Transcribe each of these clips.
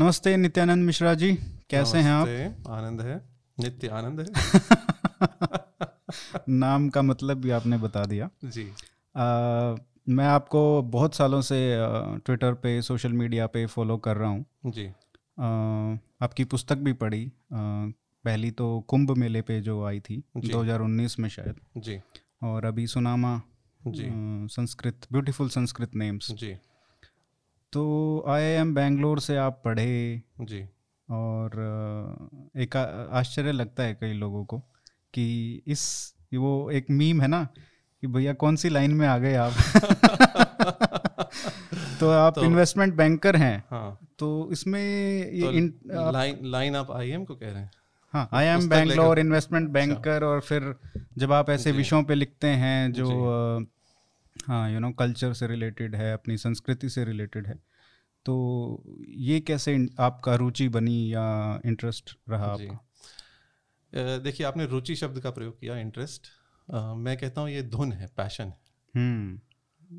नमस्ते नित्यानंद मिश्रा जी। कैसे हैं आप? आनंद है। नित्य आनंद है। नाम का मतलब भी आपने बता दिया। जी। आ, मैं आपको बहुत सालों से ट्विटर पे सोशल मीडिया पे फॉलो कर रहा हूँ। जी। आ, आपकी पुस्तक भी पढ़ी। आ, पहली तो कुंभ मेले पे जो आई थी 2019 में शायद। जी। और अभी सुनामा जी। संस्कृत ब्यूटीफुल संस्कृत नेम्स जी। तो आई एम बैंगलोर से आप पढ़े। जी। और एक आश्चर्य लगता है कई लोगों को कि इस वो एक मीम है ना कि भैया कौन सी लाइन में आ गए आप? तो आप तो, इन्वेस्टमेंट बैंकर हैं। हाँ, तो इसमें ये तो लाइन लाइन आप आई एम को कह रहे हैं? हाँ I am Bangalore investment banker और फिर जब आप ऐसे विषयों पे लिखते हैं जो हाँ यू नो कल्चर से रिलेटेड है अपनी संस्कृति से रिलेटेड है। तो ये कैसे आपका रुचि बनी या इंटरेस्ट रहा आपका? देखिए आपने रुचि शब्द का प्रयोग किया इंटरेस्ट मैं कहता हूँ ये धुन है पैशन है।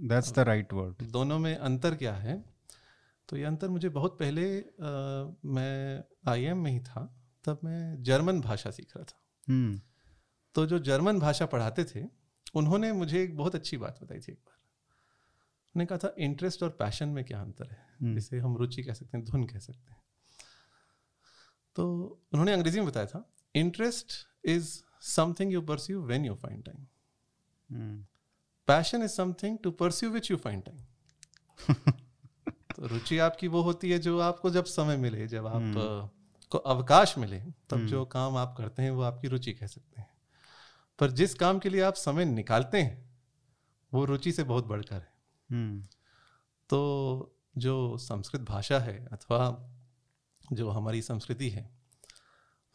दैट्स द राइट वर्ड दोनों में अंतर क्या है? तो ये अंतर मुझे बहुत पहले आ, मैं आईएम में ही था तब मैं जर्मन भाषा सीख रहा था। hmm. तो जो जर्मन भाषा पढ़ाते थे उन्होंने मुझे एक बहुत अच्छी बात बताई थी एक बार। उन्होंने कहा था इंटरेस्ट और पैशन में क्या अंतर है. जिसे हम रुचि कह सकते हैं धुन कह सकते हैं। तो उन्होंने अंग्रेज़ी में बताया था interest is something you pursue when you find time. Passion is something to pursue which you find time. तो रुचि आपकी वो होती है जो आपको जब समय मिले जब आप hmm. को अवकाश मिले तब. जो काम आप करते हैं वो आपकी रुचि कह सकते हैं। पर जिस काम के लिए आप समय निकालते हैं वो रुचि से बहुत बढ़कर है hmm. तो जो संस्कृत भाषा है अथवा जो हमारी संस्कृति है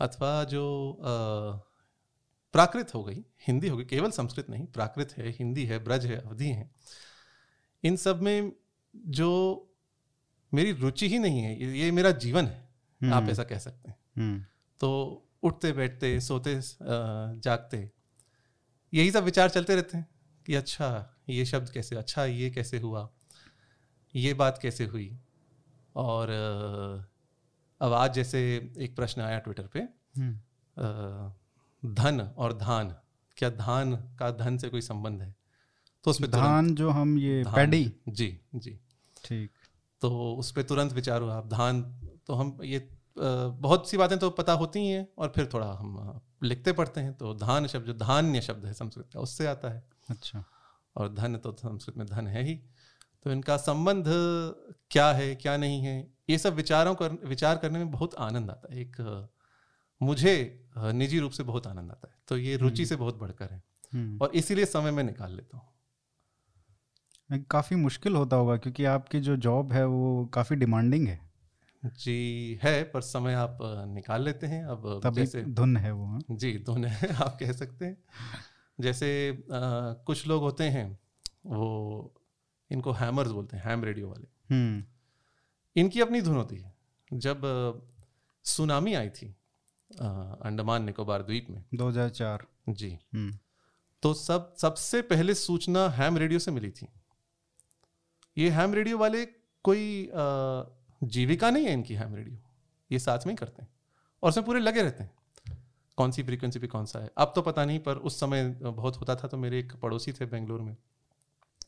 अथवा जो प्राकृत हो गई हिंदी हो गई केवल संस्कृत नहीं प्राकृत है हिंदी है ब्रज है अवधि है इन सब में जो मेरी रुचि ही नहीं है ये मेरा जीवन है आप हम्म। ऐसा कह सकते हैं हम्म। तो उठते बैठते सोते जागते यही सब विचार चलते रहते हैं कि अच्छा ये शब्द कैसे अच्छा ये कैसे हुआ ये बात कैसे हुई? और अब आज जैसे एक प्रश्न आया ट्विटर पे हम्म। धन और धान क्या धान का धन से कोई संबंध है? तो उस पर धान जो हम ये पैडी। जी जी। ठीक। तो उस पर तुरंत विचार हुआ धान तो हम ये बहुत सी बातें तो पता होती ही हैं और फिर थोड़ा हम लिखते पढ़ते हैं तो धान शब्द जो धान्य शब्द है संस्कृत का उससे आता है। अच्छा। और धन तो संस्कृत में धन है ही। तो इनका संबंध क्या है क्या नहीं है ये सब विचारों कर विचार करने में बहुत आनंद आता है। एक मुझे निजी रूप से बहुत आनंद आता है। तो ये रुचि हम्म। से बहुत बढ़कर है। हम्म। और इसीलिए समय में निकाल लेता हूँ। काफ़ी मुश्किल होता होगा क्योंकि आपकी जो जॉब है वो काफ़ी डिमांडिंग है। जी है पर समय आप निकाल लेते हैं। अब तभी जैसे धुन है वो हाँ? जी धुन है आप कह सकते हैं। जैसे आ, कुछ लोग होते हैं वो इनको हैमर्स बोलते हैं हैम रेडियो वाले। हम्म। इनकी अपनी धुन होती है। जब सुनामी आई थी अंडमान निकोबार द्वीप में। 2004 जी। हम्म। तो सब सबसे पहले सूचना हैम रेडियो से मिली थी। ये हैम रेडियो वाले कोई जीविका नहीं है इनकी हैम रेडियो। ये साथ में ही करते हैं और उसमें पूरे लगे रहते हैं। कौन सी फ्रीक्वेंसी पे कौन सा है? अब तो पता नहीं पर उस समय बहुत होता था तो मेरे एक पड़ोसी थे बेंगलोर में।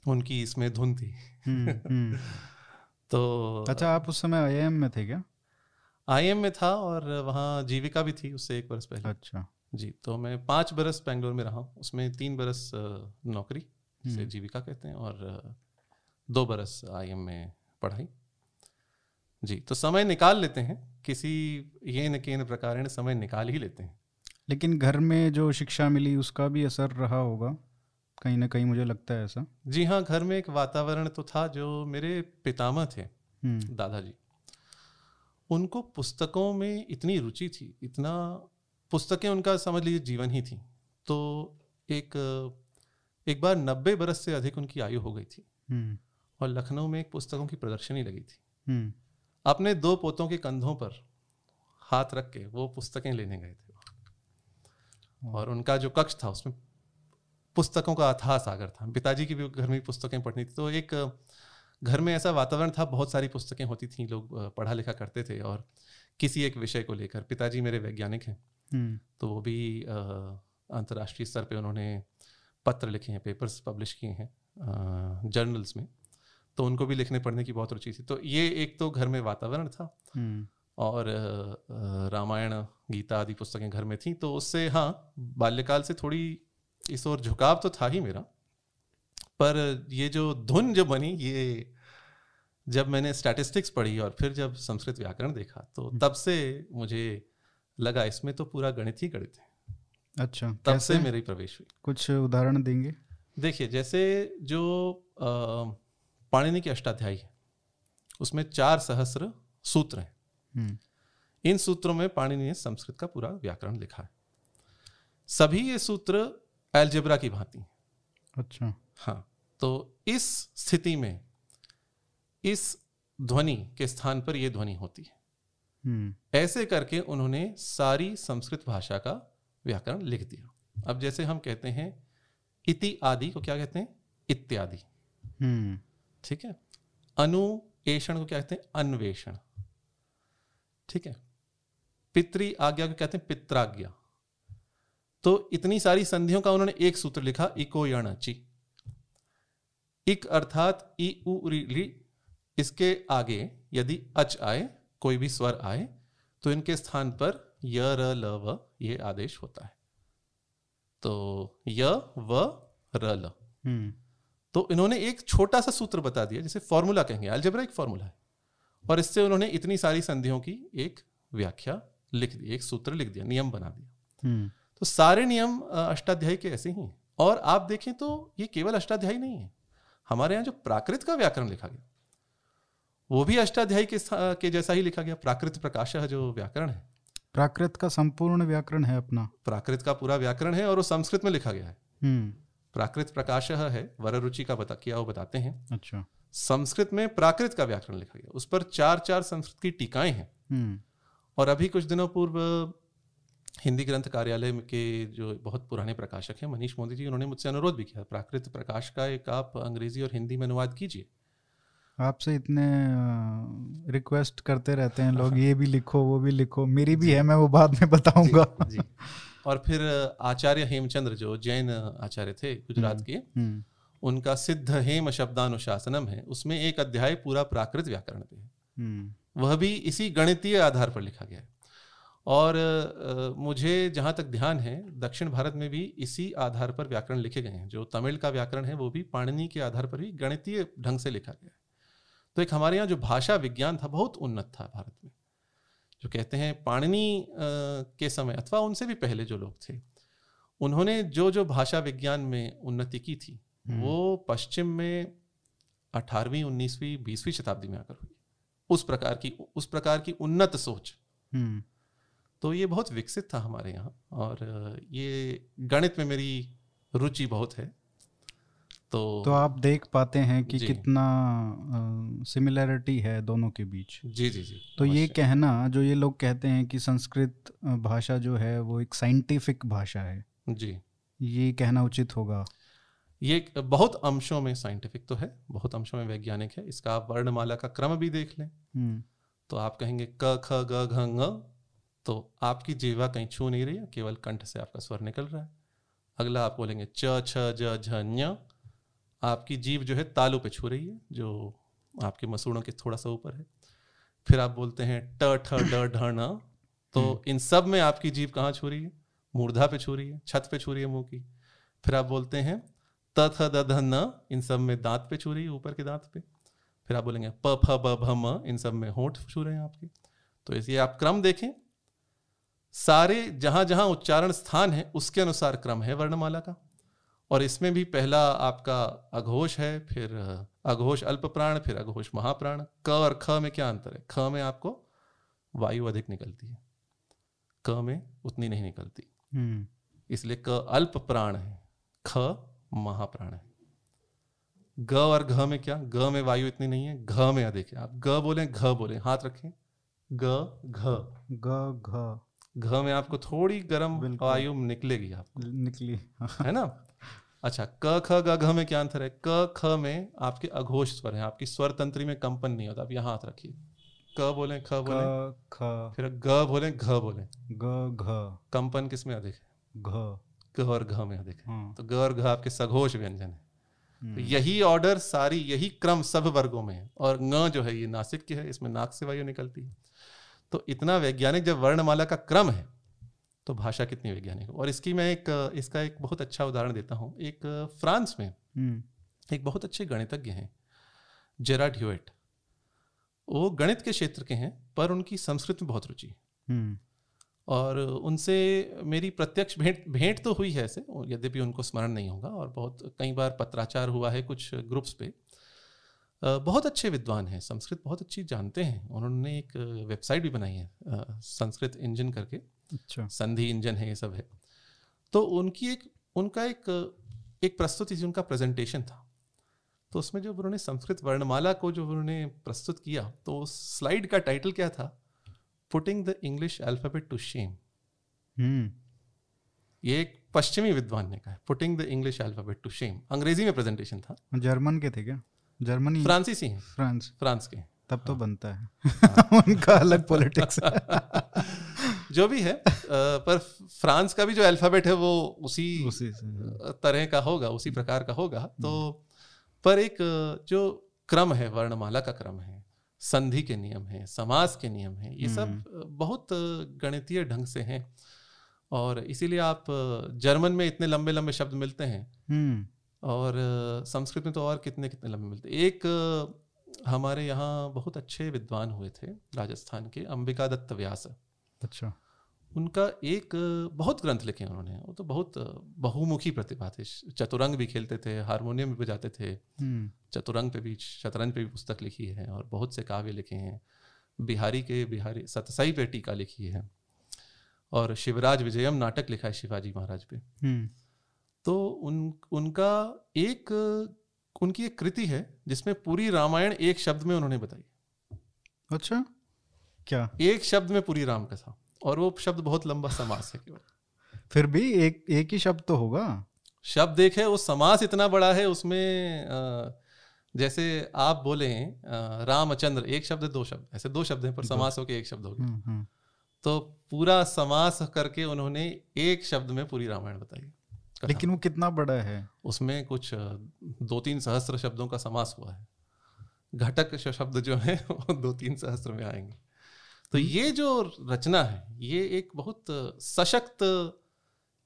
उनकी इसमें धुन थी। हम्म, हम्म। तो अच्छा आप उस समय आई में थे क्या? आईएम में था और वहाँ जीविका भी थी उससे एक बरस पहले। अच्छा। जी तो मैं पाँच बरस बेंगलोर में रहा उसमें तीन बरस नौकरी से हम्म। जीविका कहते हैं और दो बरस आईएम में पढ़ाई। जी तो समय निकाल लेते हैं किसी ये न के प्रकार समय निकाल ही लेते हैं लेकिन घर में जो शिक्षा मिली उसका भी असर रहा होगा कहीं ना कहीं मुझे लगता है ऐसा जी हाँ घर में एक वातावरण तो था जो मेरे पितामह थे हम्म। दादाजी उनको पुस्तकों में इतनी रुचि थी इतना पुस्तकें उनका समझ लीजिए जीवन ही थी तो एक एक बार नब्बे बरस से अधिक उनकी आयु हो गई थी हम्म। और लखनऊ में एक पुस्तकों की प्रदर्शनी लगी थी हम्म। अपने दो पोतों के कंधों पर हाथ रख के वो पुस्तकें लेने गए थे। और उनका जो कक्ष था उसमें पुस्तकों का अथाह सागर था। पिताजी की भी घर में पुस्तकें पढ़नी थी। तो एक घर में ऐसा वातावरण था बहुत सारी पुस्तकें होती थी लोग पढ़ा लिखा करते थे और किसी एक विषय को लेकर। पिताजी मेरे वैज्ञानिक हैं। हम्म। तो वो भी अंतर्राष्ट्रीय स्तर पे उन्होंने पत्र लिखे हैं पेपर्स पब्लिश किए हैं जर्नल्स में। तो उनको भी लिखने पढ़ने की बहुत रुचि थी। तो ये एक तो घर में वातावरण था हम्म। और रामायण गीता आदि पुस्तकें घर में थी तो उससे हाँ बाल्यकाल से थोड़ी इस ओर झुकाव तो था ही मेरा। पर ये जो धुन जो बनी ये जब मैंने स्टैटिस्टिक्स पढ़ी और फिर जब संस्कृत व्याकरण देखा तो हम्म। तब से मुझे लगा इसमें तो पूरा गणित ही गणित है। अच्छा तब से मेरी प्रवेश हुई। कुछ उदाहरण देंगे? देखिए जैसे जो पाणिनि की अष्टाध्यायी है। उसमें चार सहस्र सूत्र हैं। हम्म। इन सूत्रों में पाणिनि ने संस्कृत का पूरा व्याकरण लिखा है। सभी ये सूत्र एल्जेब्रा की भांति अच्छा। हाँ तो इस स्थिति में इस ध्वनि के स्थान पर यह ध्वनि होती है। हम्म। ऐसे करके उन्होंने सारी संस्कृत भाषा का व्याकरण लिख दिया। अब जैसे हम कहते हैं इति आदि को क्या कहते हैं? इत्यादि। हम्म। ठीक है? अनुएषण को क्या कहते हैं? अन्वेषण। ठीक है? पितृ आज्ञा को कहते हैं पित्राज्ञा। तो इतनी सारी संधियों का उन्होंने एक सूत्र लिखा, इको ची। इक अर्थात ई उ इसके आगे यदि अच आए, कोई भी स्वर आए तो इनके स्थान पर य, र, ल, व, ये आदेश होता है। तो य, व, र, ल। हम्म। तो इन्होंने एक छोटा सा सूत्र बता दिया जिसे फॉर्मूला कहेंगे। अलजबरा एक फॉर्मूला है। और इससे उन्होंने इतनी सारी संधियों की एक व्याख्या लिख दी एक सूत्र लिख दिया नियम बना दिया। हम्म। तो सारे नियम अष्टाध्यायी के ऐसे ही हैं। और आप देखें तो ये केवल अष्टाध्यायी नहीं है। हमारे यहाँ जो प्राकृत का व्याकरण लिखा गया वो भी अष्टाध्यायी के, के जैसा ही लिखा गया। प्राकृत प्रकाश जो व्याकरण है। प्राकृत का संपूर्ण व्याकरण है अपना। प्राकृत का पूरा व्याकरण है और वो संस्कृत में लिखा गया है। हम्म। प्राकृत प्रकाश है वर रुचि का बता किया वो बताते हैं। अच्छा। संस्कृत में प्राकृत का व्याकरण लिखा गया। उस पर चार चार संस्कृत की टीकाएँ हैं। हम्म। और अभी कुछ दिनों पूर्व हिंदी ग्रंथ कार्यालय के जो बहुत पुराने प्रकाशक हैं मनीष मोदी जी उन्होंने मुझसे अनुरोध भी किया प्राकृत प्रकाश का एक आप अंग्रेज़ी और हिंदी में अनुवाद कीजिए। आपसे इतने रिक्वेस्ट करते रहते हैं लोग ये भी लिखो वो भी लिखो मेरी भी है मैं वो बाद में बताऊँगा। जी, जी। और फिर आचार्य हेमचंद्र जो जैन आचार्य थे गुजरात हम्म, के हम्म। उनका सिद्ध हेम शब्दानुशासनम है उसमें एक अध्याय पूरा प्राकृत व्याकरण पे है। हम्म। वह भी इसी गणितीय आधार पर लिखा गया है। और आ, मुझे जहाँ तक ध्यान है दक्षिण भारत में भी इसी आधार पर व्याकरण लिखे गए हैं। जो तमिल का व्याकरण है वो भी पाणिनि के आधार पर ही गणितीय ढंग से लिखा गया है। तो एक हमारे यहाँ जो भाषा विज्ञान था बहुत उन्नत था भारत में। जो कहते हैं पाणिनि के समय अथवा उनसे भी पहले जो लोग थे उन्होंने जो जो भाषा विज्ञान में उन्नति की थी हम्म। वो पश्चिम में अठारहवीं उन्नीसवीं बीसवीं शताब्दी में आकर हुई उस प्रकार की उस प्रकार की उन्नत सोच हम्म। तो ये बहुत विकसित था हमारे यहाँ और ये गणित में मेरी रुचि बहुत है तो तो आप देख पाते हैं कि कितना सिमिलैरिटी है दोनों के बीच। जी जी जी। तो ये कहना जो ये लोग कहते हैं कि संस्कृत भाषा जो है वो एक साइंटिफिक भाषा है। जी। ये कहना उचित होगा? ये बहुत अंशों में साइंटिफिक तो है बहुत अंशों में वैज्ञानिक है। इसका आप वर्णमाला का क्रम भी देख लें। हम्म। तो आप कहेंगे क ख ग घ तो आपकी जीवा कहीं छू नहीं रही है केवल कंठ से आपका स्वर निकल रहा है। अगला आप बोलेंगे च छ ज झ आपकी जीव जो है तालू पे छू रही है जो आपके मसूड़ों के थोड़ा सा ऊपर है। फिर आप बोलते हैं ट ठ ड ढ न तो हम्म। इन सब में आपकी जीव कहाँ छू रही है? मूर्धा पे छू रही है छत पे छू रही है मुँह की। फिर आप बोलते हैं त थ द ध न। इन सब में दांत पे छू रही है ऊपर के दांत पे। फिर आप बोलेंगे प फ ब भ म। इन सब में होठ छू रहे हैं आपके। तो इसलिए आप क्रम देखें। सारे जहाँ जहाँ उच्चारण स्थान है उसके अनुसार क्रम है वर्णमाला का। और इसमें भी पहला आपका अघोष है फिर अघोष अल्प प्राण फिर अघोष महाप्राण। क और ख में क्या अंतर है? ख में आपको वायु अधिक निकलती है। क में उतनी नहीं निकलती। हम्म। इसलिए क अल्प प्राण है ख महाप्राण है। ग और घ में क्या? ग में वायु इतनी नहीं है घ में अधिक है। आप ग बोले घ बोले हाथ रखें। ग घ। ग घ। घ में आपको थोड़ी गर्म वायु निकलेगी आपको। निकली है ना? अच्छा क ख ग घ में क्या अंतर है? क ख में आपके अघोष स्वर है आपकी स्वर तंत्री में कंपन नहीं होता आप यहाँ हाथ रखिए। क बोले ख बोले। ख। फिर ग बोले घ बोले। ग घ। कंपन किसमें अधिक है? घ। ग और घ में अधिक है। हाँ। तो ग और घ आपके सघोष व्यंजन है। तो हम्म, यही ऑर्डर सारी यही क्रम सब वर्गों में है। और ङ जो है ये नासिक की है इसमें नाक से वायु निकलती है। तो इतना वैज्ञानिक जब वर्णमाला का क्रम है तो भाषा कितनी वैज्ञानिक है? और इसकी मैं एक इसका एक बहुत अच्छा उदाहरण देता हूँ। एक फ्रांस में हम्म, एक बहुत अच्छे गणितज्ञ हैं जेराड ह्यूएट। वो गणित के क्षेत्र के हैं पर उनकी संस्कृत में बहुत रुचि है। हम्म, और उनसे मेरी प्रत्यक्ष भेंट भेंट तो हुई है ऐसे यद्यपि उनको स्मरण नहीं होगा और बहुत कई बार पत्राचार हुआ है कुछ ग्रुप्स पे। बहुत अच्छे विद्वान हैं संस्कृत बहुत अच्छी जानते हैं। उन्होंने एक वेबसाइट भी बनाई है संस्कृत इंजन करके। अच्छा। संधि इंजन है ये सब है। तो उनकी एक उनका एक एक प्रस्तुति थी उनका प्रेजेंटेशन था। तो उसमें जब उन्होंने संस्कृत वर्णमाला को जो उन्होंने प्रस्तुत किया तो उस स्लाइड का टाइटल क्या था? Putting the English alphabet to shame ये एक पश्चिमी विद्वान ने कहा putting the English alphabet to shame अंग्रेज़ी में प्रेजेंटेशन था। जर्मन के थे क्या? जर्मनी फ्रांसीसी हैं। फ्रांस। फ्रांस के। तब हाँ। तो हाँ। बनता है। उनका अलग पॉलिटिक्स जो भी है पर फ्रांस का भी जो अल्फ़ाबेट है वो उसी उसी तरह का होगा उसी प्रकार का होगा। तो पर एक जो क्रम है वर्णमाला का क्रम है संधि के नियम है समास के नियम है ये सब बहुत गणितीय ढंग से हैं। और इसीलिए आप जर्मन में इतने लंबे लंबे शब्द मिलते हैं। हम्म। और संस्कृत में तो और कितने कितने लंबे मिलते एक हमारे यहाँ बहुत अच्छे विद्वान हुए थे राजस्थान के अंबिका दत्त व्यास। अच्छा। उनका एक बहुत ग्रंथ लिखे उन्होंने वो तो बहुत बहुमुखी प्रतिभा थे। चतुरंग भी खेलते थे हारमोनियम भी बजाते थे। हम्म। चतुरंग पे भी शतरंज पे भी पुस्तक लिखी है और बहुत से काव्य लिखे हैं। बिहारी के बिहारी सतसाई पे टीका लिखी है। और शिवराज विजयम नाटक लिखा है शिवाजी महाराज पे। हम्म। तो उन उनका एक उनकी एक कृति है जिसमें पूरी रामायण एक शब्द में उन्होंने बताई। अच्छा। क्या? एक शब्द में पूरी राम कथा और वो शब्द बहुत लंबा समास है केवल फिर भी एक एक ही शब्द तो होगा। शब्द एक है वो समास इतना बड़ा है उसमें जैसे आप बोले हैं रामचंद्र एक शब्द दो शब्द ऐसे दो शब्द हैं पर। समास होके एक शब्द हो गया। हम्म हम्म। तो पूरा समास करके उन्होंने एक शब्द में पूरी रामायण बताई लेकिन वो कितना बड़ा है? उसमें कुछ दो तीन सहस्त्र शब्दों का समास हुआ है। घटक शब्द जो है वो दो तीन सहस्त्र में आएँगे। तो ये जो रचना है ये एक बहुत सशक्त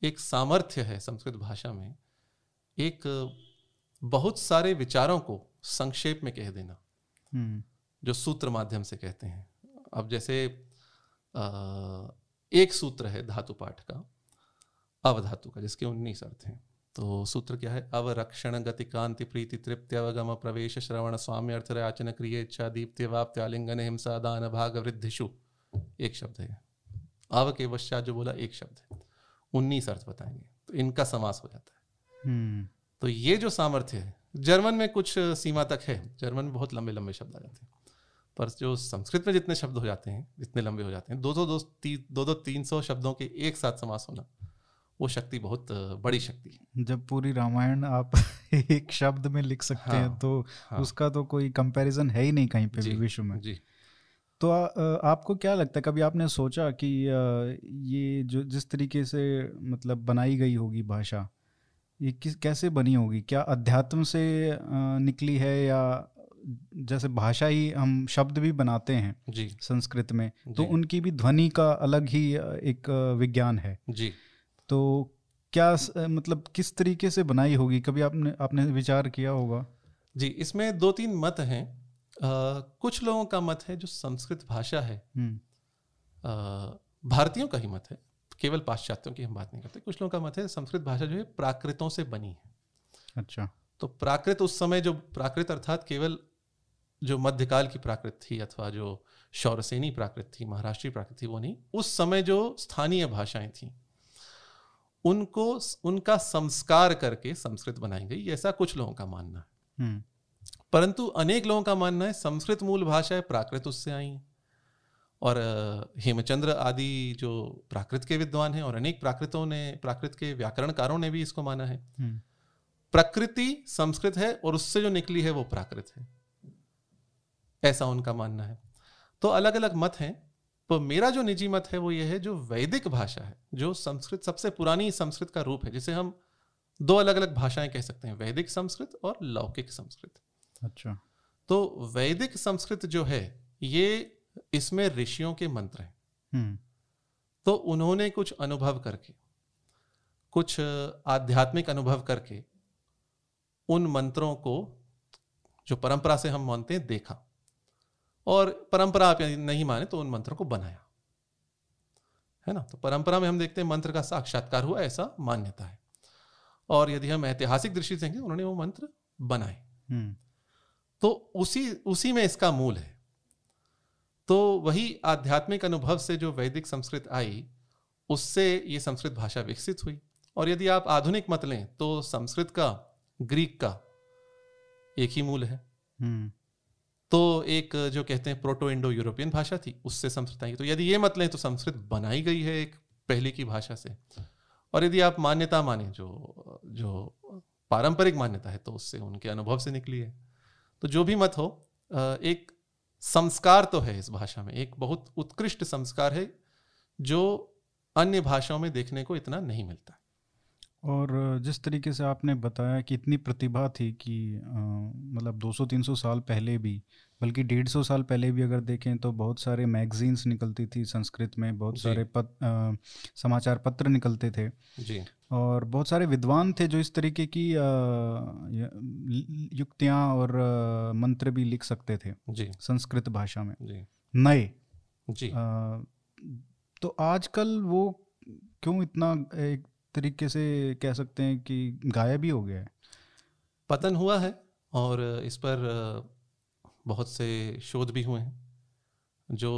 एक सामर्थ्य है संस्कृत भाषा में। एक बहुत सारे विचारों को संक्षेप में कह देना हम्म। जो सूत्र माध्यम से कहते हैं। अब जैसे एक सूत्र है धातु पाठ का अवधातु का जिसके उन्नीस अर्थ हैं। तो सूत्र क्या है? अवरक्षण गति कांति प्रीति तृप्ति अवगम प्रवेश श्रवण स्वाम्य अर्थ याचन क्रिय इच्छा दीप्ति वाप्ति आलिंगन हिंसा दान भाग वृद्धिशु एक शब्द है। अव के पश्चात जो बोला एक शब्द है। उन्नीस अर्थ बताएँगे। तो इनका समास हो जाता है। हम्म। तो ये जो सामर्थ्य है जर्मन में कुछ सीमा तक है। जर्मन में बहुत लंबे लंबे शब्द आ जाते हैं। पर जो संस्कृत में जितने शब्द हो जाते हैं जितने लंबे हो जाते हैं दो दो दो ती, दो दो तीन सौ शब्दों के एक साथ समास होना वो शक्ति बहुत बड़ी शक्ति है। जब पूरी रामायण आप एक शब्द में लिख सकते हाँ, हैं तो हाँ। उसका तो कोई कंपैरिजन है ही नहीं कहीं पे भी विश्व में। जी। तो आ, आपको क्या लगता है कभी आपने सोचा कि ये जो जिस तरीके से मतलब बनाई गई होगी भाषा ये किस कैसे बनी होगी? क्या अध्यात्म से निकली है या जैसे भाषा ही हम शब्द भी बनाते हैं जी। संस्कृत में तो उनकी भी ध्वनि का अलग ही एक विज्ञान है। जी। तो क्या मतलब किस तरीके से बनाई होगी? कभी आपने आपने विचार किया होगा? जी इसमें दो तीन मत हैं। कुछ लोगों का मत है जो संस्कृत भाषा है। हम्म। भारतीयों का ही मत है। केवल पाश्चात्यों की हम बात नहीं करते। कुछ लोगों का मत है संस्कृत भाषा जो है प्राकृतों से बनी है। अच्छा। तो प्राकृत उस समय जो प्राकृत अर्थात केवल जो मध्यकाल की प्राकृत थी अथवा जो शौरसेनी प्राकृत थी महाराष्ट्रीय प्राकृत थी वो नहीं। उस समय जो स्थानीय भाषाएँ थी। उनको उनका संस्कार करके संस्कृत बनाई गई ऐसा कुछ लोगों का मानना है। हम्म। परंतु अनेक लोगों का मानना है संस्कृत मूल भाषा है प्राकृत उससे आई। है। और हेमचंद्र आदि जो प्राकृत के विद्वान हैं और अनेक प्राकृतों ने प्राकृत के व्याकरणकारों ने भी इसको माना है। हम्म। प्रकृति संस्कृत है और उससे जो निकली है वो प्राकृत है। ऐसा उनका मानना है। तो अलग अलग मत हैं। तो मेरा जो निजी मत है वो ये है जो वैदिक भाषा है जो संस्कृत सबसे पुरानी संस्कृत का रूप है जिसे हम दो अलग अलग भाषाएँ कह सकते हैं वैदिक संस्कृत और लौकिक संस्कृत। अच्छा। तो वैदिक संस्कृत जो है ये इसमें ऋषियों के मंत्र हैं। हम्म। तो उन्होंने कुछ अनुभव करके कुछ आध्यात्मिक अनुभव करके उन मंत्रों को जो परंपरा से हम मानते हैं देखा। और परंपरा आप नहीं माने तो उन मंत्रों को बनाया। है ना? तो परंपरा में हम देखते हैं मंत्र का साक्षात्कार हुआ ऐसा मान्यता है। और यदि हम ऐतिहासिक दृष्टि से उन्होंने वो मंत्र बनाए। हम्म। तो उसी उसी में इसका मूल है। तो वही आध्यात्मिक अनुभव से जो वैदिक संस्कृत आई उससे ये संस्कृत भाषा विकसित हुई। और यदि आप आधुनिक मत लें तो संस्कृत का ग्रीक का एक ही मूल है। हम्म। तो एक, जो कहते हैं प्रोटो इंडो यूरोपियन भाषा थी, उससे संस्कृत आई। तो यदि ये मत लें तो संस्कृत बनाई गई है एक पहले की भाषा से। और यदि आप मान्यता माने, जो जो पारंपरिक मान्यता है तो उससे उनके अनुभव से निकली है। तो जो भी मत हो एक संस्कार तो है इस भाषा में, एक बहुत उत्कृष्ट संस्कार है, जो अन्य भाषाओं में देखने को इतना नहीं मिलता। और जिस तरीके से आपने बताया कि इतनी प्रतिभा थी कि मतलब 200-300 साल पहले भी बल्कि 150 साल पहले भी अगर देखें तो बहुत सारे मैगजीन्स निकलती थी संस्कृत में बहुत सारे पत, आ, समाचार पत्र निकलते थे। जी। और बहुत सारे विद्वान थे जो इस तरीके की युक्तियाँ और आ, मंत्र भी लिख सकते थे जी। संस्कृत भाषा में। जी। नए। जी। आ, तो आजकल वो क्यों इतना एक तरीके से कह सकते हैं कि गायब ही हो गया है पतन हुआ है और इस पर बहुत से शोध भी हुए हैं जो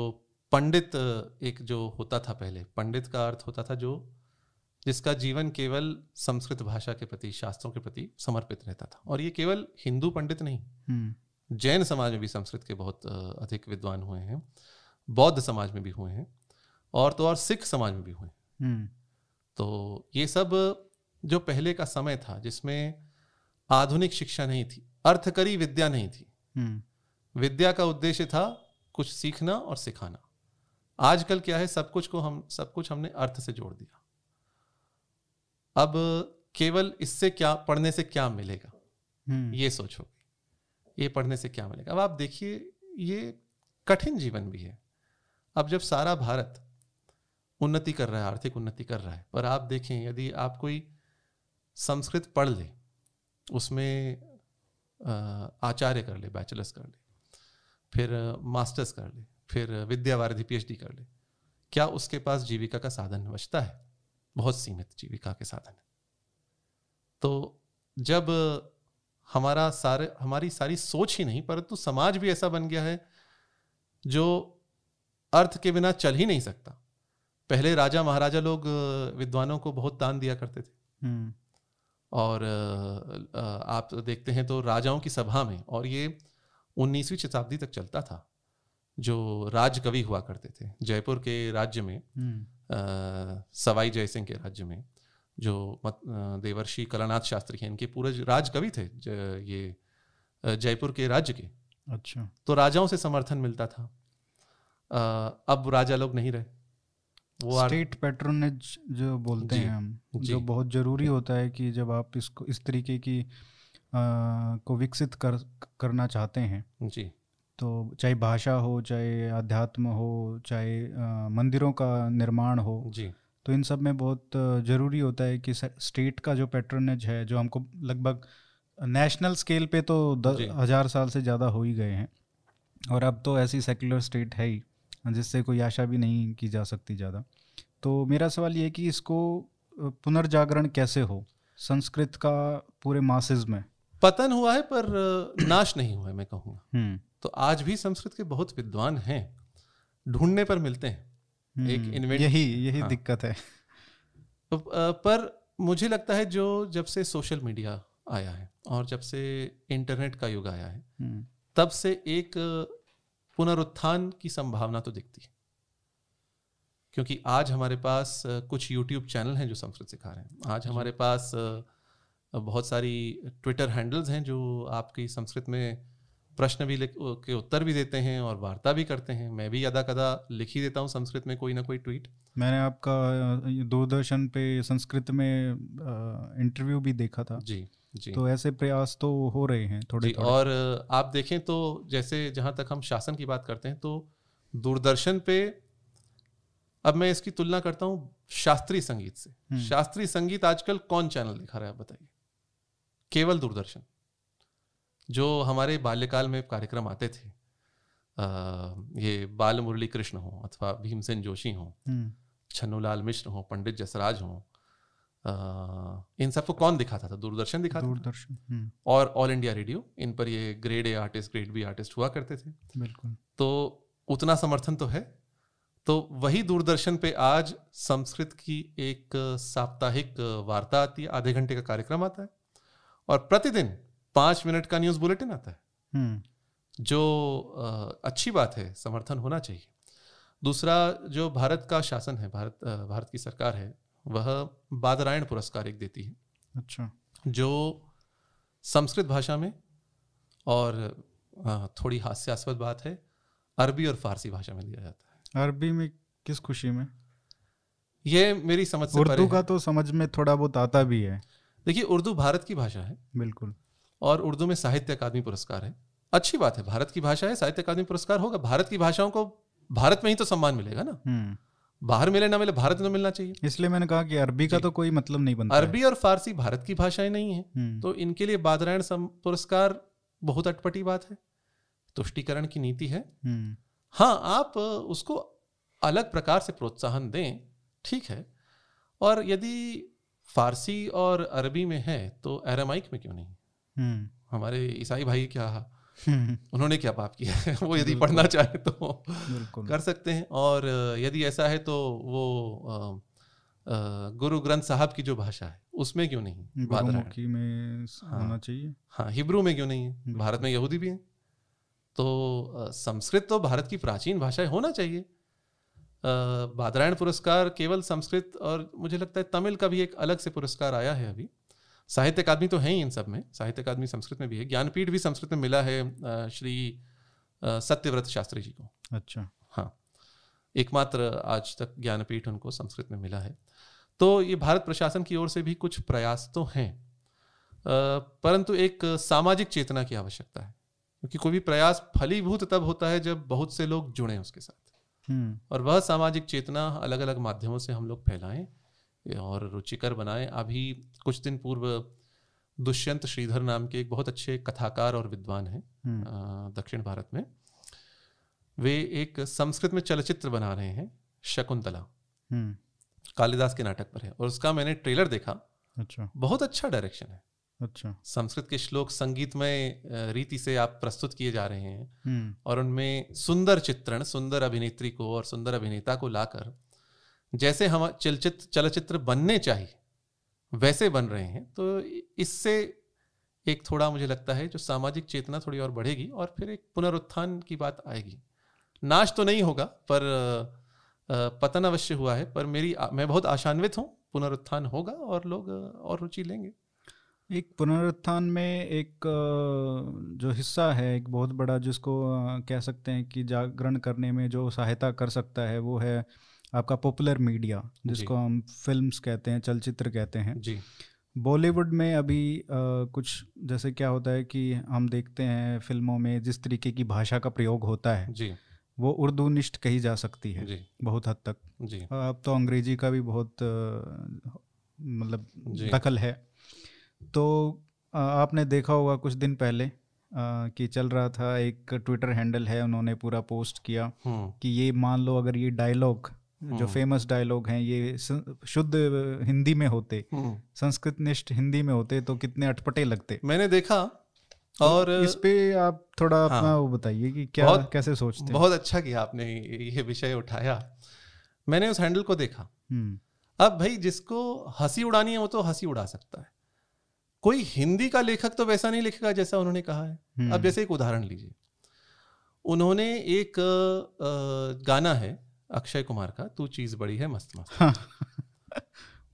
पंडित एक जो होता था पहले पंडित का अर्थ होता था जो जिसका जीवन केवल संस्कृत भाषा के प्रति शास्त्रों के प्रति समर्पित रहता था और ये केवल हिंदू पंडित नहीं हम्म। जैन समाज में भी संस्कृत के बहुत अधिक विद्वान हुए हैं बौद्ध समाज में भी हुए हैं और तो और सिख समाज में भी हुए हैं हम्म। तो ये सब जो पहले का समय था जिसमें आधुनिक शिक्षा नहीं थी अर्थकरी विद्या नहीं थी हम्म। विद्या का उद्देश्य था कुछ सीखना और सिखाना। आजकल क्या है सब कुछ को हम सब कुछ हमने अर्थ से जोड़ दिया। अब केवल इससे क्या पढ़ने से क्या मिलेगा? हम्म। ये सोचो। ये पढ़ने से क्या मिलेगा? अब आप देखिए ये कठिन जीवन भी है। अब जब सारा भारत उन्नति कर रहा है, आर्थिक उन्नति कर रहा है। पर आप देखें, यदि आप कोई संस्कृत पढ़ ले, उसमें आचार्य कर ले, बैचलर्स कर ले, फिर मास्टर्स कर ले, फिर विद्यावारिधि, पीएचडी कर ले, क्या उसके पास जीविका का साधन बचता है? बहुत सीमित जीविका के साधन। है तो जब हमारा सारे, हमारी सारी सोच ही नहीं, परंतु समाज भी ऐसा बन गया है, जो अर्थ के बिना चल ही नहीं सकता। पहले राजा महाराजा लोग विद्वानों को बहुत दान दिया करते थे। हम्म। और आप देखते हैं तो राजाओं की सभा में और ये उन्नीसवीं शताब्दी तक चलता था जो राज कवि हुआ करते थे जयपुर के राज्य में हम्म। सवाई जयसिंह के राज्य में जो देवर्षि कलानाथ शास्त्री हैं इनके पूरे राज कवि थे ये जयपुर के राज्य के। अच्छा। तो राजाओं से समर्थन मिलता था। आ, अब राजा लोग नहीं रहे। वो स्टेट पैट्रोनेज जो बोलते हैं हम जो। बहुत ज़रूरी होता है कि जब आप इसको इस तरीके की आ, को विकसित कर करना चाहते हैं जी। तो चाहे भाषा हो चाहे अध्यात्म हो चाहे मंदिरों का निर्माण हो जी। तो इन सब में बहुत ज़रूरी होता है कि स्टेट का जो पैट्रोनेज है जो हमको लगभग नेशनल स्केल पे तो दस हज़ार साल से ज़्यादा हो ही गए हैं और अब तो ऐसी सेकुलर स्टेट है ही। जिससे कोई आशा भी नहीं की जा सकती ज़्यादा। तो मेरा सवाल ये कि इसको पुनर्जागरण कैसे हो? संस्कृत का पूरे मासेज में। पतन हुआ है पर नाश नहीं हुआ है मैं कहूँगा। हम्म। तो आज भी संस्कृत के बहुत विद्वान हैं। ढूँढने पर मिलते हैं। एक इन्वेंट हम्म, यही यही हाँ। दिक्कत है। पर मुझे लगता है जो जब से सोशल मीडिया आया है और जब से इंटरनेट का युग आया है हम्म। तब से एक पुनरुत्थान की संभावना तो दिखती है। क्योंकि आज हमारे पास कुछ यूट्यूब चैनल हैं जो संस्कृत सिखा रहे हैं। आज हमारे पास बहुत सारी ट्विटर हैंडल्स हैं जो आपकी संस्कृत में प्रश्न भी के उत्तर भी देते हैं और वार्ता भी करते हैं। मैं भी यदा कदा लिख ही देता हूँ संस्कृत में कोई ना कोई ट्वीट मैंने आपका दूरदर्शन पे संस्कृत में इंटरव्यू भी देखा था। जी जी। तो ऐसे प्रयास तो हो रहे हैं थोड़े, थोड़े। और आप देखें तो जैसे जहाँ तक हम शासन की बात करते हैं तो दूरदर्शन पे अब मैं इसकी तुलना करता हूँ शास्त्रीय संगीत से। हम्म। शास्त्रीय संगीत आजकल कौन चैनल दिखा रहा है बताइए? केवल दूरदर्शन। जो हमारे बाल्यकाल में कार्यक्रम आते थे आ, ये बाल मुरली कृष्ण हो अथवा भीमसेन जोशी हो हम्म। छन्नूलाल मिश्र हो पंडित जसराज हो इन सबको कौन दिखाता था? दूरदर्शन दिखाता दूरदर्शन हम्म। और ऑल इंडिया रेडियो इन पर ये grade A artist grade B artist हुआ करते थे। बिल्कुल। तो उतना समर्थन तो है। तो वही दूरदर्शन पे आज संस्कृत की एक साप्ताहिक वार्ता आती है आधे घंटे का कार्यक्रम आता है और प्रतिदिन पाँच मिनट का न्यूज़ बुलेटिन आता है। हम्म। जो अच्छी बात है समर्थन होना चाहिए। दूसरा जो भारत का शासन है भारत भारत की सरकार है वह बादरायण पुरस्कार एक देती है। अच्छा। जो संस्कृत भाषा में और थोड़ी हास्यास्पद बात है अरबी और फारसी भाषा में दिया जाता है। अरबी में किस खुशी में? ये मेरी समझ से उर्दू का तो समझ में थोड़ा बहुत आता भी है। देखिए उर्दू भारत की भाषा है। बिल्कुल। और उर्दू में साहित्य अकादमी पुरस्कार है। अच्छी बात है भारत की भाषा है साहित्य अकादमी पुरस्कार होगा। भारत की भाषाओं को भारत में ही तो सम्मान मिलेगा ना। हम्म। बाहर मिले ना मिले भारत में तो मिलना चाहिए। इसलिए मैंने कहा कि अरबी का तो कोई मतलब नहीं बनता अरबी और फारसी भारत की भाषाएँ नहीं है। हम्म। तो इनके लिए बादरायण पुरस्कार बहुत अटपटी बात है। तुष्टिकरण की नीति है। हम्म। हाँ आप उसको अलग प्रकार से प्रोत्साहन दें ठीक है। और यदि फारसी और अरबी में है तो एरामाइक में क्यों नहीं? हम्म। हमारे ईसाई भाई क्या उन्होंने क्या पाप किया है? वो यदि पढ़ना चाहे तो कर सकते हैं। और यदि ऐसा है तो वो गुरु ग्रंथ साहब की जो भाषा है उसमें क्यों नहीं? में हाँ, होना चाहिए। हाँ हिब्रू में क्यों नहीं है? भारत में यहूदी भी है। तो संस्कृत तो भारत की प्राचीन भाषा है होना चाहिए। बादरायण पुरस्कार केवल संस्कृत और मुझे लगता है तमिल का भी एक अलग से पुरस्कार आया है अभी। साहित्य अकादमी तो है ही इन सब में साहित्य अकादमी संस्कृत में भी है ज्ञानपीठ भी संस्कृत में मिला है श्री सत्यव्रत शास्त्री जी को। अच्छा। हाँ एकमात्र आज तक ज्ञानपीठ उनको संस्कृत में मिला है। तो ये भारत प्रशासन की ओर से भी कुछ प्रयास तो हैं परंतु एक सामाजिक चेतना की आवश्यकता है क्योंकि कोई भी प्रयास फलीभूत तब होता है जब बहुत से लोग जुड़े उसके साथ। हम्म। और वह सामाजिक चेतना अलग अलग माध्यमों से हम लोग फैलाएँ और रुचिकर बनाए। अभी कुछ दिन पूर्व दुष्यंत श्रीधर नाम के एक बहुत अच्छे कथाकार और विद्वान हैं हम्म। दक्षिण भारत में। वे एक संस्कृत में चलचित्र बना रहे हैं शकुंतला। हम्म। कालिदास के नाटक पर है और उसका मैंने ट्रेलर देखा। अच्छा। बहुत अच्छा डायरेक्शन है। अच्छा। संस्कृत के श्लोक संगीतमय रीति से आप प्रस्तुत किए जा रहे हैं। हम्म। और उनमें सुंदर चित्रण सुंदर अभिनेत्री को और सुंदर अभिनेता को लाकर जैसे हम चलचित्र चलचित्र बनने चाहिए, वैसे बन रहे हैं तो इससे एक थोड़ा मुझे लगता है जो सामाजिक चेतना थोड़ी और बढ़ेगी और फिर एक पुनरुत्थान की बात आएगी। नाश तो नहीं होगा, पर पतन अवश्य हुआ है, पर मेरी मैं बहुत आशान्वित हूँ, पुनरुत्थान होगा और लोग और रुचि लेंगे। एक पुनरुत्थान में एक जो हिस्सा है, एक बहुत बड़ा जिसको कह सकते हैं कि जागरण करने में जो सहायता कर सकता है, वो है आपका पॉपुलर मीडिया जिसको हम फिल्म्स कहते हैं चलचित्र कहते हैं। जी। बॉलीवुड में अभी आ, कुछ जैसे क्या होता है कि हम देखते हैं फ़िल्मों में जिस तरीके की भाषा का प्रयोग होता है जी। वो उर्दू निष्ठ कही जा सकती है जी। बहुत हद तक। जी। अब तो अंग्रेज़ी का भी बहुत मतलब दखल है। तो आ, आपने देखा होगा कुछ दिन पहले कि चल रहा था एक ट्विटर हैंडल है उन्होंने पूरा पोस्ट किया हम्म। कि ये मान लो अगर ये डायलॉग जो फ़ेमस हम्म। डायलॉग हैं ये शुद्ध हिंदी में होते हम्म। संस्कृत निष्ठ हिंदी में होते तो कितने अटपटे लगते। मैंने देखा तो और इस पे आप थोड़ा हाँ, अपना वो बताइए कि क्या बहुत, कैसे सोचते बहुत अच्छा किया आपने ये विषय उठाया। मैंने उस हैंडल को देखा। हम्म। अब भाई जिसको हँसी उड़ानी है वो तो हँसी उड़ा सकता है। कोई हिंदी का लेखक तो वैसा नहीं लिखेगा जैसा उन्होंने कहा है। अब जैसे एक उदाहरण लीजिए। उन्होंने एक गाना है अक्षय कुमार का तू चीज़ बड़ी है मस्त मस्त।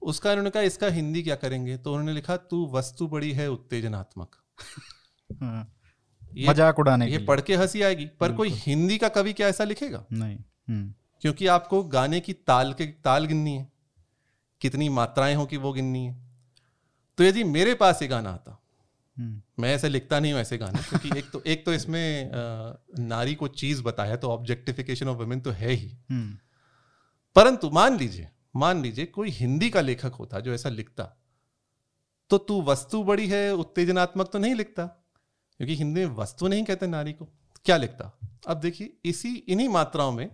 उसका इन्होंने कहा इसका हिंदी क्या करेंगे? तो उन्होंने लिखा तू वस्तु बड़ी है उत्तेजनात्मक। हाँ। मज़ाक उड़ाने ये पढ़ के हँसी आएगी पर कोई हिंदी का कवि क्या ऐसा लिखेगा? नहीं। हम्म। क्योंकि आपको गाने की ताल के ताल गिननी है। कितनी मात्राएँ हो कि वो गिननी है। तो यदि मेरे पास ये गाना आता। मैं ऐसे लिखता नहीं हूँ ऐसे गाने, क्योंकि एक तो एक तो इसमें नारी को चीज़ बताया तो ऑब्जेक्टिफिकेशन ऑफ़ वुमेन तो है ही। परंतु मान लीजिए मान लीजिए कोई हिंदी का लेखक होता जो ऐसा लिखता तो तू वस्तु बड़ी है, उत्तेजनात्मक तो नहीं लिखता, क्योंकि हिंदी में वस्तु नहीं कहते नारी को, क्या लिखता अब देखिए, इसी, इन्हीं मात्राओं में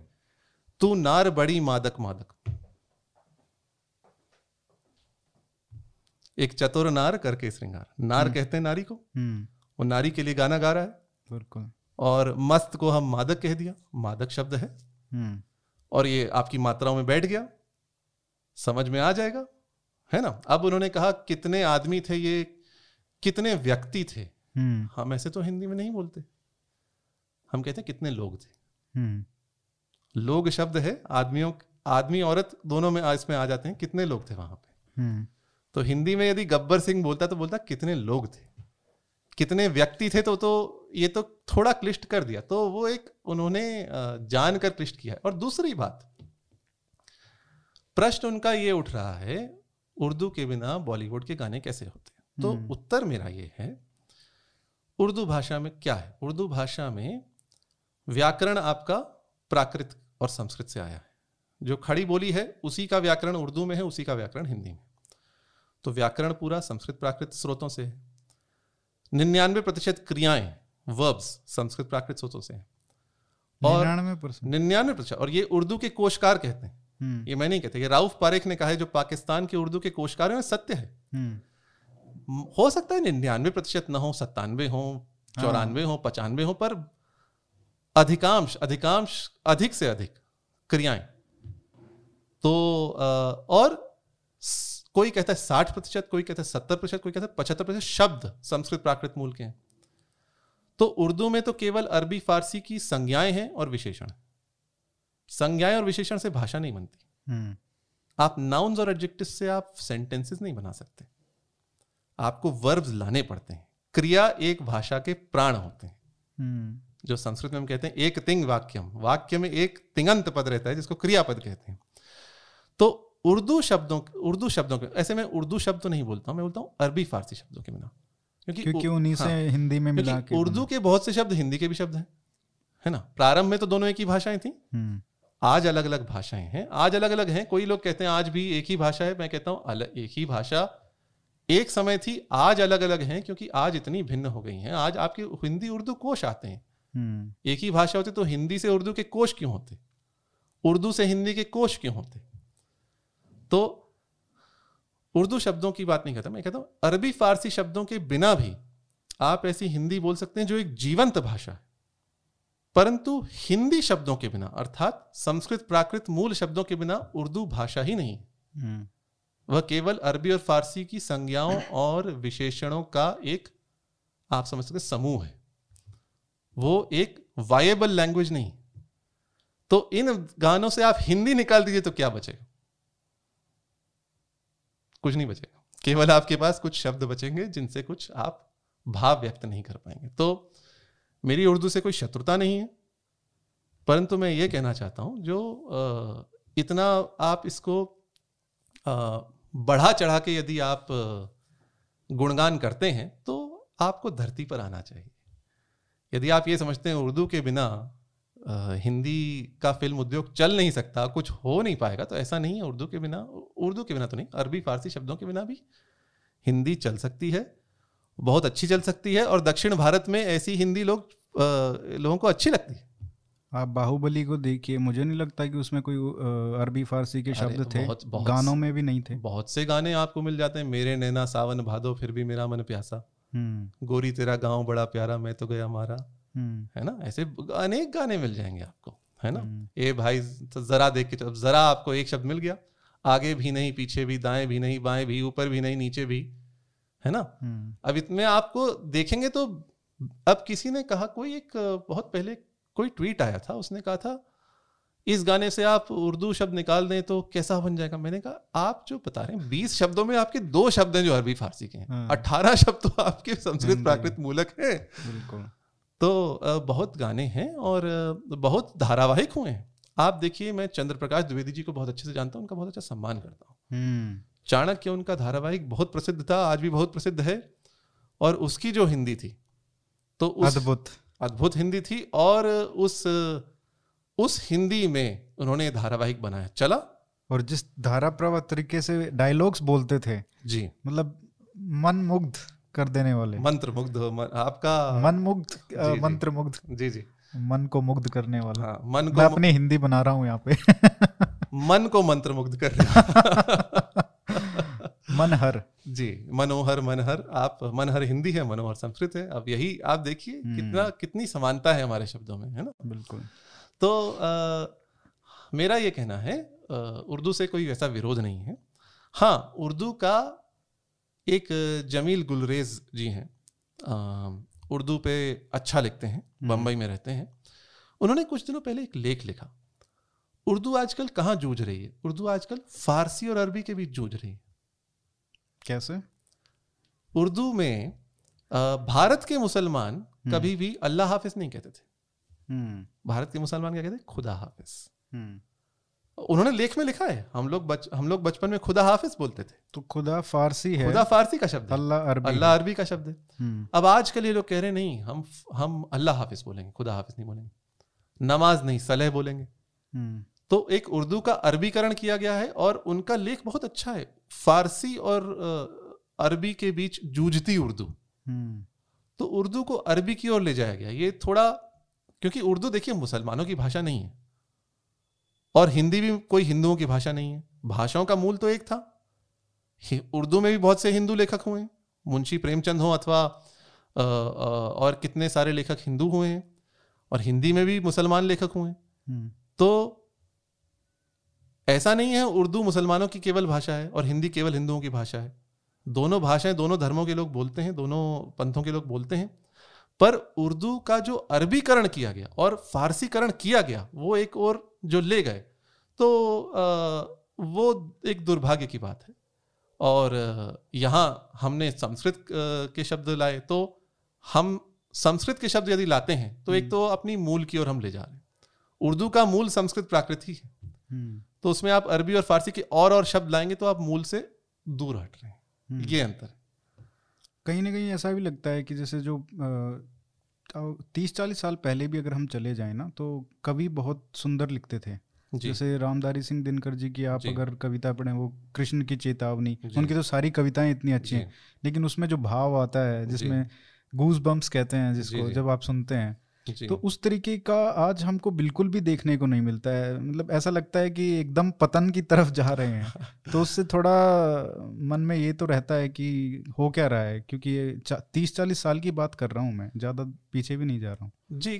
तू नार बड़ी, मादक मादक एक चतुर नार करके श्रृंगार। नार हम्म। कहते हैं नारी को। हम्म। वो नारी के लिए गाना गा रहा है। बिल्कुल। और मस्त को हम मादक कह दिया। मादक शब्द है। हम्म। और ये आपकी मात्राओं में बैठ गया। समझ में आ जाएगा। है ना? अब उन्होंने कहा कितने आदमी थे ये? कितने व्यक्ति थे? हम ऐसे तो हिंदी में नहीं बोलते। हम कहते हैं कितने लोग थे? लोग शब्द है। आदमियों आदमी औरत दोनों में इसमें आ जाते हैं। कितने लोग थे वहाँ पे? तो हिंदी में यदि गब्बर सिंह बोलता तो बोलता कितने लोग थे? कितने व्यक्ति थे? तो तो ये तो थोड़ा क्लिष्ट कर दिया। तो वो एक उन्होंने जानकर क्लिष्ट किया और दूसरी बात प्रश्न उनका ये उठ रहा है उर्दू के बिना बॉलीवुड के गाने कैसे होते हैं? तो हम्म। उत्तर मेरा ये है उर्दू भाषा में क्या है? उर्दू भाषा में व्याकरण आपका प्राकृत और संस्कृत से आया है। जो खड़ी बोली है उसी का व्याकरण उर्दू में है उसी का व्याकरण हिंदी में। तो व्याकरण पूरा संस्कृत प्राकृत स्रोतों से है। निन्यानवे प्रतिशत क्रियाएँ वर्ब्स संस्कृत प्राकृत स्रोतों से और निन्यानवे प्रतिशत और ये उर्दू के कोशकार कहते हैं। हम्म। ये मैं नहीं कहते ये राउफ पारेख ने कहा है जो पाकिस्तान के उर्दू के कोशकार हैं सत्य है। हम्म। हो सकता है निन्यानवे प्रतिशत न हो सत्तानवे हो चौरानवे हो पचानवे हो पर अधिकांश अधिकांश अधिक से अधिक क्रियाएँ। तो और कोई कहता है साठ प्रतिशत कोई कहता है सत्तर प्रतिशत कोई कहता है पचहत्तर प्रतिशत शब्द संस्कृत प्राकृत मूल के हैं। तो उर्दू में तो केवल अरबी फारसी की संज्ञाएँ हैं और विशेषण। संज्ञाएँ और विशेषण से भाषा नहीं बनती। हम्म। आप नाउन्स और एडजेक्टिव से आप सेंटेंसेस नहीं बना सकते। आपको वर्ब्स लाने पड़ते हैं। क्रिया एक भाषा के प्राण होते हैं। हम्म। जो संस्कृत में हम कहते हैं एक तिंग वाक्यम। वाक्य में एक तिंगंत पद रहता है जिसको क्रियापद कहते हैं। तो उर्दू शब्दों उर्दू शब्दों के ऐसे मैं उर्दू शब्द तो नहीं बोलता हूँ मैं बोलता हूँ अरबी फारसी शब्दों के बिना। क्योंकि क्योंकि उन्हीं से हाँ, हिंदी में मिला के उर्दू के बहुत से शब्द हिंदी के भी शब्द हैं है ना? प्रारंभ में तो दोनों एक ही भाषाएँ थी। हम्म। आज अलग अलग भाषाएँ हैं आज अलग अलग हैं। कोई लोग कहते हैं आज भी एक ही भाषा है। मैं कहता हूँ अलग एक ही भाषा। एक समय थी आज अलग अलग हैं क्योंकि आज इतनी भिन्न हो गई हैं। आज आपके हिंदी उर्दू कोश आते हैं। हम्म। एक ही भाषा होती तो हिंदी से उर्दू के कोश क्यों होते? उर्दू से हिंदी के कोश क्यों होते? तो उर्दू शब्दों की बात नहीं करता मैं कहता हूँ अरबी फारसी शब्दों के बिना भी आप ऐसी हिंदी बोल सकते हैं जो एक जीवंत भाषा है। परंतु हिंदी शब्दों के बिना अर्थात संस्कृत प्राकृत मूल शब्दों के बिना उर्दू भाषा ही नहीं। हम्म। वह केवल अरबी और फारसी की संज्ञाओं और विशेषणों का एक आप समझ सकते समूह है। वो एक वायबल लैंग्वेज नहीं। तो इन गानों से आप हिंदी निकाल दीजिए तो क्या बचेगा? कुछ नहीं बचेगा। केवल आपके पास कुछ शब्द बचेंगे जिनसे कुछ आप भाव व्यक्त नहीं कर पाएँगे। तो मेरी उर्दू से कोई शत्रुता नहीं है, परंतु मैं ये कहना चाहता हूँ, जो इतना आप इसको बढ़ा चढ़ा के यदि आप गुणगान करते हैं तो आपको धरती पर आना चाहिए। यदि आप ये समझते हैं उर्दू के बिना हिंदी का फ़िल्म उद्योग चल नहीं सकता कुछ हो नहीं पाएगा तो ऐसा नहीं है उर्दू के बिना उर्दू के बिना तो नहीं अरबी फारसी शब्दों के बिना भी हिंदी चल सकती है बहुत अच्छी चल सकती है और दक्षिण भारत में ऐसी हिंदी लोग लोगों को अच्छी लगती है आप बाहुबली को देखिए मुझे नहीं लगता कि उसमें कोई अरबी फारसी के शब्द थे बहुत, बहुत गानों में भी नहीं थे बहुत से गाने आपको मिल जाते हैं मेरे नैना सावन भादो फिर भी मेरा मन प्यासा हम्म। गोरी तेरा गाँव बड़ा प्यारा मैं तो गया मारा। है ना? ऐसे अनेक गाने मिल जाएँगे आपको है ना? हम्म। ए भाई तो जरा देख के जरा आपको एक शब्द मिल गया। आगे भी नहीं पीछे भी दाएँ भी नहीं बाएँ भी ऊपर भी नहीं नीचे भी है ना? हम्म। अब इसमें आपको देखेंगे तो अब किसी ने कहा कोई एक बहुत पहले कोई ट्वीट आया था उसने कहा था इस गाने से आप उर्दू शब्द निकाल दें तो कैसा बन जाएगा? मैंने कहा आप जो बता रहे हैं बीस शब्दों में आपके दो शब्द हैं जो अरबी फारसी के हैं। हाँ। अट्ठारह शब्द तो आपके संस्कृत। प्राकृत मूलक हैं। बिल्कुल। तो बहुत गाने हैं और बहुत धारावाहिक हुए हैं। आप देखिए मैं चंद्र प्रकाश द्विवेदी जी को बहुत अच्छे से जानता हूँ उनका बहुत अच्छा सम्मान करता हूँ। हम्म। चाणक्य उनका धारावाहिक बहुत प्रसिद्ध था आज भी बहुत प्रसिद्ध है। और उसकी जो हिंदी थी तो अद्भुत। अद्भुत हिंदी थी और उस उस हिंदी में उन्होंने धारावाहिक बनाया। चला। और जिस धारा प्रवाह तरीके से डायलॉग्स बोलते थे जी। मतलब मन मुग्ध कर देने वाले। मंत्र मुग्ध आपका मन मुग्ध। मंत्र मुग्ध जी जी। मन को मुग्ध करने वाला। हाँ मन को मैं अपनी हिंदी बना रहा हूँ यहाँ पे। मन को मंत्र मुग्ध कर रहा मन हर जी मनोहर मनहर। आप मनहर हिंदी है मनोहर संस्कृत है। अब यही आप देखिए हम्म। कितना कितनी समानता है हमारे शब्दों में है ना? बिल्कुल। तो अ, मेरा ये कहना है उर्दू से कोई ऐसा विरोध नहीं है। हाँ उर्दू का एक जमील गुलरेज जी हैं उर्दू पे अच्छा लिखते हैं बम्बई में रहते हैं। उन्होंने कुछ दिनों पहले एक लेख लिखा। उर्दू आजकल कहाँ जूझ रही है? उर्दू आजकल फारसी और अरबी के बीच जूझ रही है। कैसे? उर्दू में भारत के मुसलमान कभी भी अल्लाह हाफिज नहीं कहते थे। हम्म। भारत के मुसलमान क्या कहते खुदा हाफिज। हम्म। उन्होंने लेख में लिखा है। हम लोग बच, हम लोग बचपन में खुदा हाफिज बोलते थे। तो खुदा फारसी है। खुदा फारसी का शब्द अल्लाह अरबी अल्लाह अरबी का शब्द है। अब आज आजकल ये लोग कह रहे नहीं हम हम अल्लाह हाफिज बोलेंगे खुदा हाफिज नहीं बोलेंगे। नमाज़ नहीं सलह बोलेंगे। हम्म। तो एक उर्दू का अरबीकरण किया गया है और उनका लेख बहुत अच्छा है। फारसी और अरबी के बीच जूझती उर्दू। हम्म। तो उर्दू को अरबी की ओर ले जाया गया। ये थोड़ा क्योंकि उर्दू देखिए मुसलमानों की भाषा नहीं है। और हिंदी भी कोई हिंदुओं की भाषा नहीं है। भाषाओं का मूल तो एक था। उर्दू में भी बहुत से हिंदू लेखक हुए हैं। मुंशी प्रेमचंद हो अथवा और कितने सारे लेखक हिंदू हुए हैं और हिंदी में भी मुसलमान लेखक हुए हैं। हम्म। तो ऐसा नहीं है उर्दू मुसलमानों की केवल भाषा है और हिंदी केवल हिंदुओं की भाषा है। दोनों भाषाएँ दोनों धर्मों के लोग बोलते हैं दोनों पंथों के लोग बोलते हैं। पर उर्दू का जो अरबीकरण किया गया और फारसीकरण किया गया वो एक और जो ले गए। तो वो एक दुर्भाग्य की बात है। और यहाँ हमने संस्कृत के शब्द लाए तो हम संस्कृत के शब्द यदि लाते हैं तो एक तो अपनी मूल की ओर हम ले जा रहे हैं। उर्दू का मूल संस्कृत प्राकृत ही। है हम्म। तो उसमें आप अरबी और फारसी के और और शब्द लाएँगे तो आप मूल से दूर हट रहे हैं। हम्म। ये अंतर है। कहीं ना कहीं ऐसा भी लगता है कि जैसे जो तीस चालीस साल पहले भी अगर हम चले जाए ना तो कवि बहुत सुंदर लिखते थे। जैसे रामधारी सिंह दिनकर जी की आप जी। अगर कविता पढ़े वो कृष्ण की चेतावनी उनकी तो सारी कविताएँ इतनी अच्छी हैं लेकिन उसमें जो भाव आता है जिसमें गूज बम्प्स कहते हैं जिसको जब आप सुनते हैं तो उस तरीके का आज हमको बिल्कुल भी देखने को नहीं मिलता है। मतलब ऐसा लगता है कि एकदम पतन की तरफ़ जा रहे हैं। तो उससे थोड़ा मन में ये तो रहता है कि हो क्या रहा है? क्योंकि ये तीस चालीस साल की बात कर रहा हूँ मैं ज़्यादा पीछे भी नहीं जा रहा हूँ। जी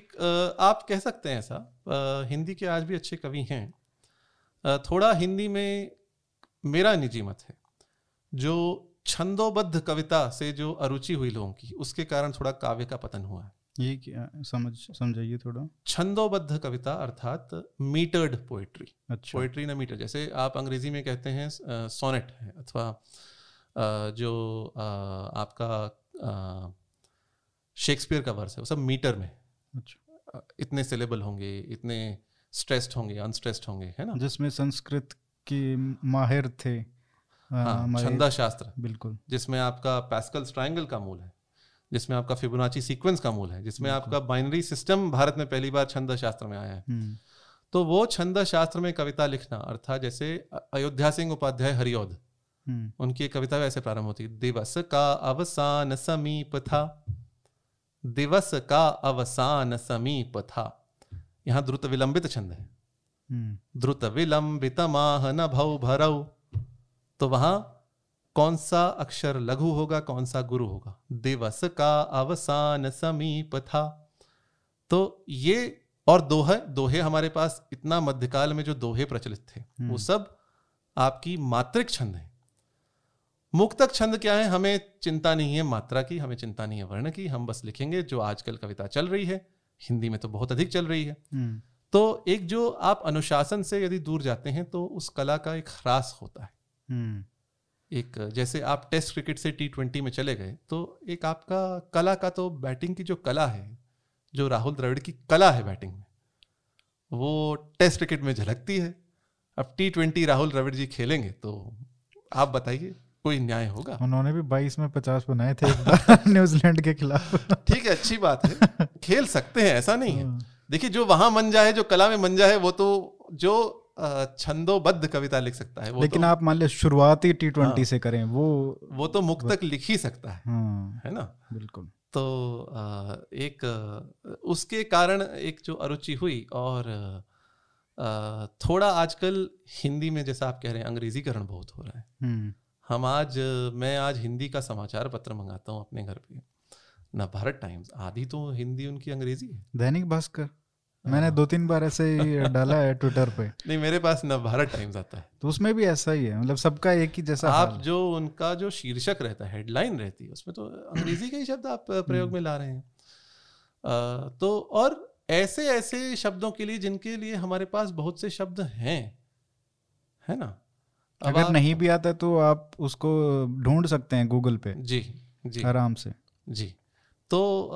आप कह सकते हैं ऐसा हिंदी के आज भी अच्छे कवि हैं। थोड़ा हिंदी में मेरा निजी मत है। जो छंदोबद्ध कविता से जो अरुचि हुई लोगों की उसके कारण थोड़ा काव्य का पतन हुआ है। ये क्या समझ समझाइए थोड़ा। छंदोबद्ध कविता अर्थात मीटर्ड पोएट्री अच्छा। पोएट्री ना मीटर जैसे आप अंग्रेज़ी में कहते हैं सोनेट है अथवा जो आपका शेक्सपियर का वर्स है वो सब मीटर में। अच्छा। इतने सिलेबल होंगे इतने स्ट्रेस्ड होंगे अनस्ट्रेस्ड होंगे है ना? जिसमें संस्कृत के माहिर थे हाँ छंदा शास्त्र बिल्कुल। जिसमें आपका पैस्कल्स ट्रायंगल का मूल है। जिसमें आपका फिबोनाची सीक्वेंस का मूल है जिसमें आपका बाइनरी सिस्टम भारत में पहली बार छंद शास्त्र में आया है। हम्म, तो वो छंद शास्त्र में कविता लिखना अर्थात जैसे अयोध्या सिंह उपाध्याय हरियोध हम्म, उनकी एक कविता ऐसे प्रारंभ होती है दिवस का अवसान समीप था दिवस का अवसान समीप था। यहाँ द्रुत विलंबित छंद है। हम्म, द्रुत विलंबित माह न भव भरऊ तो वहाँ कौन सा अक्षर लघु होगा कौन सा गुरु होगा? दिवस का अवसान समीप था तो ये और दोहे दोहे हमारे पास इतना मध्यकाल में जो दोहे प्रचलित थे वो सब आपकी मात्रिक छंद है। मुक्तक छंद क्या है? हमें चिंता नहीं है मात्रा की हमें चिंता नहीं है वर्ण की हम बस लिखेंगे जो आजकल कविता चल रही है। हिंदी में तो बहुत अधिक चल रही है। हम्म, तो एक जो आप अनुशासन से यदि दूर जाते हैं तो उस कला का एक ह्रास होता है। हम्म, एक जैसे आप टेस्ट क्रिकेट से टी ट्वेंटी में चले गए तो एक आपका कला का तो बैटिंग की जो कला है जो राहुल द्रविड़ की कला है बैटिंग में वो टेस्ट क्रिकेट में झलकती है। अब टी ट्वेंटी राहुल द्रविड़ जी खेलेंगे तो आप बताइए कोई न्याय होगा? उन्होंने भी 22 में 50 बनाए थे न्यूजीलैंड के खिलाफ। ठीक है अच्छी बात है। खेल सकते हैं ऐसा नहीं है। देखिए जो वहाँ मन जाए जो कला में मन जाए वो तो जो छंदोबद्ध कविता लिख सकता है वो लेकिन तो, आप मान लीजिए शुरुआती टी ट्वेंटी हाँ। से करें वो वो तो मुक्तक लिख ही सकता है हाँ। है ना? बिल्कुल। तो एक उसके कारण एक जो अरुचि हुई और थोड़ा आजकल हिंदी में जैसा आप कह रहे हैं अंग्रेजीकरण बहुत हो रहा है। हम्म, हम आज मैं आज हिंदी का समाचार पत्र मंगाता हूँ अपने घर पे। ना भारत टाइम्स आधी तो हिंदी उनकी अंग्रेज़ी है। दैनिक भास्कर। मैंने दो तीन बार ऐसे ही डाला है ट्विटर पे। नहीं मेरे पास न भारत टाइम्स आता है। तो उसमें भी ऐसा ही है मतलब सबका एक ही जैसा आप जो उनका जो शीर्षक रहता है हेडलाइन रहती है उसमें तो अंग्रेज़ी के ही शब्द आप प्रयोग में ला रहे हैं। अ, तो और ऐसे ऐसे शब्दों के लिए जिनके लिए हमारे पास बहुत से शब्द हैं है ना? अगर आप- नहीं भी आता तो आप उसको ढूंढ सकते हैं गूगल पे। जी जी। आराम से। जी। तो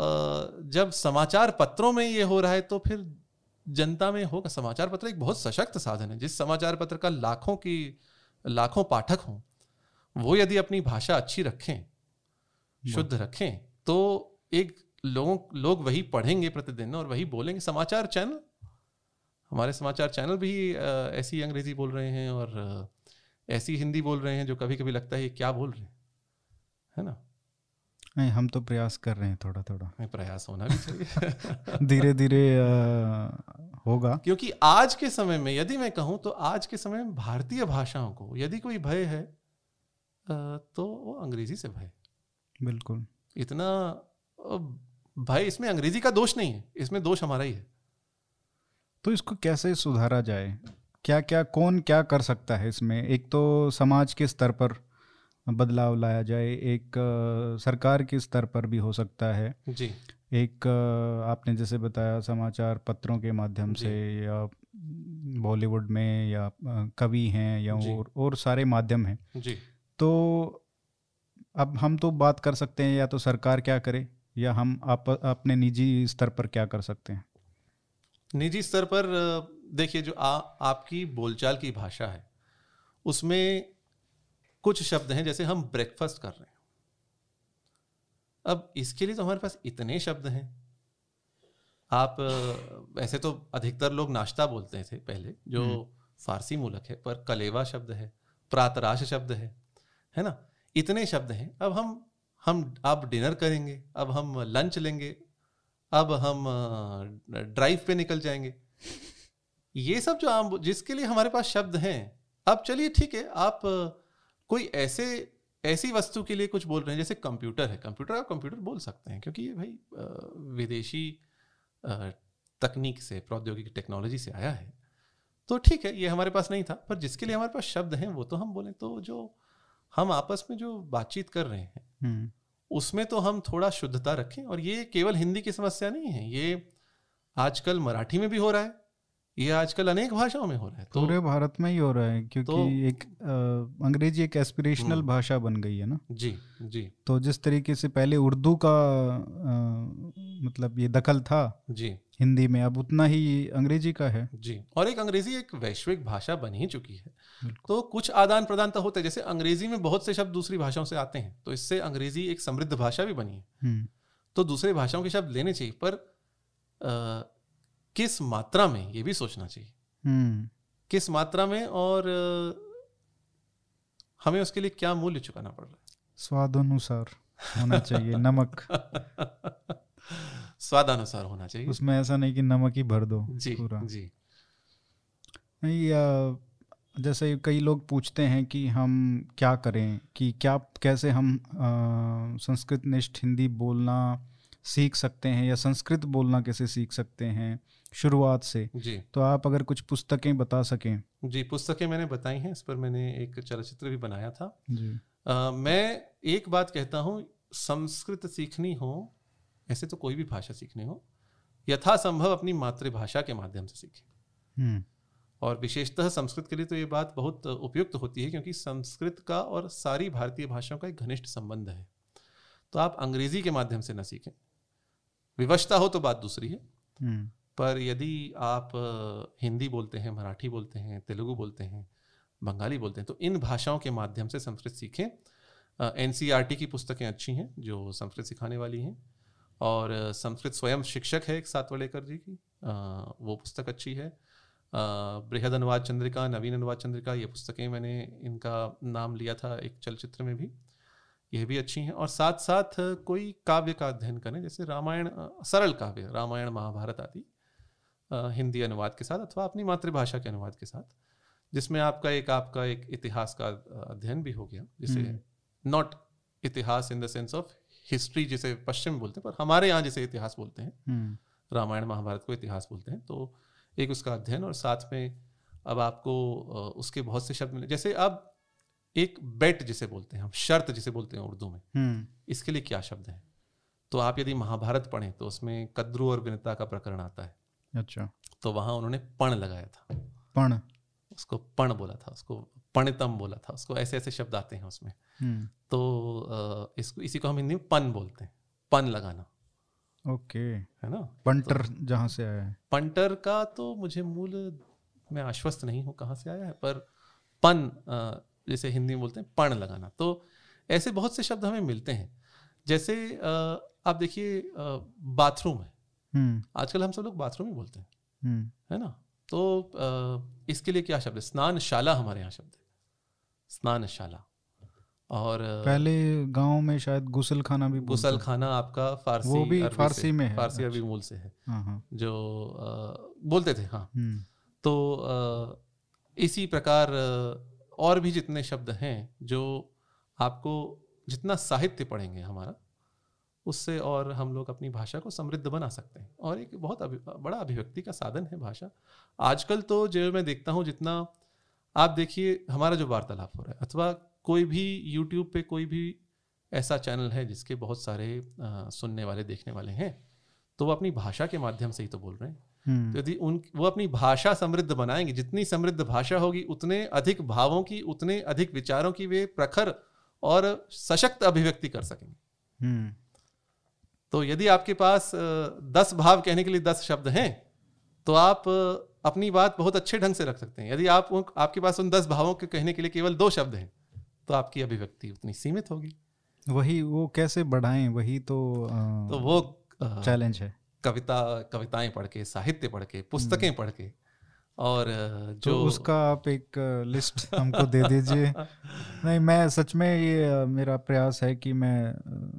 जब समाचार पत्रों में ये हो रहा है तो फिर जनता में होगा। समाचार पत्र एक बहुत सशक्त साधन है। जिस समाचार पत्र का लाखों की लाखों पाठक हों वो यदि अपनी भाषा अच्छी रखें शुद्ध रखें तो एक लोगों लोग वही पढ़ेंगे प्रतिदिन और वही बोलेंगे। समाचार चैनल हमारे समाचार चैनल भी ऐसी अंग्रेज़ी बोल रहे हैं और ऐसी हिंदी बोल रहे हैं जो कभी कभी लगता है ये क्या बोल रहे हैं? है ना? नहीं हम तो प्रयास कर रहे हैं थोड़ा थोड़ा प्रयास होना भी चाहिए। धीरे धीरे होगा। क्योंकि आज के समय में यदि मैं कहूँ तो आज के समय में भारतीय भाषाओं को यदि कोई भय है तो वो अंग्रेज़ी से भय। बिल्कुल। इतना भय इसमें अंग्रेज़ी का दोष नहीं है इसमें दोष हमारा ही है। तो इसको कैसे सुधारा जाए? क्या क्या कौन क्या कर सकता है इसमें? एक तो समाज के स्तर पर बदलाव लाया जाए एक सरकार के स्तर पर भी हो सकता है। जी। एक आपने जैसे बताया समाचार पत्रों के माध्यम से या बॉलीवुड में या कवि हैं या और और सारे माध्यम हैं। जी। तो अब हम तो बात कर सकते हैं या तो सरकार क्या करे या हम आप अपने निजी स्तर पर क्या कर सकते हैं? निजी स्तर पर देखिए जो आ, आपकी बोलचाल की भाषा है उसमें कुछ शब्द हैं जैसे हम ब्रेकफास्ट कर रहे हैं। अब इसके लिए तो हमारे पास इतने शब्द हैं। आप वैसे तो अधिकतर लोग नाश्ता बोलते थे पहले जो फारसी मूलक है पर कलेवा शब्द है प्रातराश शब्द है है ना? इतने शब्द हैं। अब हम हम अब डिनर करेंगे अब हम लंच लेंगे अब हम ड्राइव पे निकल जाएँगे। ये सब जो आम जिसके लिए हमारे पास शब्द हैं अब चलिए ठीक है आप कोई ऐसे ऐसी वस्तु के लिए कुछ बोल रहे हैं जैसे कंप्यूटर है। कंप्यूटर आप कंप्यूटर बोल सकते हैं क्योंकि ये भाई विदेशी तकनीक से प्रौद्योगिकी टेक्नोलॉजी से आया है। तो ठीक है ये हमारे पास नहीं था पर जिसके लिए हमारे पास शब्द हैं वो तो हम बोलें तो जो हम आपस में जो बातचीत कर रहे हैं हम्म, उसमें तो हम थोड़ा शुद्धता रखें। और ये केवल हिंदी की समस्या नहीं है ये आजकल मराठी में भी हो रहा है ये आजकल अनेक भाषाओं में हो रहा है तो पूरे भारत में ही हो रहा है क्योंकि तो- एक अ, अंग्रेज़ी एक एस्पिरेशनल हम्म। भाषा बन गई है ना? जी जी। तो जिस तरीके से पहले उर्दू का अ, मतलब ये दखल था जी। हिंदी में अब उतना ही अंग्रेज़ी का है। जी और एक अंग्रेज़ी एक वैश्विक भाषा बन ही चुकी है। तो कुछ आदान प्रदान तो होते हैं जैसे अंग्रेज़ी में बहुत से शब्द दूसरी भाषाओं से आते हैं तो इससे अंग्रेज़ी एक समृद्ध भाषा भी बनी है। हम्म, तो दूसरे भाषाओं के शब्द लेने चाहिए पर किस मात्रा में ये भी सोचना चाहिए? हम्म, किस मात्रा में और हमें उसके लिए क्या मूल्य चुकाना पड़ रहा है? स्वाद अनुसार होना चाहिए नमक। है स्वादानुसार होना चाहिए। उसमें ऐसा नहीं कि नमक ही भर दो जी पूरा। जी। नहीं जैसे कई लोग पूछते हैं कि हम क्या करें कि क्या कैसे हम संस्कृत निष्ठ हिंदी बोलना सीख सकते हैं या संस्कृत बोलना कैसे सीख सकते हैं। शुरुआत से। जी। तो आप अगर कुछ पुस्तकें बता सकें। जी पुस्तकें मैंने बताई हैं इस पर मैंने एक चलचित्र भी बनाया था। जी। अ, मैं एक बात कहता हूँ संस्कृत सीखनी हो ऐसे तो कोई भी भाषा सीखनी हो यथासंभव अपनी मातृभाषा के माध्यम से सीखें। हम्म। और विशेषतः संस्कृत के लिए तो ये बात बहुत उपयुक्त होती है क्योंकि संस्कृत का और सारी भारतीय भाषाओं का एक घनिष्ठ संबंध है। तो आप अंग्रेज़ी के माध्यम से न सीखें। विवशता हो तो बात दूसरी है। हम्म। पर यदि आप हिंदी बोलते हैं मराठी बोलते हैं तेलुगु बोलते हैं बंगाली बोलते हैं तो इन भाषाओं के माध्यम से संस्कृत सीखें। एन की पुस्तकें अच्छी हैं जो संस्कृत सिखाने वाली हैं। और संस्कृत स्वयं शिक्षक है एक सातवड़ेकर जी की। अ, वो पुस्तक अच्छी है। बृहद अनुवाद चंद्रिका नवीन अनुवाद चंद्रिका ये पुस्तकें मैंने इनका नाम लिया था एक चलचित्र में भी। यह भी अच्छी हैं। और साथ साथ कोई काव्य का अध्ययन करें जैसे रामायण सरल काव्य रामायण महाभारत आदि। हिंदी अनुवाद के साथ अथवा अपनी मातृभाषा के अनुवाद के साथ जिसमें आपका एक आपका एक इतिहास का अध्ययन भी हो गया जिसे हम्म। नॉट इतिहास in the sense of history जिसे पश्चिम बोलते हैं पर हमारे यहाँ जिसे इतिहास बोलते हैं हम्म। रामायण महाभारत को इतिहास बोलते हैं तो एक उसका अध्ययन और साथ में अब आपको उसके बहुत से शब्द मिले। जैसे अब एक बेट जिसे बोलते हैं हम शर्त जिसे बोलते हैं उर्दू में हम्म। इसके लिए क्या शब्द है? तो आप यदि महाभारत पढ़ें तो उसमें कद्रू और विनता का प्रकरण आता है। अच्छा। तो वहाँ उन्होंने पण लगाया था। पण? उसको पण बोला था उसको पणितम बोला था उसको ऐसे ऐसे शब्द आते हैं उसमें। हम्म। तो इसको इसी को हम हिंदी में पन बोलते हैं पन लगाना। ओके। है ना? पंटर जहाँ से आया है। पंटर का तो मुझे मूल मैं आश्वस्त नहीं हूँ कहाँ से आया है पर पन जैसे हिंदी में बोलते हैं पण लगाना। तो ऐसे बहुत से शब्द हमें मिलते हैं। जैसे आप देखिए बाथरूम है। आजकल हम सब लोग बाथरूम ही बोलते हैं। हम्म। है ना? तो इसके लिए क्या शब्द है? स्नानशाला हमारे यहाँ शब्द है। स्नानशाला। और पहले गाँव में शायद गुसल खाना भी गुसल खाना आपका फारसी वो भी फारसी में है, फारसी अरबी अच्छा। मूल से है। हाँ हाँ। जो अ, बोलते थे हाँ। हम्म। तो अ, इसी प्रकार और भी जितने शब्द हैं जो आपको जितना साहित्य पढ़ेंगे हमारा उससे और हम लोग अपनी भाषा को समृद्ध बना सकते हैं। और एक बहुत अभि, बड़ा अभिव्यक्ति का साधन है भाषा। आजकल तो जो मैं देखता हूँ जितना आप देखिए हमारा जो वार्तालाप हो रहा है अथवा कोई भी यूट्यूब पे कोई भी ऐसा चैनल है जिसके बहुत सारे अ, सुनने वाले देखने वाले हैं तो वो अपनी भाषा के माध्यम से ही तो बोल रहे हैं। तो हम्म यदि उन वो अपनी भाषा समृद्ध बनाएँगे जितनी समृद्ध भाषा होगी उतने अधिक भावों की उतने अधिक विचारों की वे प्रखर और सशक्त अभिव्यक्ति कर सकेंगे। हम्म। तो यदि आपके पास दस भाव कहने के लिए दस शब्द हैं तो आप अपनी बात बहुत अच्छे ढंग से रख सकते हैं। यदि आप उन, आपके पास उन दस भावों के कहने के लिए केवल दो शब्द हैं तो आपकी अभिव्यक्ति उतनी सीमित होगी। वही वो कैसे बढ़ाएँ वही तो आ, तो वो चैलेंज है। कविता कविताएँ पढ़ के साहित्य पढ़ के पुस्तकें पढ़ के और जो जो तो उसका आप एक लिस्ट हमको दे दीजिए। नहीं मैं सच में ये मेरा प्रयास है कि मैं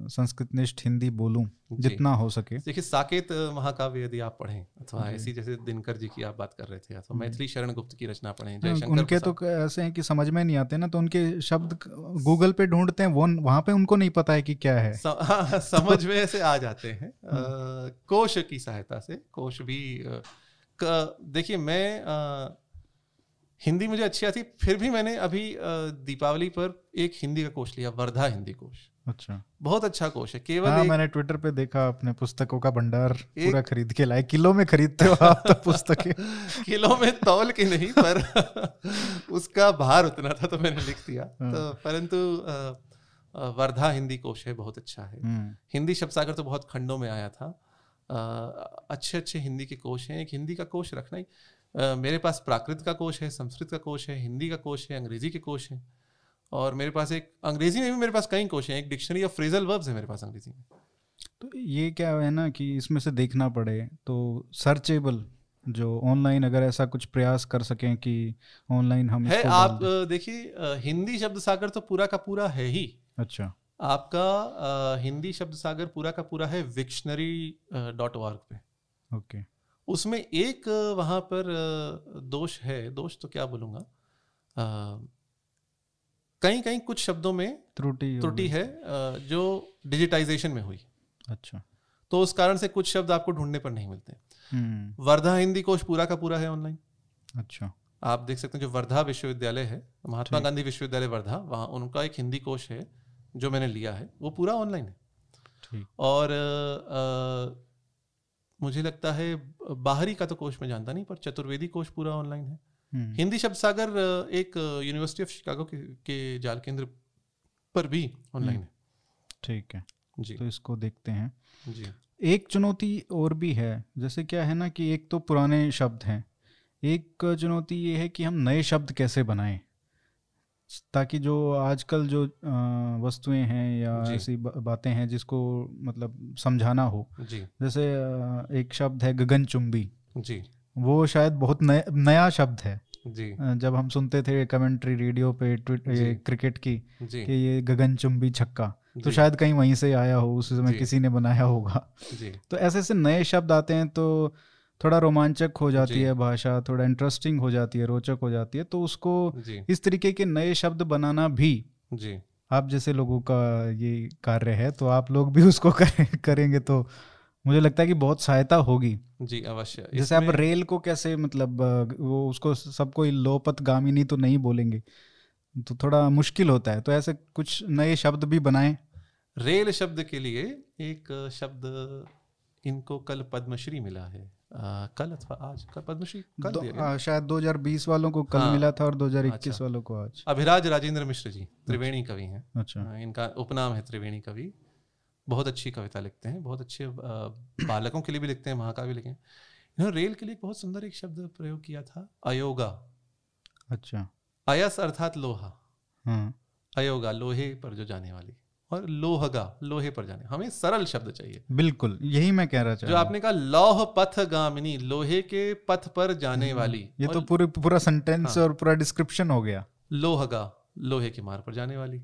संस्कृत निष्ठ हिंदी बोलूँ जितना हो सके। देखिए साकेत महाकाव्य यदि आप पढ़ें अथवा ऐसी जैसे दिनकर जी की आप बात कर रहे थे अथवा मैथिली शरण गुप्त की रचना पढ़ें हाँ, उनके तो ऐसे हैं कि समझ में नहीं आते ना तो उनके शब्द गूगल पे ढूंढते हैं वो वहाँ पे उनको नहीं पता है कि क्या है। हाँ, समझ में ऐसे आ जाते हैं। कोश की सहायता से कोश भी देखिए मैं अ, हिंदी मुझे अच्छी आती फिर भी मैंने अभी अ, दीपावली पर एक हिंदी का कोश लिया वर्धा हिंदी कोश अच्छा। बहुत अच्छा कोश है केवल हाँ एक मैंने ट्विटर पे देखा अपने पुस्तकों का भंडार पूरा खरीद के लाए। किलो में खरीदते हो आप तो पुस्तकें। किलो में तौल के नहीं पर उसका भार उतना था तो मैंने लिख दिया। हाँ। तो परंतु वर्धा हिंदी कोश है बहुत अच्छा है। हम्म, हिंदी शब्द सागर तो बहुत खंडों में आया था। अच्छे अच्छे हिंदी के कोश हैं। एक हिंदी का कोश रखना ही मेरे पास प्राकृत का कोश है संस्कृत का कोश है हिंदी का कोश है अंग्रेज़ी के कोश हैं। और मेरे पास एक अंग्रेज़ी में भी मेरे पास कई कोश हैं। एक डिक्शनरी ऑफ़ फ्रेजल वर्ब्स है मेरे पास अंग्रेज़ी में। तो ये क्या है ना कि इसमें से देखना पड़े तो सर्चेबल जो ऑनलाइन अगर ऐसा कुछ प्रयास कर सकें कि ऑनलाइन हम है आप देखिए हिंदी शब्द सागर तो पूरा का पूरा है ही। अच्छा। आपका अ, हिंदी शब्द सागर पूरा का पूरा है विक्शनरी डॉट ऑर्ग पे। ओके। उसमें एक वहाँ पर दोष है। दोष तो क्या बोलूँगा? कहीं कहीं कुछ शब्दों में त्रुटि त्रुटि है जो डिजिटाइजेशन में हुई। अच्छा। तो उस कारण से कुछ शब्द आपको ढूँढने पर नहीं मिलते। हम्म। वर्धा हिंदी कोश पूरा का पूरा है ऑनलाइन अच्छा। आप देख सकते हैं जो वर्धा विश्वविद्यालय है महात्मा गांधी विश्वविद्यालय वर्धा वहाँ उनका एक हिंदी कोश है। जो मैंने लिया है वो पूरा ऑनलाइन है। और अ, मुझे लगता है बाहरी का तो कोश मैं जानता नहीं पर चतुर्वेदी कोश पूरा ऑनलाइन है। हम्म। हिंदी शब्द सागर एक यूनिवर्सिटी ऑफ़ शिकागो के, के जाल केंद्र पर भी ऑनलाइन हम्म। है। ठीक है। जी। तो इसको देखते हैं। जी। एक चुनौती और भी है जैसे क्या है ना कि एक तो पुराने शब्द हैं। एक चुनौती ये है कि हम नए शब्द कैसे बनाएँ? ताकि जो आजकल जो वस्तुएँ हैं या ऐसी बातें हैं जिसको मतलब समझाना हो जी। जैसे एक शब्द है गगनचुंबी। जी। वो शायद बहुत नया नया शब्द है। जी। जब हम सुनते थे कमेंट्री रेडियो पे क्रिकेट की कि ये गगनचुंबी छक्का तो शायद कहीं वहीं से आया हो उस समय किसी ने बनाया होगा। तो ऐसे ऐसे नए शब्द आते हैं तो थोड़ा रोमांचक हो जाती है भाषा थोड़ा इंटरेस्टिंग हो जाती है रोचक हो जाती है तो उसको इस तरीके के नए शब्द बनाना भी जी। आप जैसे लोगों का ये कार्य है तो आप लोग भी उसको करें, करेंगे तो मुझे लगता है कि बहुत सहायता होगी। जी अवश्य। जैसे आप रेल को कैसे मतलब वो उसको सबको लोपत गामिनी तो नहीं बोलेंगे तो थोड़ा मुश्किल होता है तो ऐसे कुछ नए शब्द भी बनाएँ। रेल शब्द के लिए एक शब्द इनको कल पद्मश्री मिला है। आ, कल अथवा आज कल पद्मश्री कल दो, आ, शायद 2020 वालों को कल हाँ, मिला था और 2021 अच्छा, वालों को आज। अभिराज राजेंद्र मिश्र जी त्रिवेणी कवि हैं। अच्छा। इनका उपनाम है त्रिवेणी कवि। बहुत अच्छी कविता लिखते हैं बहुत अच्छे बालकों के लिए भी लिखते हैं महाकाव्य लिखे इन्होंने रेल के लिए बहुत सुंदर एक शब्द प्रयोग किया था अयोगा। अच्छा। अयस अर्थात लोहा। हाँ। अयोगा लोहे पर जो जाने वाली। और लोहगा लोहे पर जाने। हमें सरल शब्द चाहिए। बिल्कुल यही मैं कह रहा था जो आपने कहा लौह पथ गामिनी लोहे के पथ पर जाने हम्म, वाली। ये तो पूरे पूरा सेंटेंस हाँ, और पूरा डिस्क्रिप्शन हो गया। लोहगा लोहे के मार पर जाने वाली।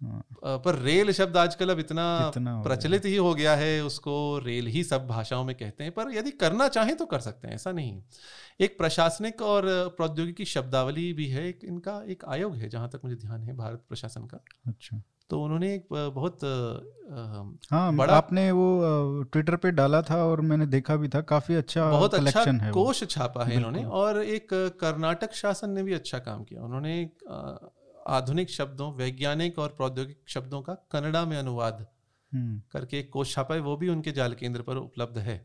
हाँ। पर रेल शब्द आजकल अब इतना, इतना प्रचलित ही हो गया है उसको रेल ही सब भाषाओं में कहते हैं। पर यदि करना चाहें तो कर सकते हैं ऐसा नहीं। एक प्रशासनिक और प्रौद्योगिकी शब्दावली भी है एक इनका एक आयोग है जहाँ तक मुझे ध्यान है भारत प्रशासन का। अच्छा। तो उन्होंने एक बहुत हाँ बड़ा आपने वो ट्विटर पे डाला था और मैंने देखा भी था काफ़ी अच्छा बहुत अच्छा है कोश छापा है इन्होंने और एक कर्नाटक शासन ने भी अच्छा काम किया। उन्होंने आधुनिक शब्दों वैज्ञानिक और प्रौद्योगिक शब्दों का कन्नड़ा में अनुवाद हम्म। करके एक कोश छापा है वो भी उनके जाल केंद्र पर उपलब्ध है।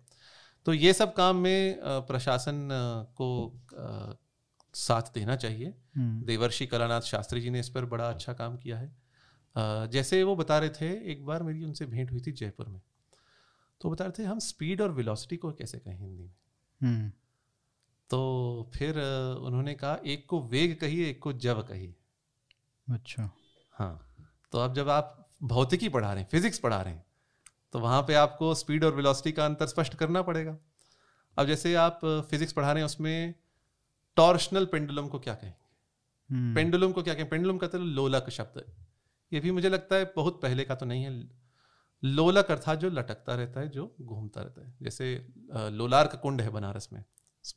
तो ये सब काम में प्रशासन को साथ देना चाहिए। हम्म। देवर्षि कलानाथ शास्त्री जी ने इस पर बड़ा अच्छा काम किया है। जैसे वो बता रहे थे एक बार मेरी उनसे भेंट हुई थी जयपुर में। तो बता रहे थे हम स्पीड और वेलोसिटी को कैसे कहें हिंदी में? हम्म। तो फिर उन्होंने कहा एक को वेग कहिए एक को जब कहिए। अच्छा। हाँ। तो अब जब आप भौतिकी पढ़ा रहे हैं फिजिक्स पढ़ा रहे हैं तो वहाँ पे आपको स्पीड और वेलोसिटी का अंतर स्पष्ट करना पड़ेगा। अब जैसे आप फिजिक्स पढ़ा रहे हैं उसमें टॉर्शनल पेंडुलम को क्या कहेंगे? पेंडुलम हम्म। को क्या कहें? पेंडुलम कहते हैं लोलक शब्द। ये भी मुझे लगता है बहुत पहले का तो नहीं है। लोलक अर्थात जो लटकता रहता है जो घूमता रहता है। जैसे लोलार का कुंड है बनारस में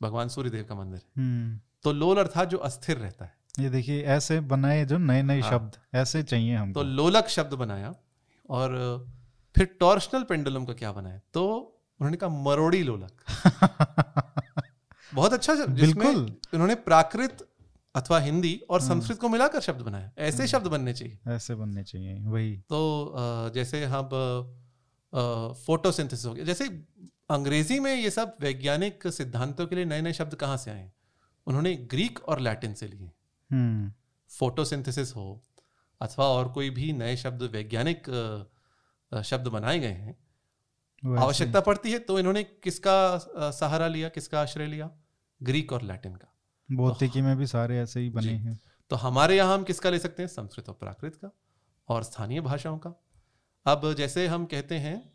भगवान सूर्यदेव का मंदिर। हम्म। तो लोल अर्थात जो अस्थिर रहता है। ये देखिए ऐसे बनाए जो नए नए हाँ। शब्द ऐसे चाहिए हम तो लोलक शब्द बनाया और फिर टॉर्शनल पेंडुलम का क्या बनाया? तो उन्होंने कहा मरोड़ी लोलक। बहुत अच्छा बिल्कुल। उन्होंने प्राकृत अथवा हिंदी और हाँ। संस्कृत को मिलाकर शब्द बनाया ऐसे हाँ। शब्द बनने चाहिए। ऐसे बनने चाहिए वही। तो जैसे हम फोटोसिंथेसिस हो गया। जैसे अंग्रेज़ी में ये सब वैज्ञानिक सिद्धांतों के लिए नए नए शब्द कहाँ से आए? उन्होंने ग्रीक और लैटिन से लिए। फोटोसिंथेसिस हो अथवा और कोई भी नए शब्द वैज्ञानिक शब्द बनाए गए हैं। आवश्यकता पड़ती है तो इन्होंने किसका सहारा लिया किसका आश्रय लिया? ग्रीक और लैटिन का। भौतिकी तो, में भी सारे ऐसे ही बने हैं। तो हमारे यहाँ हम किसका ले सकते हैं? संस्कृत और प्राकृत का और स्थानीय भाषाओं का। अब जैसे हम कहते हैं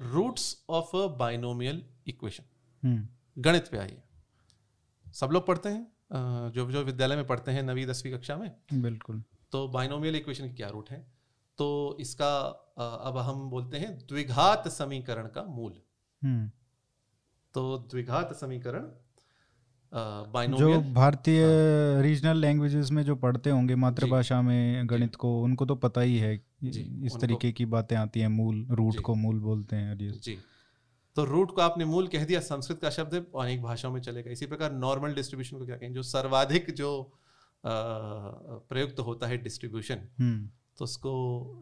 रूट्स ऑफ़ बाइनोमियल इक्वेशन गणित पे आइए। सब लोग पढ़ते हैं? जो जो विद्यालय में पढ़ते हैं नवी दसवीं कक्षा में? बिल्कुल। तो बाइनोमियल इक्वेशन की क्या रूट है? तो इसका अब हम बोलते हैं द्विघात समीकरण का मूल। हम्म। तो द्विघात समीकरण जो भारतीय रीजनल लैंग्वेजेस में जो पढ़ते होंगे मातृभाषा में गणित को उनको तो पता ही है इस तरीके की बातें आती हैं मूल रूट को मूल बोलते हैं जी। तो रूट को आपने मूल कह दिया संस्कृत का शब्द है अनेक भाषाओं में चलेगा। इसी प्रकार नॉर्मल डिस्ट्रीब्यूशन को क्या कहें जो सर्वाधिक जो प्रयुक्त तो होता है डिस्ट्रीब्यूशन हम्म। तो उसको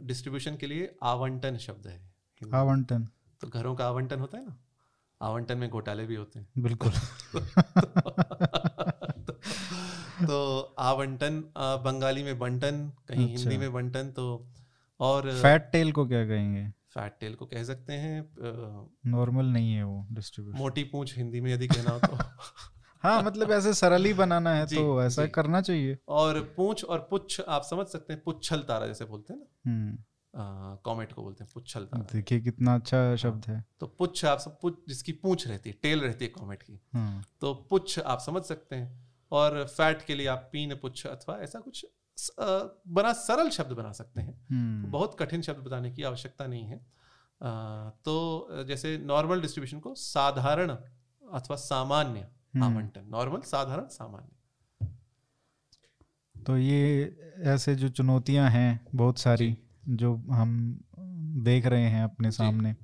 डिस्ट्रीब्यूशन के लिए आवंटन शब्द है। आवंटन। तो घरों का आवंटन होता है ना? आवंटन में घोटाले भी होते हैं। बिल्कुल। तो आवंटन बंगाली में बंटन कहीं अच्छा। हिंदी में बंटन तो और फैट टेल को क्या कहेंगे? फैट टेल को कह सकते हैं नॉर्मल नहीं है वो डिस्ट्रीब्यूशन मोटी पूंछ हिंदी में यदि कहना हो तो। हाँ मतलब ऐसे सरल ही बनाना है तो ऐसा करना चाहिए। और पूंछ और पुच्छ आप समझ सकते हैं पुच्छल तारा जैसे बोलते हैं ना। हम्म। कॉमेट को बोलते हैं पुच्छल तारा देखिए कितना अच्छा हाँ, शब्द है। तो पुच्छ आप सब पुच्छ जिसकी पूंछ रहती है टेल रहती है कॉमेट की। हाँ। तो पुच्छ आप समझ सकते हैं। और फैट के लिए आप पीन पुच्छ अथवा ऐसा कुछ बना सरल शब्द बना सकते हैं। हम्म। बहुत कठिन शब्द बताने की आवश्यकता नहीं है। तो जैसे नॉर्मल डिस्ट्रीब्यूशन को साधारण अथवा सामान्य हम्म। आवंटन नॉर्मल साधारण सामान्य। तो ये ऐसे जो चुनौतियाँ हैं बहुत सारी जो हम देख रहे हैं अपने सामने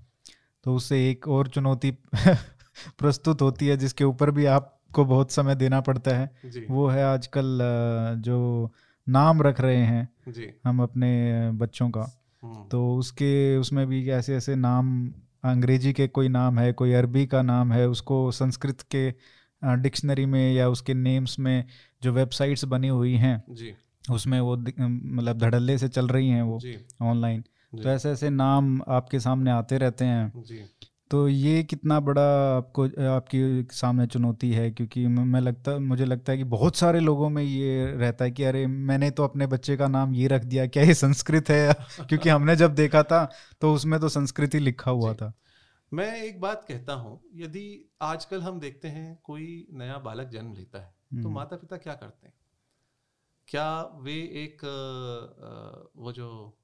तो उससे एक और चुनौती प्रस्तुत होती है जिसके ऊपर भी आपको बहुत समय देना पड़ता है। वो है आजकल जो नाम रख रहे हैं जी। हम अपने बच्चों का। हम्म। तो उसके उसमें भी ऐसे ऐसे नाम अंग्रेज़ी के कोई नाम है कोई अरबी का नाम है उसको संस्कृत के डिक्शनरी में या उसके नेम्स में जो वेबसाइट्स बनी हुई हैं उसमें वो मतलब धड़ल्ले से चल रही हैं वो ऑनलाइन तो ऐसे ऐसे नाम आपके सामने आते रहते हैं। जी। तो ये कितना बड़ा आपको आपकी सामने चुनौती है? क्योंकि मैं लगता मुझे लगता है कि बहुत सारे लोगों में ये रहता है कि अरे मैंने तो अपने बच्चे का नाम ये रख दिया क्या ये संस्कृत है? क्योंकि हमने जब देखा था तो उसमें तो संस्कृत ही लिखा हुआ था। मैं एक बात कहता हूँ यदि आजकल हम देखते हैं कोई नया बालक जन्म लेता है तो हम्म। माता पिता क्या करते हैं? क्या वे एक वो जो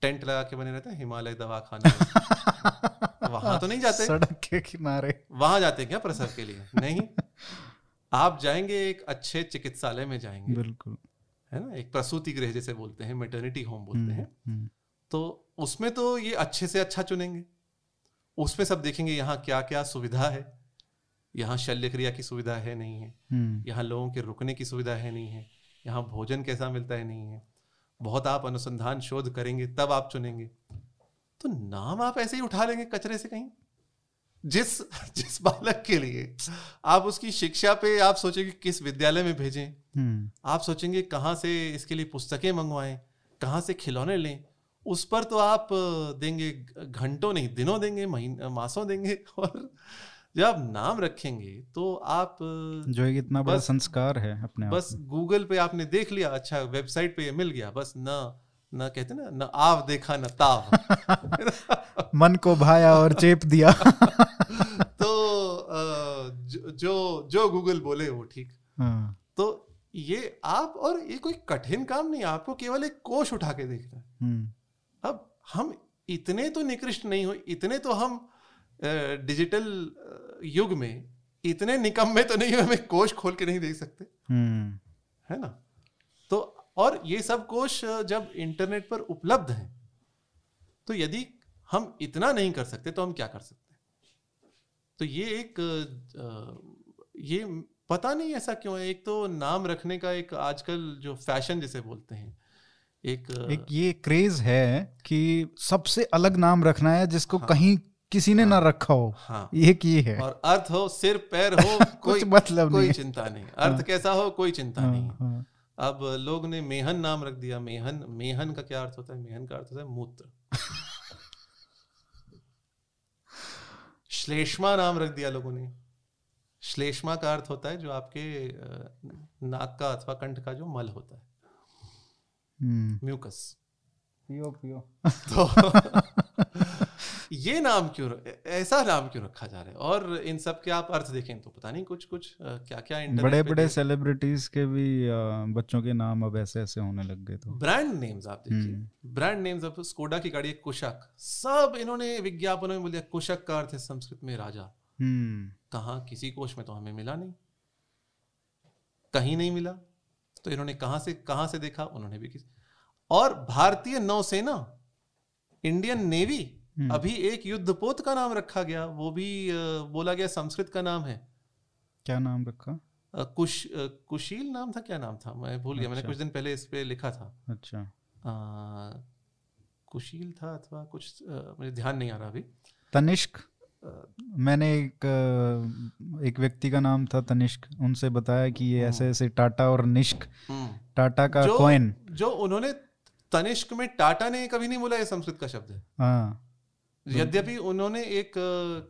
टेंट लगा के बने रहते हैं हिमालय दवा खाने वहाँ तो नहीं जाते? सड़क के किनारे। वहाँ जाते क्या प्रसव के लिए? नहीं। आप जाएँगे एक अच्छे चिकित्सालय में जाएँगे। बिल्कुल। है ना? एक प्रसूति गृह जैसे बोलते हैं मेटर्निटी होम बोलते हम्म, हैं। हम्म। तो उसमें तो ये अच्छे से अच्छा चुनेंगे। उसमें सब देखेंगे यहाँ क्या क्या सुविधा है। यहाँ शल्य क्रिया की सुविधा है नहीं है। हम्म। यहाँ लोगों के रुकने की सुविधा है नहीं है। यहाँ भोजन कैसा मिलता है नहीं है। बहुत आप अनुसंधान शोध करेंगे तब आप चुनेंगे। तो नाम आप ऐसे ही उठा लेंगे कचरे से कहीं। जिस जिस बालक के लिए आप उसकी शिक्षा पे आप सोचेंगे किस विद्यालय में भेजें। हम्म। आप सोचेंगे कहाँ से इसके लिए पुस्तकें मंगवाएँ कहाँ से खिलौने लें। उस पर तो आप देंगे घंटों नहीं दिनों देंगे महीने मासों देंगे। और जब आप नाम रखेंगे तो आप जो एक इतना बड़ा संस्कार है अपने बस गूगल पे आपने देख लिया अच्छा वेबसाइट पे ये मिल गया बस न न कहते ना न आव देखा न ताव। मन को भाया और चेप दिया। तो जो जो गूगल बोले वो ठीक। हाँ। तो ये आप और ये कोई कठिन काम नहीं आपको केवल एक कोश उठा के देखना है। हम्म। अब हम इतने तो निकृष्ट नहीं हो इतने तो हम डिजिटल युग में इतने निकम्मे तो नहीं हमें कोश खोल के नहीं देख सकते। हम्म। है ना? तो और ये सब कोश जब इंटरनेट पर उपलब्ध है तो यदि हम इतना नहीं कर सकते तो हम क्या कर सकते? तो ये एक ये पता नहीं ऐसा क्यों है? एक तो नाम रखने का एक आजकल जो फ़ैशन जिसे बोलते हैं एक एक ये क्रेज है कि सबसे अलग नाम रखना है जिसको हाँ, कहीं किसी ने हाँ, ना रखा हो हाँ, ये है। और अर्थ हो सिर पैर हो कोई मतलब कोई चिंता नहीं। अर्थ हाँ, कैसा हो कोई चिंता हाँ, नहीं हाँ, अब लोग ने मेहन नाम रख दिया। मेहन मेहन का क्या अर्थ होता है? मेहन का अर्थ होता है मूत्र। श्लेष्मा नाम रख दिया लोगों ने। श्लेष्मा का अर्थ होता है जो आपके नाक का अथवा कंठ का जो मल होता है। म्यूकस। पियो पियो। तो ये नाम क्यों ऐसा नाम क्यों रखा जा रहा है? और इन सब के आप अर्थ देखें तो पता नहीं कुछ कुछ क्या क्या बड़े बड़े सेलिब्रिटीज के भी बच्चों के नाम अब ऐसे ऐसे होने लग गए तो। ब्रांड नेम्स आप देखिए। ब्रांड नेम्स अब स्कोडा की गाड़ी कुशक। सब इन्होंने विज्ञापनों में बोल दिया कुशक का अर्थ है संस्कृत में राजा। हम्म। कहा किसी कोश में तो हमें मिला नहीं। कहीं नहीं मिला। तो इन्होंने कहा से कहा से देखा? उन्होंने भी किसी और भारतीय नौसेना इंडियन नेवी हम्म। अभी एक युद्धपोत का नाम रखा गया वो भी बोला गया संस्कृत का नाम है। क्या नाम रखा? कुश कुशील नाम था क्या नाम था? मैं भूल गया अच्छा। मैंने कुछ दिन पहले इस पे लिखा था। अच्छा। आ, कुशील था अथवा कुछ मुझे ध्यान नहीं आ रहा अभी। तनिष्क? मैंने एक एक व्यक्ति का नाम था तनिष्क। उनसे बताया कि ये ऐसे हम्म। ऐसे टाटा और निष्क। हम्म। टाटा का कॉइन जो उन्होंने तनिष्क में टाटा ने कभी नहीं बोला ये संस्कृत का शब्द है। हाँ। यद्यपि उन्होंने एक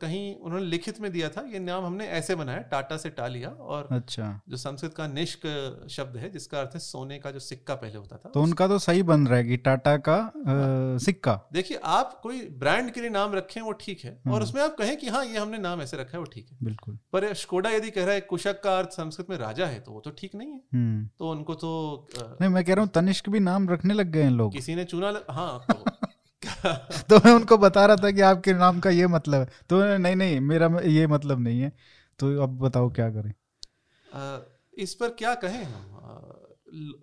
कहीं उन्होंने लिखित में दिया था ये नाम हमने ऐसे बनाया टाटा से टा लिया और अच्छा। जो संस्कृत का निष्क शब्द है जिसका अर्थ है सोने का जो सिक्का पहले होता था तो उनका तो सही बन रहा है कि टाटा का आ, सिक्का। देखिए आप कोई ब्रांड के लिए नाम रखें वो ठीक है और हम्म। उसमें आप कहें कि हाँ ये हमने नाम ऐसे रखा है वो ठीक है। बिल्कुल। पर स्कोडा यदि कह रहा है कुशक का अर्थ संस्कृत में राजा है तो वो तो ठीक नहीं है। हम्म। तो उनको तो नहीं मैं कह रहा हूँ तनिष्क भी नाम रखने लग गए हैं लोग। किसी ने चुना हाँ तो तो मैं उनको बता रहा था कि आपके नाम का ये मतलब है। तो नहीं नहीं मेरा ये मतलब नहीं है। तो अब बताओ क्या करें? आ, इस पर क्या कहें हम?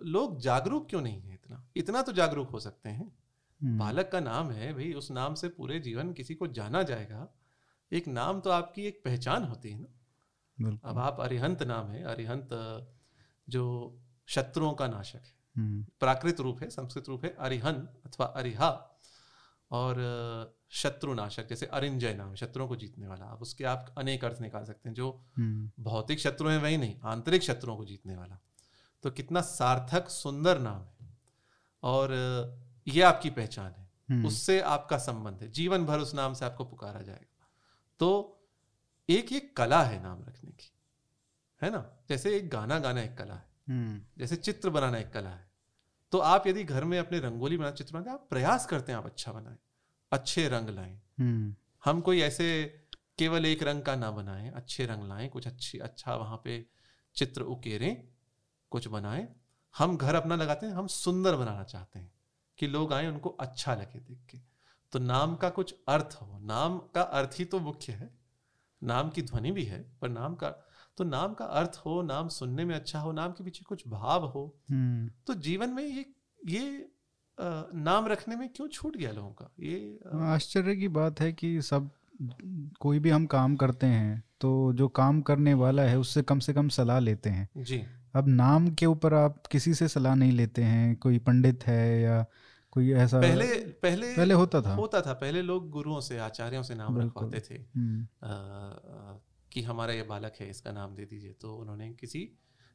लोग जागरूक क्यों नहीं है इतना? इतना तो जागरूक हो सकते हैं। हम्म। बालक का नाम है भाई उस नाम से पूरे जीवन किसी को जाना जाएगा। एक नाम तो आपकी एक पहचान होती है ना? अब आप अरिहंत नाम है अरिहंत जो शत्रुओं का नाशक है। हम्म। प्राकृत रूप है संस्कृत रूप है अरिहन अथवा अरिहा। और शत्रुनाशक जैसे अरिंजय नाम शत्रुओं को जीतने वाला। आप उसके आप अनेक अर्थ निकाल सकते हैं जो हम्म। भौतिक शत्रु हैं वही नहीं आंतरिक शत्रुओं को जीतने वाला। तो कितना सार्थक सुंदर नाम है। और ये आपकी पहचान है। हम्म। उससे आपका संबंध है। जीवन भर उस नाम से आपको पुकारा जाएगा। तो एक ये कला है नाम रखने की। है ना? जैसे एक गाना गाना एक कला है। हम्म। जैसे चित्र बनाना एक कला है। तो आप यदि घर में अपने रंगोली बना चित्र बनाते आप प्रयास करते हैं आप अच्छा बनाए अच्छे रंग लाएँ। हम्म। हम कोई ऐसे केवल एक रंग का ना बनाएँ अच्छे रंग लाएँ कुछ अच्छी अच्छा वहाँ पे चित्र उकेरें कुछ बनाएँ। हम घर अपना लगाते हैं हम सुंदर बनाना चाहते हैं कि लोग आए उनको अच्छा लगे देख के। तो नाम का कुछ अर्थ हो नाम का अर्थ ही तो मुख्य है। नाम की ध्वनि भी है पर नाम का तो नाम का अर्थ हो नाम सुनने में अच्छा हो नाम के पीछे कुछ भाव हो हम्म। तो जीवन में ये ये नाम रखने में क्यों छूट गया लोगों का? ये आश्चर्य की बात है कि सब कोई भी हम काम करते हैं तो जो काम करने वाला है उससे कम से कम सलाह लेते हैं। जी। अब नाम के ऊपर आप किसी से सलाह नहीं लेते हैं कोई पंडित है या कोई ऐसा पहले पहले पहले होता था। होता था पहले लोग गुरुओं से आचार्यों से नाम रखवाते थे। हम्म। कि हमारा ये बालक है इसका नाम दे दीजिए। तो उन्होंने किसी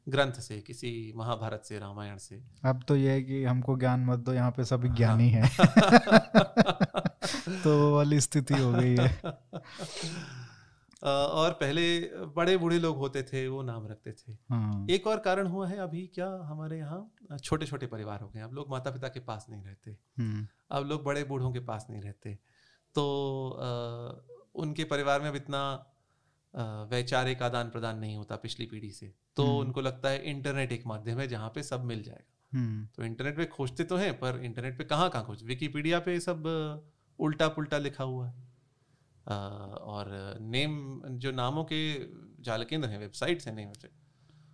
ग्रंथ से किसी महाभारत से रामायण से। अब तो ये है कि हमको ज्ञान मत दो यहाँ पे सभी ज्ञानी हाँ। है। तो वो वाली स्थिति हो गई है। और पहले बड़े बूढ़े लोग होते थे वो नाम रखते थे। हाँ। एक और कारण हुआ है अभी क्या हमारे यहाँ? छोटे छोटे परिवार हो गए। अब लोग माता पिता के पास नहीं रहते। हम्म। अब लोग बड़े बूढ़ों के पास नहीं रहते। तो आ, उनके परिवार में अब इतना वैचारिक आदान प्रदान नहीं होता पिछली पीढ़ी से तो हम्म। उनको लगता है इंटरनेट एक माध्यम है जहाँ पे सब मिल जाएगा हम्म। तो इंटरनेट पे खोजते तो हैं पर इंटरनेट पे कहाँ कहाँ खोज विकीपीडिया पे सब उल्टा पुल्टा लिखा हुआ है और नेम जो नामों के जाल केंद्र हैं वेबसाइट्स हैं नेम वेबसाइट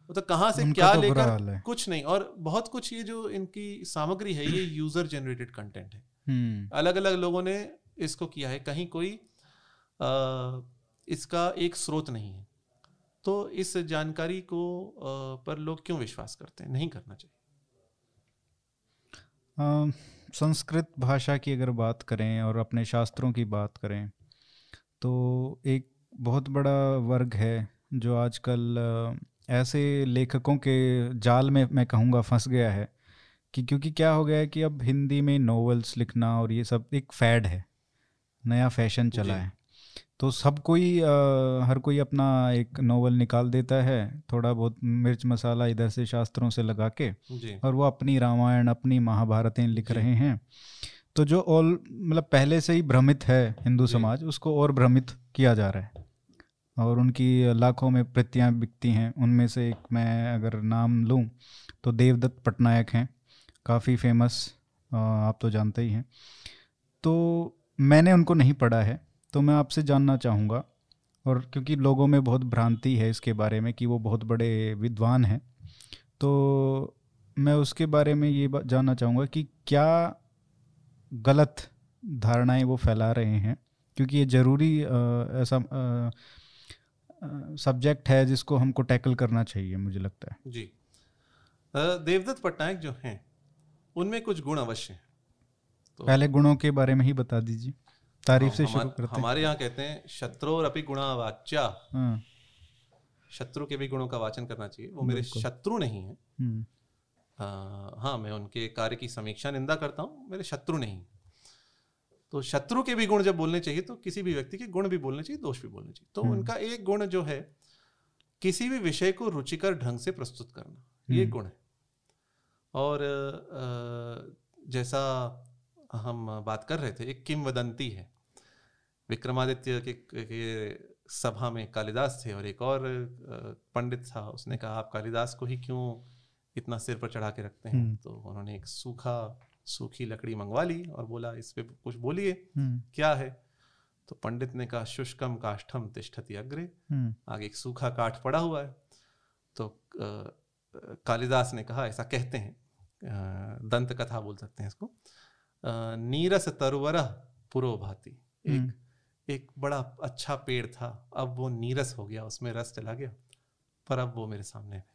तो कहाँ से क्या तो लेकर कुछ नहीं और बहुत कुछ ये जो इनकी सामग्री है ये यूज़र जनरेटेड कंटेंट है हम्म। अलग अलग लोगों ने इसको किया है कहीं कोई आ, इसका एक स्रोत नहीं है। तो इस जानकारी को पर लोग क्यों विश्वास करते हैं? नहीं करना चाहिए। संस्कृत भाषा की अगर बात करें और अपने शास्त्रों की बात करें तो एक बहुत बड़ा वर्ग है जो आजकल ऐसे लेखकों के जाल में मैं कहूँगा फंस गया है कि क्योंकि क्या हो गया है कि अब हिंदी में नॉवेल्स लिखना और ये सब एक फैड है। नया फ़ैशन चला है। तो सब कोई आ, हर कोई अपना एक नोवेल निकाल देता है थोड़ा बहुत मिर्च मसाला इधर से शास्त्रों से लगा के और वो अपनी रामायण अपनी महाभारतें लिख रहे हैं। तो जो ऑल मतलब पहले से ही भ्रमित है हिंदू समाज उसको और भ्रमित किया जा रहा है। और उनकी लाखों में प्रतियाँ बिकती हैं। उनमें से एक मैं अगर नाम लूँ तो देवदत्त पटनायक हैं। काफ़ी फ़ेमस आप तो जानते ही हैं। तो मैंने उनको नहीं पढ़ा है। तो मैं आपसे जानना चाहूँगा और क्योंकि लोगों में बहुत भ्रांति है इसके बारे में कि वो बहुत बड़े विद्वान हैं तो मैं उसके बारे में ये जानना चाहूँगा कि क्या गलत धारणाएँ वो फैला रहे हैं? क्योंकि ये ज़रूरी ऐसा सब्जेक्ट है जिसको हमको टैकल करना चाहिए मुझे लगता है। जी। देवदत्त पटनायक जो हैं उनमें कुछ गुण अवश्य हैं। तो पहले गुणों के बारे में ही बता दीजिए। तारीफ़ से शुरू करते हैं। हमारे यहाँ कहते हैं शत्रु और अपनी गुणा वाच्या हाँ। शत्रु के भी गुणों का वाचन करना चाहिए। वो मेरे शत्रु नहीं है। हम्म। हाँ मैं उनके कार्य की समीक्षा निंदा करता हूँ। मेरे शत्रु नहीं तो शत्रु के भी गुण जब बोलने चाहिए तो किसी भी व्यक्ति के गुण भी बोलने चाहिए दोष भी बोलने चाहिए। तो हम्म। उनका एक गुण जो है किसी भी विषय को रुचिकर ढंग से प्रस्तुत करना ये हम्म। गुण है। और जैसा हम बात कर रहे थे एक किमवदंती है विक्रमादित्य के, के सभा में कालिदास थे और एक और पंडित था उसने कहा आप कालिदास को ही क्यों इतना सिर पर चढ़ा के रखते हैं हम्म। तो उन्होंने एक सूखा सूखी लकड़ी मंगवा ली और बोला इस पे कुछ बोलिए हम्म। क्या है तो पंडित ने कहा शुष्कम काष्ठम तिष्ठति अग्रे हम्म। आगे एक सूखा काठ पड़ा हुआ है तो कालिदास ने कहा ऐसा कहते हैं दंत कथा बोल सकते हैं इसको नीरस तरवर पुरो भाती एक एक बड़ा अच्छा पेड़ था अब वो नीरस हो गया उसमें रस चला गया पर अब वो मेरे सामने है।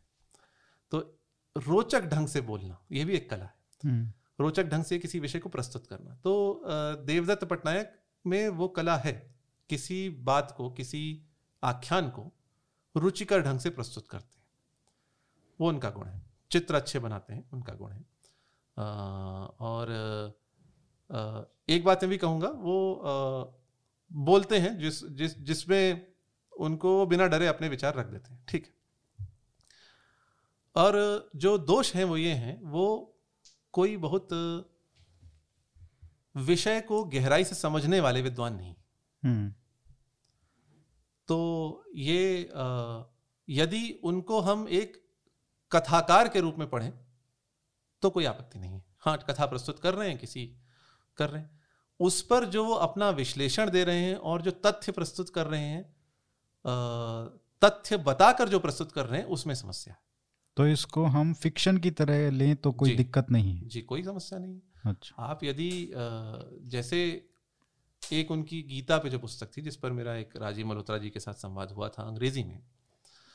तो रोचक ढंग से बोलना ये भी एक कला है। हम्म। रोचक ढंग से किसी विषय को प्रस्तुत करना। तो देवदत्त पटनायक में वो कला है किसी बात को किसी आख्यान को रुचिकर ढंग से प्रस्तुत करते हैं। वो उनका गुण है। चित्र अच्छे बनाते हैं उनका गुण है। आ, और आ, एक बात मैं भी कहूँगा वो बोलते हैं जिस जिस जिसमें उनको बिना डरे अपने विचार रख देते हैं ठीक है। और जो दोष हैं वो ये हैं वो कोई बहुत विषय को गहराई से समझने वाले विद्वान नहीं। हम्म। तो ये यदि उनको हम एक कथाकार के रूप में पढ़ें तो कोई आपत्ति नहीं है। हाँ कथा प्रस्तुत कर रहे हैं किसी कर रहे हैं। उस पर जो वो अपना विश्लेषण दे रहे हैं और जो तथ्य प्रस्तुत कर रहे हैं तथ्य बताकर जो प्रस्तुत कर रहे हैं उसमें समस्या है। तो इसको हम फिक्शन की तरह लें तो कोई दिक्कत नहीं है। जी कोई समस्या नहीं अच्छा। आप यदि जैसे एक उनकी गीता पे जो पुस्तक थी जिस पर मेरा एक राजीव मल्होत्रा जी के साथ संवाद हुआ था अंग्रेज़ी में।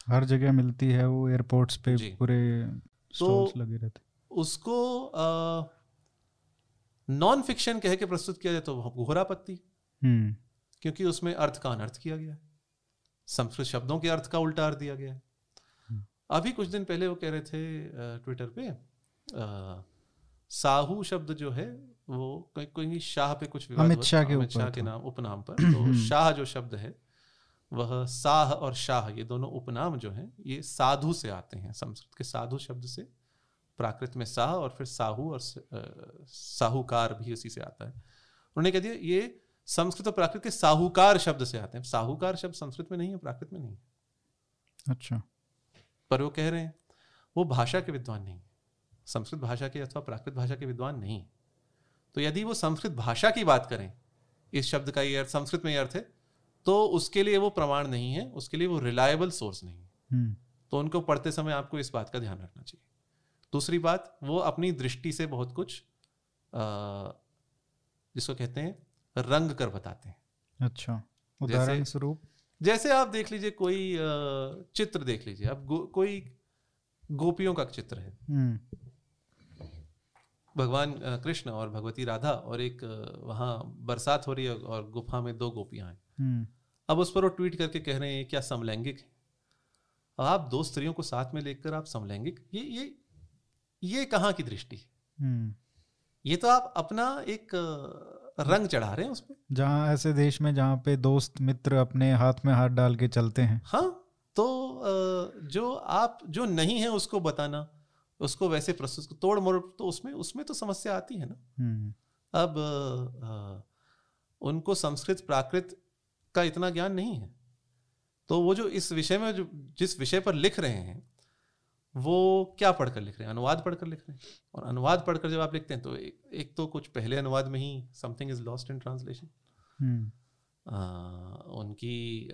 हर जगह मिलती है वो एयरपोर्ट्स पे पूरे तो लगे रहते। उसको नॉन फिक्शन कह के प्रस्तुत किया जाए तो घोरापत्ति हम्म। क्योंकि उसमें अर्थ का अनर्थ किया गया है संस्कृत शब्दों के अर्थ का उल्टा अर्थ दिया गया है हम्म। अभी कुछ दिन पहले वो कह रहे थे ट्विटर पे आ, साहू शब्द जो है वो कोई शाह पे कुछ अमित शाह के अमित शाह के नाम उपनाम पर तो। शाह जो शब्द है वह साह और शाह ये दोनों उपनाम जो हैं ये साधु से आते हैं संस्कृत के साधु शब्द से प्राकृत में साह और फिर साहू और साहूकार भी उसी से आता है। उन्होंने कह दिया ये संस्कृत और प्राकृत के साहूकार शब्द से आते हैं। साहूकार शब्द संस्कृत में नहीं है प्राकृत में नहीं है। अच्छा। पर वो कह रहे हैं वो भाषा के विद्वान नहीं संस्कृत भाषा के अथवा प्राकृत भाषा के विद्वान नहीं तो यदि वो संस्कृत भाषा की बात करें इस शब्द का ये अर्थ संस्कृत में ये अर्थ है तो उसके लिए वो प्रमाण नहीं है उसके लिए वो रिलायबल सोर्स नहीं है। हम्म। तो उनको पढ़ते समय आपको इस बात का ध्यान रखना चाहिए। दूसरी बात वो अपनी दृष्टि से बहुत कुछ जिसको कहते हैं रंग कर बताते हैं। अच्छा उदाहरण स्वरूप जैसे आप देख लीजिए कोई चित्र देख लीजिए। अब गो, कोई गोपियों का चित्र है। हम्म। भगवान कृष्ण और भगवती राधा और एक वहाँ बरसात हो रही है और गुफा में दो गोपियाँ हैं। हम्म। अब उस पर वो ट्वीट करके कह रहे हैं क्या समलैंगिक है? आप दो स्त्रियों को साथ में लेकर आप समलैंगिक? ये ये ये कहाँ की दृष्टि? हम्म। ये तो आप अपना एक रंग चढ़ा रहे हैं उसमें। जहाँ ऐसे देश में जहाँ पे दोस्त मित्र अपने हाथ में हाथ डाल के चलते हैं। हाँ तो जो आप जो नहीं है उसको बताना उसको वैसे प्रस्तुत तोड़ मोड़ तो उसमें उसमें तो समस्या आती है ना। हम्म। अब आ, उनको संस्कृत प्राकृत का इतना ज्ञान नहीं है। तो वो जो इस विषय में जो जिस विषय पर लिख रहे हैं वो क्या पढ़कर लिख रहे हैं? अनुवाद पढ़कर लिख रहे हैं? और अनुवाद पढ़कर जब आप लिखते हैं तो एक, एक तो कुछ पहले अनुवाद में ही something is lost in translation उनकी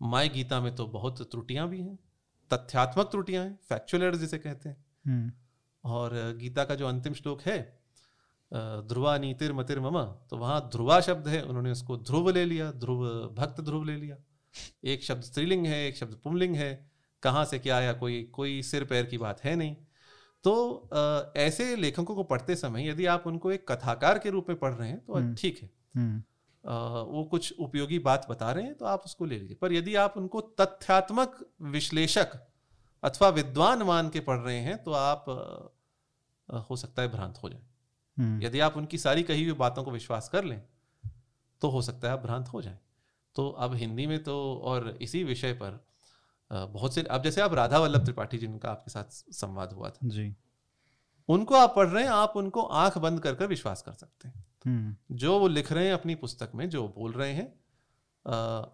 माई गीता में तो बहुत त्रुटियाँ भी हैं तथ्यात्मक त्रुटियाँ हैं फैक्चुअल जिसे कहते हैं। हम्म। और गीता का जो अंतिम श्लोक है ध्रुवा नीतिर मतिर मम तो वहाँ ध्रुवा शब्द है उन्होंने उसको ध्रुव ले लिया ध्रुव भक्त ध्रुव ले लिया। एक शब्द स्त्रीलिंग है एक शब्द पुमलिंग है कहाँ से क्या आया कोई कोई सिर पैर की बात है नहीं तो आ, ऐसे लेखकों को पढ़ते समय यदि आप उनको एक कथाकार के रूप में पढ़ रहे हैं तो हम्म। ठीक है हम्म। वो कुछ उपयोगी बात बता रहे हैं तो आप उसको ले लीजिए पर यदि आप उनको तथ्यात्मक विश्लेषक अथवा विद्वान मान के पढ़ रहे हैं तो आप आ, हो सकता है भ्रांत हो जाए हम्म। यदि आप उनकी सारी कही हुई बातों को विश्वास कर लें तो हो सकता है आप भ्रांत हो जाए तो अब हिंदी में तो और इसी विषय पर बहुत से अब जैसे आप राधा वल्लभ त्रिपाठी जिनका आपके साथ संवाद हुआ था जी। उनको आप पढ़ रहे हैं आप उनको आँख बंद कर कर विश्वास कर सकते हैं। हम्म। जो वो लिख रहे हैं अपनी पुस्तक में जो बोल रहे हैं आ,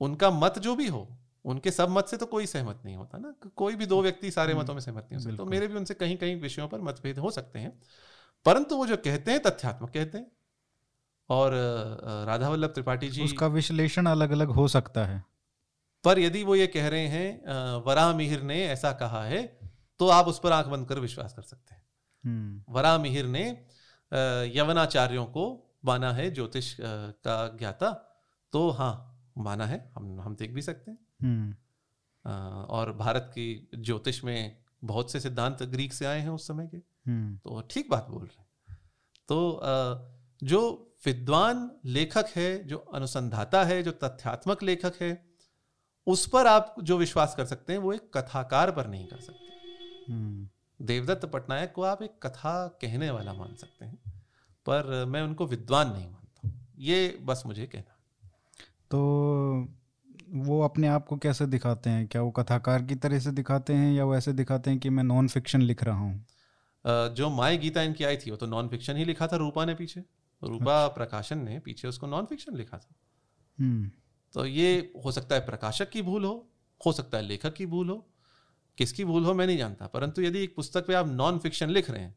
उनका मत जो भी हो उनके सब मत से तो कोई सहमत नहीं होता ना। कोई भी दो व्यक्ति सारे हम्म। मतों में सहमत नहीं हो सकते। तो मेरे भी उनसे कहीं कहीं विषयों पर मतभेद हो सकते हैं। परंतु वो जो कहते हैं तथ्यात्मक कहते हैं। और राधा वल्लभ त्रिपाठी जी उसका विश्लेषण अलग अलग हो सकता है। पर यदि वो ये कह रहे हैं वरा मिहिर ने ऐसा कहा है तो आप उस पर आँख बंद कर विश्वास कर सकते हैं हम्म। वरा मिहिर ने यवनाचार्यों को माना है ज्योतिष का ज्ञाता तो हाँ माना है हम हम देख भी सकते हैं हम्म। और भारत की ज्योतिष में बहुत से सिद्धांत ग्रीक से आए हैं उस समय के हम्म। तो ठीक बात बोल रहे हैं तो जो विद्वान लेखक है जो अनुसंधाता है जो तथ्यात्मक लेखक है उस पर आप जो विश्वास कर सकते हैं वो एक कथाकार पर नहीं कर सकते। हम्म। देवदत्त पटनायक को आप एक कथा कहने वाला मान सकते हैं पर मैं उनको विद्वान नहीं मानता। ये बस मुझे कहना। तो वो अपने आप को कैसे दिखाते हैं? क्या वो कथाकार की तरह से दिखाते हैं या वो ऐसे दिखाते हैं कि मैं नॉन फिक्शन लिख रहा हूँ? जो माई गीता इनकी आई थी वो तो नॉन फिक्शन ही लिखा था रूपा ने पीछे। रूपा अच्छा। प्रकाशन ने पीछे उसको नॉन फिक्शन लिखा था। हम्म। तो ये हो सकता है प्रकाशक की भूल हो हो सकता है लेखक की भूल हो किसकी भूल हो मैं नहीं जानता। परंतु यदि एक पुस्तक पे आप नॉन फिक्शन लिख रहे हैं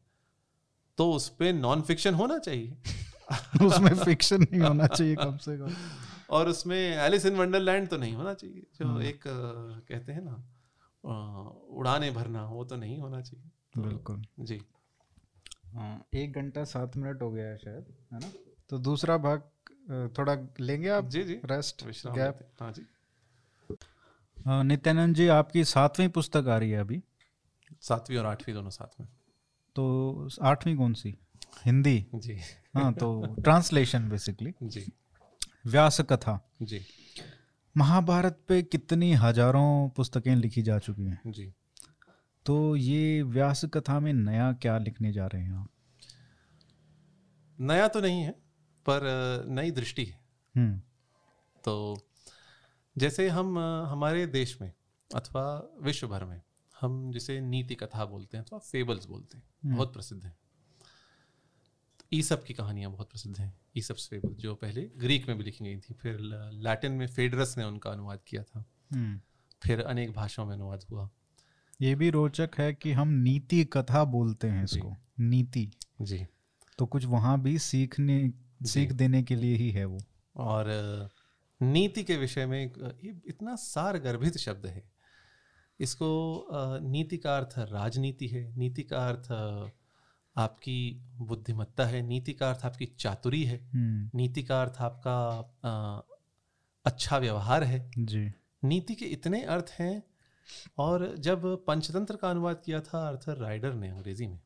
तो उस पर नॉन फिक्शन होना चाहिए। उसमें फिक्शन नहीं होना चाहिए कम से कम। और उसमें एलिस इन वंडरलैंड तो नहीं होना चाहिए। जो हाँ। एक कहते हैं ना उड़ाने भरना वो तो नहीं होना चाहिए। तो, बिल्कुल। जी। हाँ एक घंटा सात मिनट हो गया है शायद है ना? तो दूसरा भाग थोड़ा लेंगे आप? जी जी। रेस्ट गैप हाँ। जी। नित्यानंद जी आपकी सातवीं पुस्तक आ रही है अभी? सातवीं और आठवीं दोनों साथ में। तो आठवीं कौन सी? हिंदी। जी। हाँ तो ट्रांसलेशन बेसिकली जी। व्यास कथा जी। महाभारत पे कितनी हज़ारों पुस्तकें लिखी जा चुकी हैं? जी। तो ये व्यास कथा में नया क्या लिखने जा रहे हैं आप? नया तो नहीं है। पर नई दृष्टि है। हम्म। तो जैसे हम हमारे देश में अथवा विश्व भर में हम जिसे नीति कथा बोलते हैं अथवा फेबल्स बोलते हैं हम्म। बहुत प्रसिद्ध हैं। ईसप की कहानियाँ बहुत प्रसिद्ध हैं ईसप फेबल जो पहले ग्रीक में भी लिखी गई थी फिर लैटिन में फेडरस ने उनका अनुवाद किया था। हम्म। फिर अनेक भाषाओं में अनुवाद हुआ। ये भी रोचक है कि हम नीति कथा बोलते हैं इसको नीति। जी। तो कुछ वहाँ भी सीखने सीख देने के लिए ही है वो। और नीति के विषय में ये इतना सार गर्भित शब्द है। इसको नीति का अर्थ राजनीति है नीति का अर्थ आपकी बुद्धिमत्ता है नीति का अर्थ आपकी चातुरी है हम्म। नीति का अर्थ आपका अच्छा व्यवहार है। जी। नीति के इतने अर्थ हैं और जब पंचतंत्र का अनुवाद किया था अर्थर राइडर ने अंग्रेज़ी में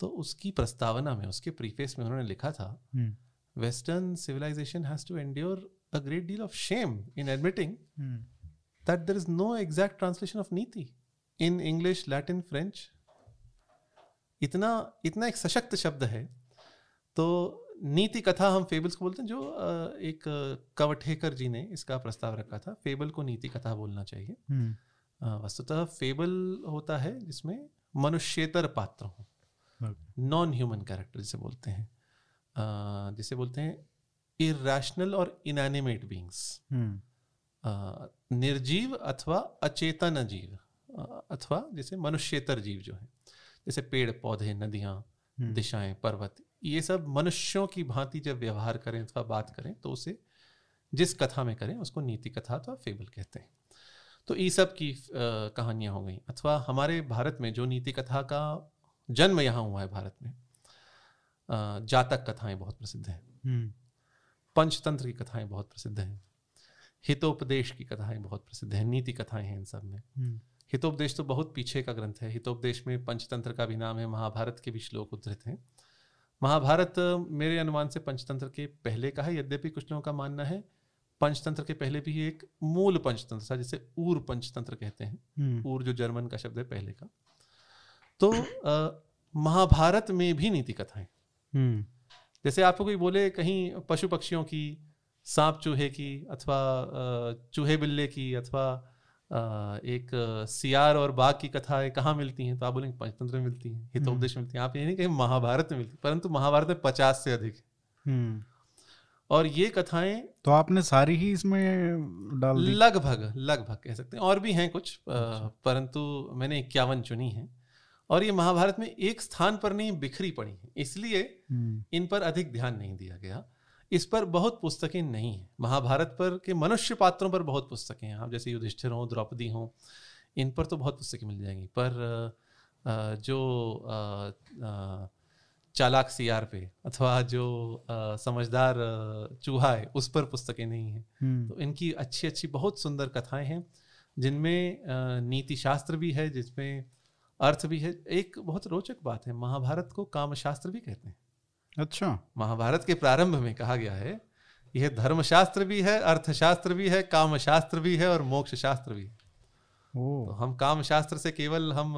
तो उसकी प्रस्तावना में उसके प्रीफेस में उन्होंने लिखा था western civilisation has to endure a great deal of shame in admitting that there is no exact translation of niti in English Latin French इतना इतना एक सशक्त शब्द है। तो नीति कथा हम फेबल्स को बोलते हैं जो एक कवठेकर जी ने इसका प्रस्ताव रखा था। फेबल को नीति कथा बोलना चाहिए। हम्म। वस्तुतः फेबल होता है जिसमें मनुष्यतर पात्र हो। नॉन ह्यूमन कैरेक्टर जिसे बोलते हैं। जिसे बोलते हैं इरेशनल और इनएनिमेट बींग्स निर्जीव अथवा अचेतन जीव अथवा जैसे मनुष्यतर जीव जो है जैसे पेड़ पौधे नदियाँ हम्म। दिशाएँ पर्वत ये सब मनुष्यों की भांति जब व्यवहार करें अथवा बात करें तो उसे जिस कथा में करें उसको नीति कथा अथवा फेबल कहते हैं। तो ये सब की कहानियाँ हो गई। अथवा हमारे भारत में जो नीति कथा का जन्म यहाँ हुआ है भारत में जातक कथाएँ बहुत प्रसिद्ध हैं। हम्म। पंचतंत्र की कथाएँ बहुत प्रसिद्ध हैं। हितोपदेश की कथाएँ बहुत प्रसिद्ध हैं। नीति कथाएँ हैं इन सब में। हम्म। हितोपदेश तो बहुत पीछे का ग्रंथ है। हितोपदेश में पंचतंत्र का भी नाम है। महाभारत के भी श्लोक उद्धृत हैं। महाभारत मेरे अनुमान से पंचतंत्र के पहले का है। यद्यपि कुछ लोगों का मानना है पंचतंत्र के पहले भी एक मूल पंचतंत्र था जिसे ऊर पंचतंत्र कहते हैं। हम्म। ऊर जो जर्मन का शब्द है पहले का। तो महाभारत में भी नीति कथाएँ। जैसे आपको कोई बोले कहीं पशु पक्षियों की सांप चूहे की अथवा चूहे बिल्ले की अथवा एक सियार और बाघ की कथाएँ कहाँ मिलती हैं? तो आप बोलेंगे पंचतंत्र में मिलती हैं हितोपदेश में मिलती हैं। आप ये नहीं कहीं महाभारत में मिलती परंतु महाभारत में पचास से अधिक। हम्म। और ये कथाएँ तो आपने सारी ही इसमें डाल दी? लगभग लगभग कह सकते हैं। और भी हैं कुछ अच्छा। परंतु मैंने इक्यावन चुनी है। और ये महाभारत में एक स्थान पर नहीं बिखरी पड़ी है। इसलिए हम्म। इन पर अधिक ध्यान नहीं दिया गया। इस पर बहुत पुस्तकें नहीं हैं। महाभारत पर के मनुष्य पात्रों पर बहुत पुस्तकें हैं। आप जैसे युधिष्ठिर हों द्रौपदी हों इन पर तो बहुत पुस्तकें मिल जाएँगी। पर जो चालाक सियार पे अथवा जो समझदार चूहा है उस पर पुस्तकें नहीं हैं। हम्म। तो इनकी अच्छी अच्छी बहुत सुंदर कथाएँ हैं जिनमें नीति शास्त्र भी है जिसमें अर्थ भी है एक बहुत रोचक बात है महाभारत को कामशास्त्र भी कहते हैं। अच्छा। महाभारत के प्रारंभ में कहा गया है यह धर्मशास्त्र भी है अर्थशास्त्र भी है काम शास्त्र भी है और मोक्ष शास्त्र भी है। तो हम काम शास्त्र से केवल हम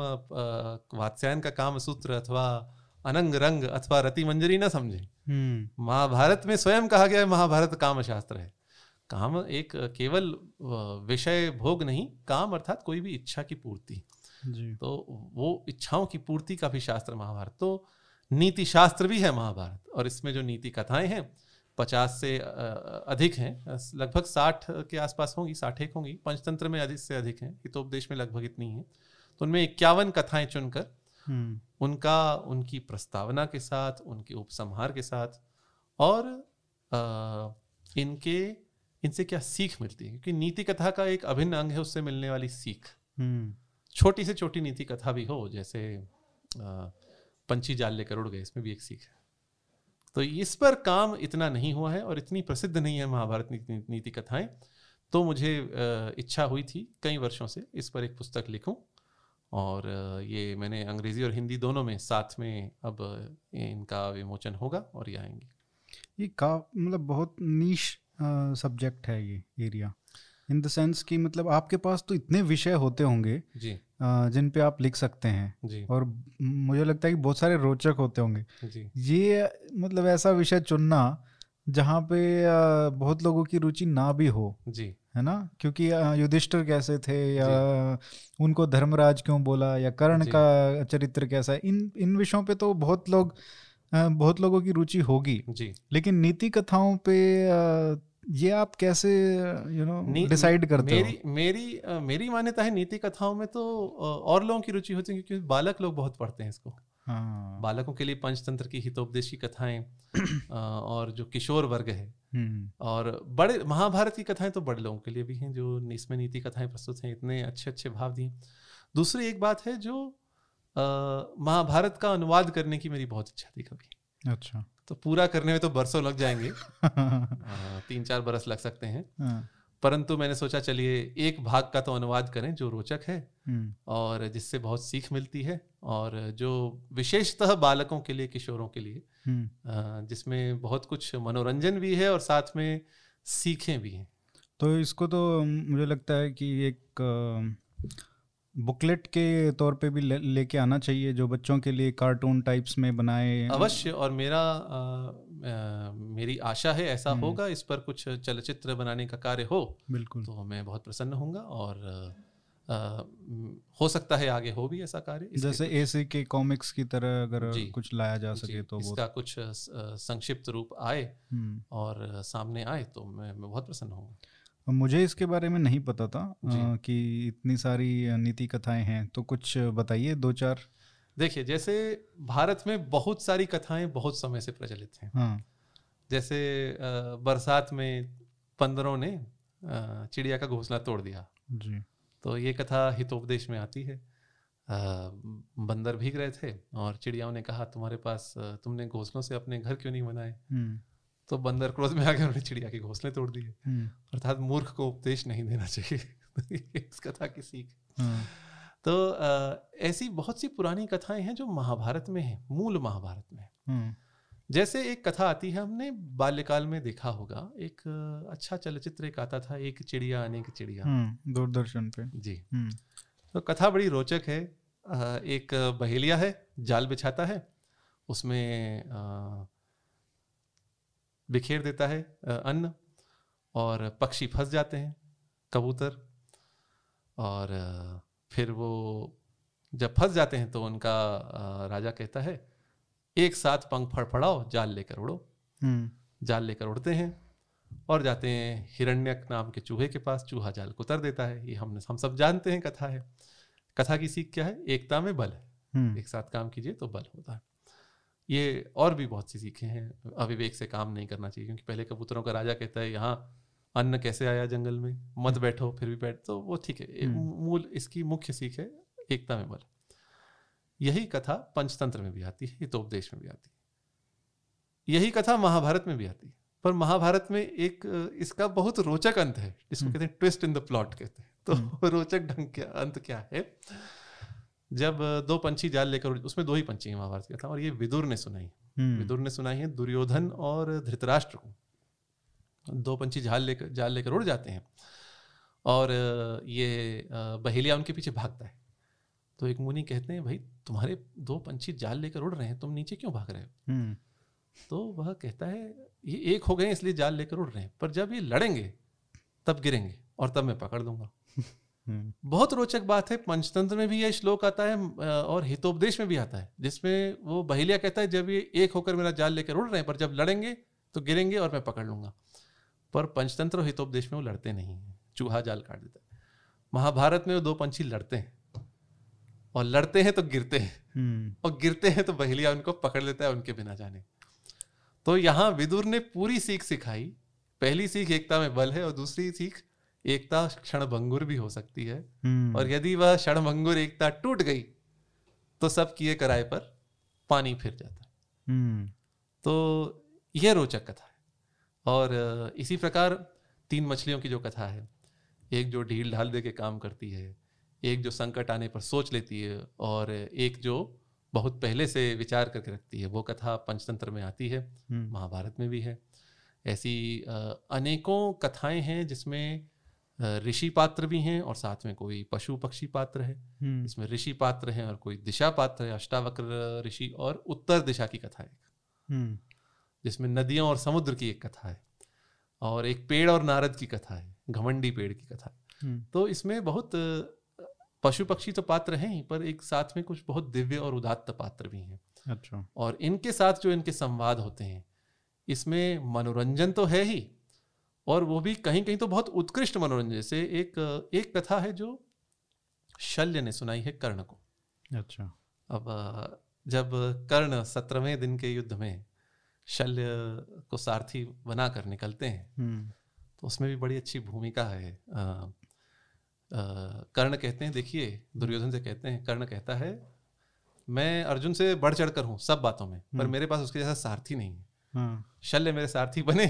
वात्स्यायन का काम सूत्र अथवा अनंग रंग अथवा रति मंजरी न समझे। हम्म। महाभारत में स्वयं कहा गया है महाभारत काम शास्त्र है। काम एक केवल विषय भोग नहीं काम अर्थात कोई भी इच्छा की पूर्ति। तो वो इच्छाओं की पूर्ति का भी शास्त्र महाभारत। तो नीति शास्त्र भी है महाभारत और इसमें जो नीति कथाएँ हैं पचास से अधिक हैं लगभग साठ के आसपास होंगी साठ एक होंगी पंचतंत्र में अधिक से अधिक हैं हितोपदेश में लगभग इतनी हैं। तो उनमें इक्यावन कथाएँ चुनकर हम्म। उनका उनकी प्रस्तावना के साथ उनके उपसंहार के साथ और आ, इनके इनसे क्या सीख मिलती है? क्योंकि नीति कथा का एक अभिन्न अंग है उससे मिलने वाली सीख। हम्म। छोटी से छोटी नीति कथा भी हो जैसे पंछी जाल लेकर उड़ गए इसमें भी एक सीख है। तो इस पर काम इतना नहीं हुआ है और इतनी प्रसिद्ध नहीं है महाभारत नीति, नीति कथाएँ तो मुझे इच्छा हुई थी कई वर्षों से इस पर एक पुस्तक लिखूं और ये मैंने अंग्रेज़ी और हिंदी दोनों में साथ में अब इनका विमोचन होगा और ये आएँगे। ये का मतलब बहुत नीश सब्जेक्ट है ये एरिया इन द सेंस कि मतलब आपके पास तो इतने विषय होते होंगे जी। जिन पे आप लिख सकते हैं। और मुझे लगता है कि बहुत सारे रोचक होते होंगे। ये मतलब ऐसा विषय चुनना जहाँ पे बहुत लोगों की रुचि ना भी हो जी। है ना? क्योंकि युधिष्ठिर कैसे थे या उनको धर्मराज क्यों बोला या कर्ण का चरित्र कैसा है इन इन विषयों पे तो बहुत लोग बहुत लोगों की रुचि होगी। जी। लेकिन नीति कथाओं पे ये आप कैसे यू नो डिसाइड करते मेरी हो? मेरी uh, मेरी मान्यता है नीति कथाओं में तो और लोगों की रुचि होती है क्योंकि बालक लोग बहुत पढ़ते हैं इसको हाँ। बालकों के लिए पंचतंत्र की हितोपदेशी कथाएँ और जो किशोर वर्ग है हम्म। और बड़े महाभारत की कथाएँ तो बड़े लोगों के लिए भी हैं जो इसमें नीति कथाएँ प्रस्तुत हैं इतने अच्छे अच्छे भाव दिए दूसरी एक बात है जो महाभारत का अनुवाद करने की मेरी बहुत इच्छा थी कभी अच्छा तो पूरा करने में तो बरसों लग जाएँगे तीन चार बरस लग सकते हैं हाँ। परंतु मैंने सोचा चलिए एक भाग का तो अनुवाद करें जो रोचक है हम्म। और जिससे बहुत सीख मिलती है और जो विशेषतः बालकों के लिए किशोरों के लिए हम्म। जिसमें बहुत कुछ मनोरंजन भी है और साथ में सीखें भी हैं तो इसको तो मुझे लगता है कि एक बुकलेट के तौर पे भी लेके ले आना चाहिए जो बच्चों के लिए कार्टून टाइप्स में बनाए अवश्य और मेरा आ, आ, मेरी आशा है ऐसा हम्म। होगा इस पर कुछ चलचित्र बनाने का कार्य हो बिल्कुल तो मैं बहुत प्रसन्न होऊँगा और आ, हो सकता है आगे हो भी ऐसा कार्य जैसे एसी के कॉमिक्स की तरह अगर कुछ लाया जा सके तो इसका कुछ संक्षिप्त रूप आए हम्म। और सामने आए तो मैं, मैं बहुत प्रसन्न हूँ मुझे इसके बारे में नहीं पता था आ, कि इतनी सारी नीति कथाएँ हैं। तो कुछ बताइए दो चार। देखिए जैसे भारत में बहुत सारी कथाएँ बहुत समय से प्रचलित हैं। हाँ। जैसे बरसात में पंदरों ने चिड़िया का घोंसला तोड़ दिया। जी। तो ये कथा हितोपदेश में आती है। बंदर भीग रहे थे और चिड़ियाओं ने कहा तुम्हारे पास तुमने घोंसलों से अपने घर क्यों नहीं बनाए? हम्म। तो बंदर क्रोध में आके उन्होंने चिड़िया के घोंसले तोड़ दिए हम्म। अर्थात मूर्ख को उपदेश नहीं देना चाहिए। इस कथा की सीख। हाँ। तो ऐसी बहुत सी पुरानी कथाएँ हैं जो महाभारत में है मूल महाभारत में। हम्म। जैसे एक कथा आती है हमने बाल्यकाल में देखा होगा। एक अच्छा चलचित्र एक आता था एक चिड़िया अनेक चिड़िया। हम्म, दूरदर्शन पे। जी। तो कथा बड़ी रोचक है। एक बहेलिया है जाल बिछाता है। उसमें बिखेर देता है अन्न और पक्षी फंस जाते हैं कबूतर। और फिर वो जब फंस जाते हैं तो उनका राजा कहता है एक साथ पंख फड़फड़ाओ जाल लेकर उड़ो। हम्म। जाल लेकर उड़ते हैं और जाते हैं हिरण्यक नाम के चूहे के पास। चूहा जाल को उतर देता है। ये हमने हम सब जानते हैं कथा है। कथा की सीख क्या है? एकता में बल है। हम्म। एक साथ काम कीजिए तो बल होता है। ये और भी बहुत सी सीखे हैं। अविवेक से काम नहीं करना चाहिए क्योंकि पहले कबूतरों का राजा कहता है यहाँ अन्न कैसे आया जंगल में? मत हम्म। बैठो फिर भी बैठ। तो वो ठीक है मूल इसकी मुख्य सीख है एकता में बल। यही कथा पंचतंत्र में भी आती है हितोपदेश में भी आती है। यही कथा महाभारत में भी आती है पर महाभारत में एक इसका बहुत रोचक अंत है जिसको हम्म। कहते हैं ट्विस्ट इन द प्लॉट कहते हैं। तो हम्म। रोचक ढंग का अंत क्या है? जब दो पंछी जाल लेकर उसमें दो ही पंछी हैं महाभारत का था और ये विदुर ने सुनाई हम्म। विदुर ने सुनाई है दुर्योधन और धृतराष्ट्र को दो पंछी जाल लेकर जाल लेकर उड़ जाते हैं और ये बहेलिया उनके पीछे भागता है तो एक मुनि कहते हैं भाई तुम्हारे दो पंछी जाल लेकर उड़ रहे हैं तुम नीचे क्यों भाग रहे हो हम्म। तो वह कहता है ये एक हो गए इसलिए जाल लेकर उड़ रहे हैं पर जब ये लड़ेंगे तब गिरेंगे और तब मैं पकड़ हम्म। बहुत रोचक बात है पंचतंत्र में भी यह श्लोक आता है और हितोपदेश में भी आता है जिसमें वो बहेलिया कहता है जब ये एक होकर मेरा जाल लेकर उड़ रहे हैं पर जब लड़ेंगे तो गिरेंगे और मैं पकड़ लूँगा। पर पंचतंत्र और हितोपदेश में वो लड़ते नहीं है चूहा जाल काट देता है। महाभारत में वो दो पंछी लड़ते हैं और लड़ते हैं तो गिरते हैं हम्म। और गिरते हैं तो बहेलिया उनको पकड़ लेता है उनके बिना जाने। तो यहाँ विदुर ने पूरी सीख सिखाई पहली सीख एकता में बल है और दूसरी सीख एकता क्षण भंगुर भी हो सकती है हम्म। और यदि वह क्षण भंगुर एकता टूट गई तो सब किए कराए पर पानी फिर जाता है हम्म। तो यह रोचक कथा है और इसी प्रकार तीन मछलियों की जो कथा है एक जो ढील ढाल दे के काम करती है एक जो संकट आने पर सोच लेती है और एक जो बहुत पहले से विचार करके रखती है वो कथा पंचतंत्र में आती है हम्म। महाभारत में भी है ऐसी अनेकों कथाएँ हैं जिसमें ऋषि पात्र भी हैं और साथ में कोई पशु पक्षी पात्र है। हम्म। इसमें ऋषि पात्र है और कोई दिशा पात्र है अष्टावक्र ऋषि और उत्तर दिशा की कथा है हम्म। जिसमें नदियों और समुद्र की एक कथा है और एक पेड़ और नारद की कथा है घमंडी पेड़ की कथा तो इसमें बहुत पशु पक्षी तो पात्र हैं ही पर एक साथ में कुछ बहुत दिव्य और उदात्त पात्र भी हैं। अच्छा। और इनके साथ जो इनके संवाद होते हैं इसमें मनोरंजन तो है ही और वो भी कहीं कहीं तो बहुत उत्कृष्ट मनोरंजन से एक एक कथा है जो शल्य ने सुनाई है कर्ण को अच्छा अब जब कर्ण सत्रहवें दिन के युद्ध में शल्य को सारथी बनाकर निकलते हैं हम्म। तो उसमें भी बड़ी अच्छी भूमिका है कर्ण कहते हैं देखिए दुर्योधन से कहते हैं कर्ण कहता है मैं अर्जुन से बढ़ चढ़ कर हूँ सब बातों में पर हम्म। मेरे पास उसके जैसा सारथी नहीं है हाँ। शल्य मेरे सारथी बने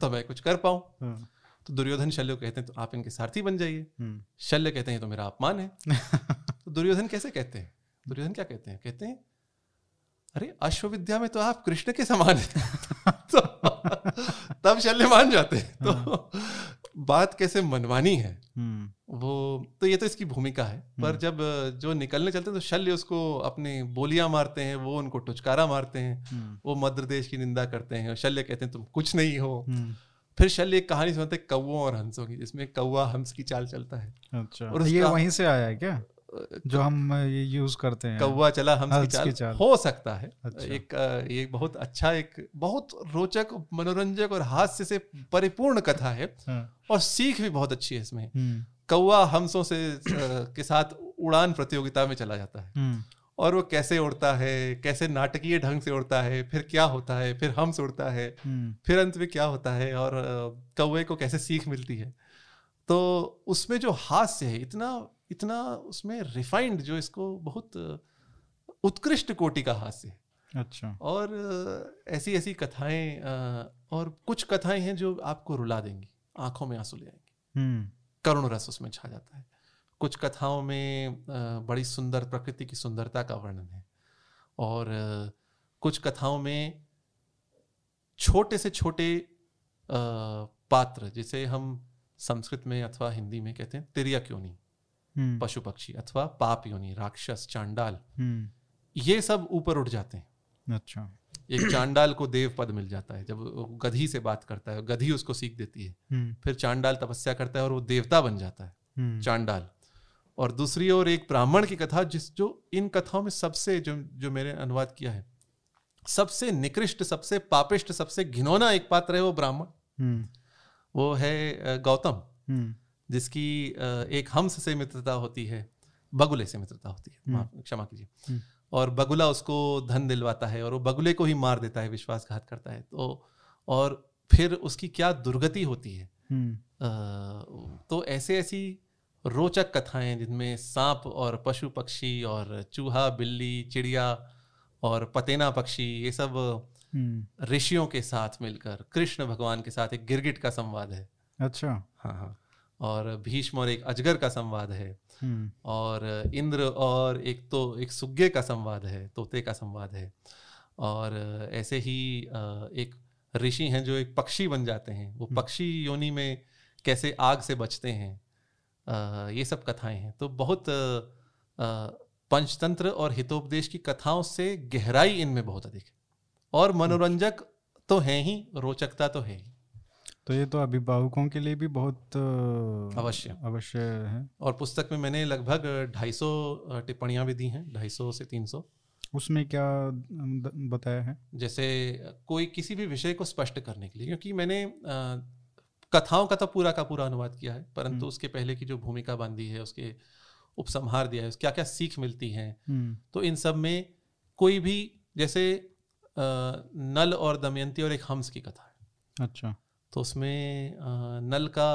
तो मैं कुछ कर पाऊँ। हाँ। तो दुर्योधन शल्य कहते हैं तो आप इनके सारथी बन जाइए। हम्म। शल्य कहते हैं तो मेरा अपमान है। तो दुर्योधन कैसे कहते हैं? दुर्योधन क्या कहते हैं? कहते हैं अरे अश्वविद्या में तो आप कृष्ण के समान है। तो तब शल्य मान जाते हैं तो हाँ। बात कैसे मनवानी है हम्म। वो तो ये तो इसकी भूमिका है पर हम्म। जब जो निकलने चलते हैं तो शल्य उसको अपनी बोलियाँ मारते हैं वो उनको टुचकारा मारते हैं हम्म। वो मध्य देश की निंदा करते हैं और शल्य कहते हैं तुम कुछ नहीं हो फिर शल्य एक कहानी सुनाते कौओं और हंसों की जिसमें कौआ हंस की चाल चलता है अच्छा और ये वहीं से आया है क्या जो हम ये यूज़ करते हैं कौवा चला हम की चाल, चाल हो सकता है अच्छा। एक ये बहुत अच्छा एक बहुत रोचक मनोरंजक और हास्य से परिपूर्ण कथा है हाँ। और सीख भी बहुत अच्छी है इसमें हम्म। कौवा हमसों से के साथ उड़ान प्रतियोगिता में चला जाता है हम्म। और वो कैसे उड़ता है कैसे नाटकीय ढंग से उड़ता है फिर क्या होता है फिर हम्स उड़ता है हम्म। फिर अंत में क्या होता है और कौवे को कैसे सीख मिलती है तो उसमें जो हास्य है इतना इतना उसमें रिफाइंड जो इसको बहुत उत्कृष्ट कोटि का हास्य है। अच्छा। और ऐसी ऐसी कथाएँ और कुछ कथाएँ हैं जो आपको रुला देंगी आँखों में आँसू ले आएँगी। हम्म। करुण रस उसमें छा जाता है। कुछ कथाओं में बड़ी सुंदर प्रकृति की सुंदरता का वर्णन है। और कुछ कथाओं में छोटे से छोटे पात्र जिसे हम संस्कृत में अथवा हिंदी में कहते हैं तिरिया योनि हम्म। पशु पक्षी अथवा पाप योनि राक्षस चांडाल हम्म। ये सब ऊपर उठ जाते हैं अच्छा एक चांडाल को देव पद मिल जाता है जब गधी से बात करता है गधी उसको सीख देती है हम्म। फिर चांडाल तपस्या करता है और वो देवता बन जाता है चांडाल और दूसरी ओर एक ब्राह्मण की कथा जिस जो इन कथाओं में सबसे जो जो मेरे अनुवाद किया है सबसे निकृष्ट सबसे पापिष्ट सबसे घिनौना एक पात्र है वो ब्राह्मण हम्म। वो है गौतम हम्म। जिसकी एक हंस से मित्रता होती है बगुले से मित्रता होती है। हम्म। क्षमा कीजिए। और बगुला उसको धन दिलवाता है और वो बगुले को ही मार देता है विश्वासघात करता है। तो और फिर उसकी क्या दुर्गति होती है? आ, तो ऐसे ऐसी रोचक कथाएँ जिनमें सांप और पशु पक्षी और चूहा बिल्ली चिड़िया और पतेना पक्षी ये सब हम्म। ऋषियों के साथ मिलकर कृष्ण भगवान के साथ एक गिरगिट का संवाद है। अच्छा। हाँ हाँ। और भीष्म और एक अजगर का संवाद है। हम्म। और इंद्र और एक तो एक सुग्गे का संवाद है तोते का संवाद है। और ऐसे ही एक ऋषि हैं जो एक पक्षी बन जाते हैं। वो हम्म। पक्षी योनि में कैसे आग से बचते हैं ये सब कथाएँ हैं। तो बहुत पंचतंत्र और हितोपदेश की कथाओं से गहराई इनमें बहुत अधिक है। और मनोरंजक तो है ही रोचकता तो है ही। तो ये तो अभिभावकों के लिए भी बहुत अवश्य। अवश्य है। और पुस्तक में मैंने लगभग ढाई सौ टिप्पणियाँ भी दी हैं ढाई सौ से तीन सौ। उसमें क्या बताया है? जैसे कोई किसी भी विषय को स्पष्ट करने के लिए क्योंकि मैंने कथाओं का तो पूरा का पूरा अनुवाद किया है परंतु हम्म। उसके पहले की जो भूमिका बांधी है उसके उपसंहार दिया है क्या क्या सीख मिलती है हम्म। तो इन सब में कोई भी जैसे नल और दमयंती और एक हम्स की कथा है। अच्छा। तो उसमें नल का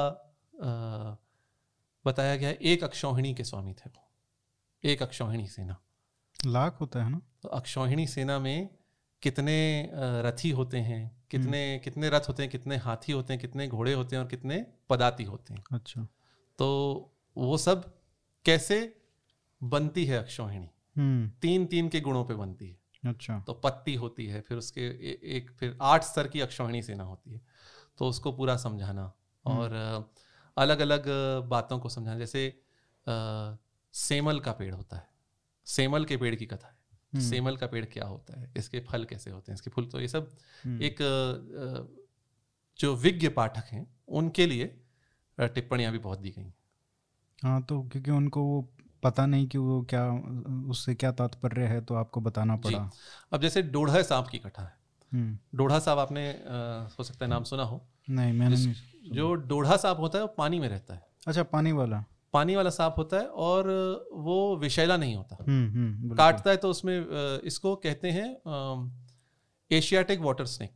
बताया गया एक अक्षौहिणी के स्वामी थे वो। एक अक्षौहिणी सेना। लाख होता है ना? तो अक्षौहिणी सेना में कितने रथी होते हैं कितने हम्म। कितने रथ होते हैं कितने हाथी होते हैं कितने घोड़े होते हैं और कितने पदाती होते हैं। अच्छा। तो वो सब कैसे बनती है अक्षौहिणी? हम्म। तीन तीन के गुणों पे बनती है। अच्छा। तो पत्ती होती है फिर उसके ए, एक फिर आठ स्तर की अक्षौहिणी सेना होती है। तो उसको पूरा समझाना हम्म। और अलग अलग बातों को समझाना जैसे आ, सेमल का पेड़ होता है सेमल के पेड़ की कथा है हम्म। सेमल का पेड़ क्या होता है इसके फल कैसे होते हैं इसके फूल तो ये सब हम्म। एक जो विज्ञ पाठक हैं उनके लिए टिप्पणियाँ भी बहुत दी गई हाँ तो क्योंकि उनको वो पता नहीं कि वो क्या उससे क्या तात्पर्य है तो आपको बताना पड़ा अब जैसे डोढ़ा सांप की कथा है। डोढ़ा सांप आपने हो सकता है नाम सुना हो। नहीं मैंने नहीं जो डोढ़ा सांप होता है वो पानी में रहता है। अच्छा पानी वाला। पानी वाला सांप होता है और वो विषैला नहीं होता। हम्म, हम्म, काटता है तो उसमें इसको कहते हैं एशियाटिक वाटर स्नेक।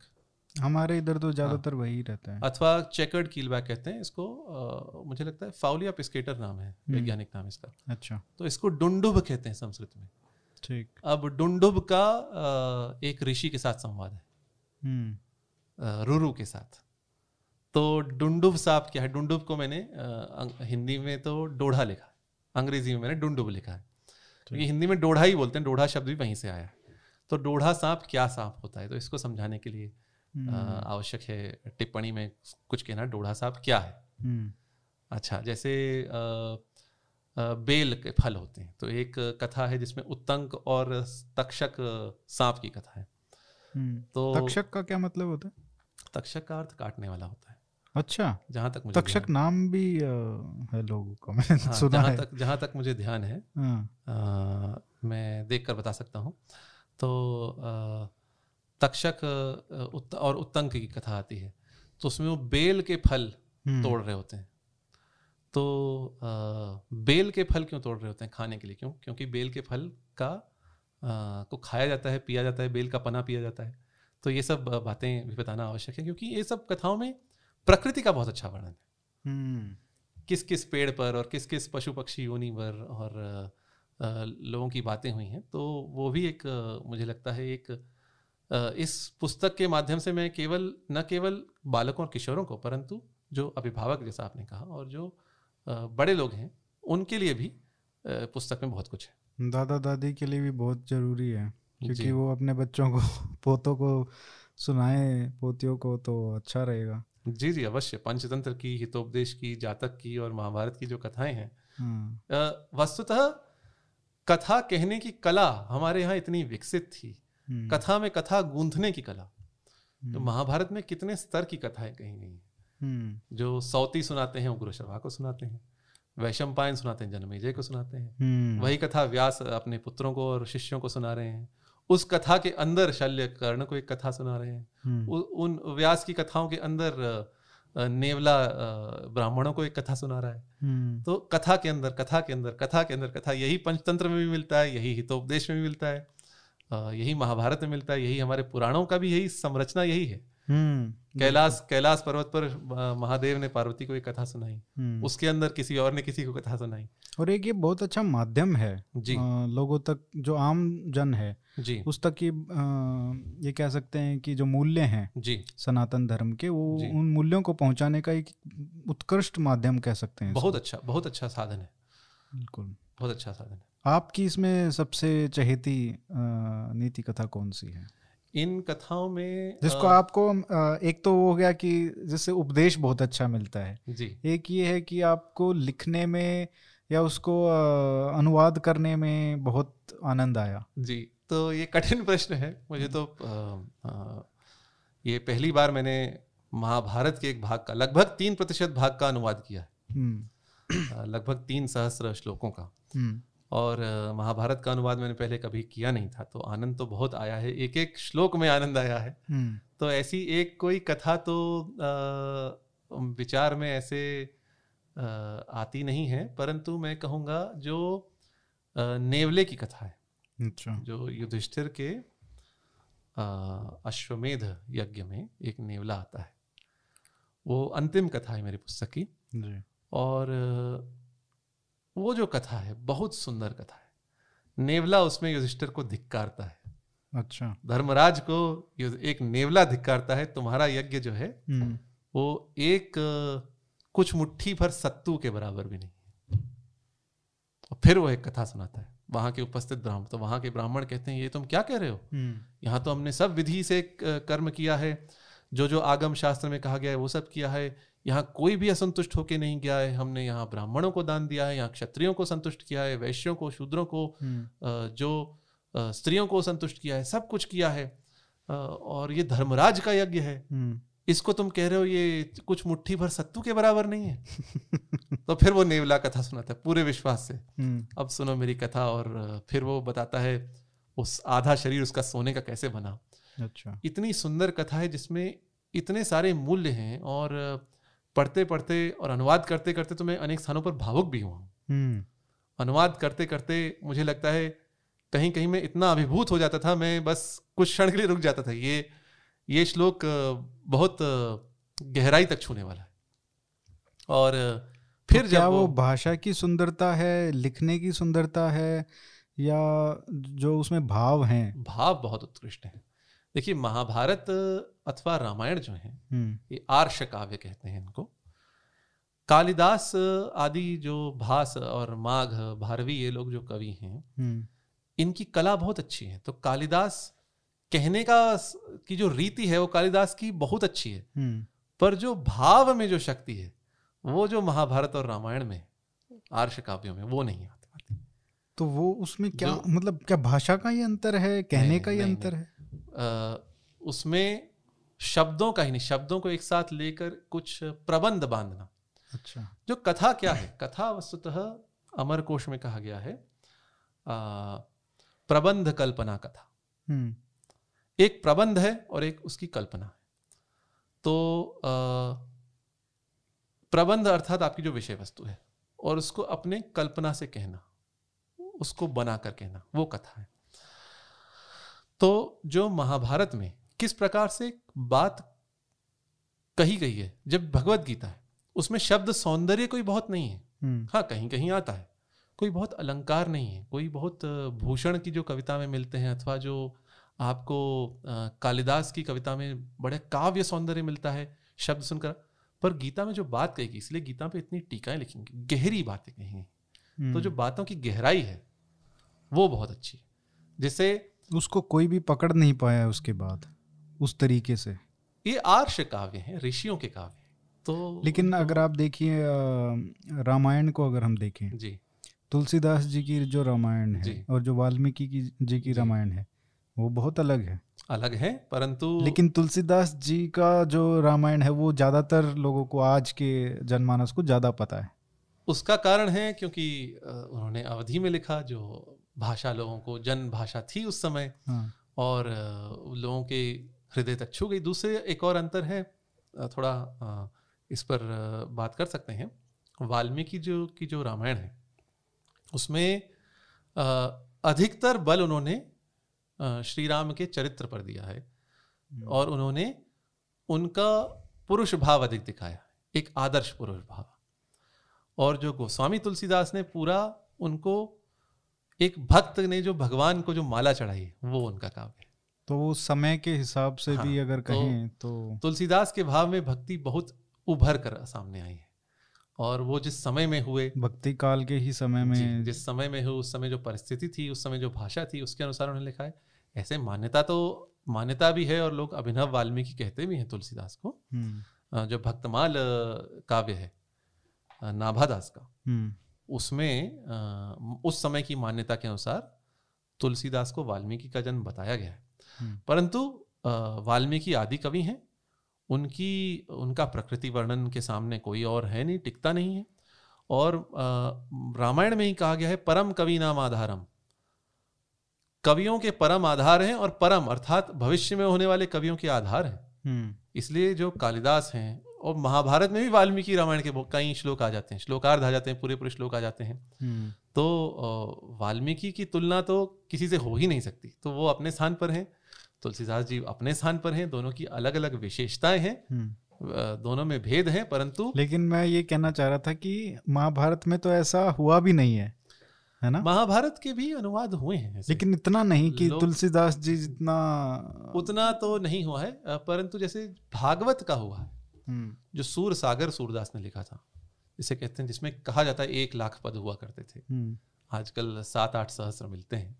हमारे इधर तो ज़्यादातर हाँ। वही रहता है। अथवा चेकर्ड कीलबैक कहते हैं इसको आ, मुझे लगता है फाउलिया पिस्केटर नाम है हम्म। वैज्ञानिक नाम इसका। अच्छा। तो इसको डुंडुब कहते हैं संस्कृत में। ठीक। अब डुंडुब का एक ऋषि के साथ संवाद है। हम्म। रुरु के साथ। तो डुंडुब साहब क्या है? डुंडुब को मैंने हिंदी में तो डोढ़ा लिखा अंग्रेज़ी में मैंने डुंडुब लिखा है। क्योंकि हिंदी में डोढ़ा ही बोलते हैं डोढ़ा शब्द भी वहीं से आया है। तो डोढ़ा सांप क्या सांप होता है? तो इसको समझाने के लिए हम्म। आवश्यक है टिप्पणी में कुछ कहना डोढ़ा सांप क्या है? हम्म। अच्छा जैसे बेल के फल होते हैं। तो एक कथा है जिसमें उत्तंक और तक्षक सांप की कथा है। हम्म। तो तक्षक का क्या मतलब होता है? तक्षक का अर्थ काटने वाला होता है। अच्छा। जहाँ तक मुझे तक्षक नाम भी है लोगों का मैंने हाँ, सुना जहाँ है। तक जहाँ तक मुझे ध्यान है हाँ। आ, मैं देख कर बता सकता हूँ। तो आ, तक्षक उत, और उत्तंक की कथा आती है। तो उसमें वो बेल के फल हम्म। तोड़ रहे होते हैं। तो आ, बेल के फल क्यों तोड़ रहे होते हैं खाने के लिए? क्यों? क्योंकि बेल के फल का आ, को खाया जाता है पिया जाता है बेल का पना पिया जाता है। तो ये सब बातें भी बताना आवश्यक है क्योंकि ये सब कथाओं में प्रकृति का बहुत अच्छा वर्णन है। हम्म। किस किस पेड़ पर और किस किस पशु पक्षी योनि पर और लोगों की बातें हुई हैं तो वो भी एक मुझे लगता है एक इस पुस्तक के माध्यम से मैं केवल न केवल बालकों और किशोरों को परंतु जो अभिभावक जैसा आपने कहा और जो बड़े लोग हैं उनके लिए भी पुस्तक में बहुत कुछ है दादा दादी के लिए भी बहुत ज़रूरी है क्योंकि वो अपने बच्चों को पोतों को सुनाए पोतियों को तो अच्छा रहेगा जी जी अवश्य पंचतंत्र की हितोपदेश की जातक की और महाभारत की जो कथाएँ हैं हाँ। वस्तुतः कथा कहने की कला हमारे यहाँ इतनी विकसित थी हम्म। कथा में कथा गूंथने की कला तो हम्म। महाभारत में कितने स्तर की कथाएँ कही गई हैं हम्म। जो सौती सुनाते हैं उग्र शर्मा को सुनाते हैं। वैशम पायन सुनाते हैं जन्मेजय को सुनाते हैं। वही कथा व्यास अपने पुत्रों को और शिष्यों को सुना रहे हैं। उस कथा के अंदर शल्य कर्ण को एक कथा सुना रहे हैं। उन व्यास की कथाओं के अंदर नेवला ब्राह्मणों को एक कथा सुना रहा है। तो कथा के अंदर कथा के अंदर कथा के अंदर कथा यही पंचतंत्र में भी मिलता है यही हितोपदेश में भी मिलता है यही महाभारत में मिलता है यही हमारे पुराणों का भी यही संरचना यही है। हम्म, कैलाश कैलाश पर्वत पर महादेव ने पार्वती को एक कथा सुनाई। हम्म। उसके अंदर किसी और ने किसी को कथा सुनाई। और एक ये बहुत अच्छा माध्यम है जी। आ, लोगों तक जो आम जन है जी। उस तक की ये कह सकते हैं कि जो मूल्य हैं जी। सनातन धर्म के वो उन मूल्यों को पहुँचाने का एक उत्कृष्ट माध्यम कह सकते हैं बहुत अच्छा बहुत अच्छा साधन है। बिल्कुल। बहुत अच्छा साधन है। आपकी इसमें सबसे चहेती नीति कथा कौन सी है? इन कथाओं में जिसको आ, आपको एक तो हो गया कि जिससे उपदेश बहुत अच्छा मिलता है। जी। एक ये है कि आपको लिखने में या उसको अनुवाद करने में बहुत आनंद आया। जी तो ये कठिन प्रश्न है। मुझे तो आ, आ, ये पहली बार मैंने महाभारत के एक भाग का लगभग तीन प्रतिशत भाग का अनुवाद किया है। हम्म। लगभग तीन सहस्र श्लोकों का। हम्म। और महाभारत का अनुवाद मैंने पहले कभी किया नहीं था तो आनंद तो बहुत आया है एक एक श्लोक में आनंद आया है। तो ऐसी एक कोई कथा तो विचार में ऐसे आती नहीं है परंतु मैं कहूँगा जो नेवले की कथा है। अच्छा। जो युधिष्ठिर के अश्वमेध यज्ञ में एक नेवला आता है। वो अंतिम कथा है मेरी पुस्तक की। और वो जो कथा है बहुत सुंदर कथा है। नेवला उसमें युधिष्ठिर को धिक्कारता है। अच्छा। धर्मराज को एक नेवला धिक्कारता है तुम्हारा यज्ञ जो है हम्म। वो एक कुछ मुट्ठी भर सत्तू के बराबर भी नहीं और फिर वो एक कथा सुनाता है वहाँ के उपस्थित ब्राह्मण तो वहाँ के ब्राह्मण कहते हैं ये तुम क्या कह रहे हो? हम्म। यहाँ तो हमने सब विधि से कर्म किया है जो जो आगम शास्त्र में कहा गया है वो सब किया है यहाँ कोई भी असंतुष्ट होके नहीं गया है। हमने यहाँ ब्राह्मणों को दान दिया है यहाँ क्षत्रियों को संतुष्ट किया है वैश्यों को शूद्रों को हम्म। जो स्त्रियों को संतुष्ट किया है सब कुछ किया है। और ये धर्मराज का यज्ञ है। हम्म। इसको तुम कह रहे हो ये कुछ मुट्ठी भर सत्तू के बराबर नहीं है? तो फिर वो नेवला कथा सुनाता है पूरे विश्वास से। हम्म। अब सुनो मेरी कथा और फिर वो बताता है उस आधा शरीर उसका सोने का कैसे बना। अच्छा। इतनी सुंदर कथा है जिसमें इतने सारे मूल्य हैं और पढ़ते पढ़ते और अनुवाद करते करते तो मैं अनेक स्थानों पर भावुक भी हुआ हम्म। अनुवाद करते करते मुझे लगता है कहीं कहीं मैं इतना अभिभूत हो जाता था मैं बस कुछ क्षण के लिए रुक जाता था। ये ये श्लोक बहुत गहराई तक छूने वाला है। और फिर तो जब वो भाषा की सुंदरता है लिखने की सुंदरता है या जो उसमें भाव हैं? भाव बहुत उत्कृष्ट हैं। देखिए महाभारत अथवा रामायण जो है हम्म। ये आर्ष काव्य कहते हैं इनको कालिदास आदि जो भास और माघ भारवी ये लोग जो कवि हैं हम्म। इनकी कला बहुत अच्छी है तो कालिदास कहने का की जो रीति है वो कालिदास की बहुत अच्छी है हम्म। पर जो भाव में जो शक्ति है वो जो महाभारत और रामायण में आर्ष काव्यों में वो नहीं आती तो वो उसमें क्या मतलब क्या भाषा का ही अंतर है कहने का ही अंतर है उसमें शब्दों का ही नहीं शब्दों को एक साथ लेकर कुछ प्रबंध बांधना। अच्छा। जो कथा क्या है? कथा वस्तुतः अमर कोश में कहा गया है आ, प्रबंध कल्पना कथा। हम्म। एक प्रबंध है और एक उसकी कल्पना है। तो आ, प्रबंध अर्थात आपकी जो विषय वस्तु है और उसको अपने कल्पना से कहना उसको बनाकर कहना वो कथा है। तो जो महाभारत में किस प्रकार से बात कही गई है जब भगवत गीता है उसमें शब्द सौंदर्य कोई बहुत नहीं है। हम्म। हाँ कहीं कहीं आता है। कोई बहुत अलंकार नहीं है कोई बहुत भूषण की जो कविता में मिलते हैं अथवा जो आपको कालिदास की कविता में बड़े काव्य सौंदर्य मिलता है शब्द सुनकर। पर गीता में जो बात कही गई इसलिए गीता पे इतनी टीकाएँ लिखेंगी गहरी बातें कहेंगी तो जो हम्म। बातों की गहराई है वो बहुत अच्छी है। जिससे उसको कोई भी पकड़ नहीं पाया उसके बाद उस तरीके से। ये आर्ष काव्य हैं ऋषियों के काव्य तो लेकिन अगर आप देखिए रामायण को अगर हम देखें जी। तुलसीदास जी की जो रामायण है और जो वाल्मीकि की जी की रामायण है वो बहुत अलग है। अलग है परंतु लेकिन तुलसीदास जी का जो रामायण है वो ज़्यादातर लोगों को आज के जनमानस को ज़्यादा पता है। उसका कारण है क्योंकि उन्होंने अवधि में लिखा जो भाषा लोगों को जन भाषा थी उस समय हाँ। और लोगों के हृदय तक छू गई दूसरे एक और अंतर है थोड़ा इस पर बात कर सकते हैं वाल्मीकि जो की जो रामायण है उसमें अधिकतर बल उन्होंने श्री राम के चरित्र पर दिया है हम्म। और उन्होंने उनका पुरुष भाव अधिक दिखाया एक आदर्श पुरुष भाव और जो गोस्वामी तुलसीदास ने पूरा उनको एक भक्त ने जो भगवान को जो माला चढ़ाई वो उनका काम है। तो वो समय के हिसाब से हाँ, भी अगर तो कहें तो, तो तुलसीदास के भाव में भक्ति बहुत उभर कर सामने आई है। और वो जिस समय में हुए भक्ति काल के ही समय में जिस समय में हुए उस समय जो परिस्थिति थी उस समय जो भाषा थी उसके अनुसार उन्होंने लिखा है। ऐसे मान्यता तो मान्यता भी है और लोग अभिनव वाल्मीकि कहते भी हैं तुलसीदास को। हम्म। जो भक्तमाल काव्य है नाभादास का। हम्म। उसमें उस समय की मान्यता के अनुसार तुलसीदास को वाल्मीकि का जन्म बताया गया है हम्म। परंतु वाल्मीकि आदि कवि हैं उनकी उनका प्रकृति वर्णन के सामने कोई और है नहीं टिकता नहीं है और रामायण में ही कहा गया है परम कवि नाम आधारम कवियों के परम आधार हैं और परम अर्थात भविष्य में होने वाले कवियों के आधार हैं हम्म। इसलिए जो कालिदास हैं और महाभारत में भी वाल्मीकि रामायण के कई श्लोक आ जाते हैं श्लोकार्ध आ जाते हैं पूरे पूरे श्लोक आ जाते हैं हम्म। तो वाल्मीकि की तुलना तो किसी से हो ही नहीं सकती तो वो अपने स्थान पर हैं तुलसीदास जी अपने स्थान पर हैं दोनों की अलग अलग विशेषताएँ हैं हम्म। दोनों में भेद है परंतु लेकिन मैं ये कहना चाह रहा था कि महाभारत में तो ऐसा हुआ भी नहीं है है ना महाभारत के भी अनुवाद हुए हैं लेकिन इतना नहीं कि तुलसीदास जी जितना उतना तो नहीं हुआ है परंतु जैसे भागवत का हुआ है। जो सूर सागर सूरदास ने लिखा था इसे कहते हैं जिसमें कहा जाता है एक लाख पद हुआ करते थे। हम्म। आजकल सात आठ सहस्र मिलते हैं।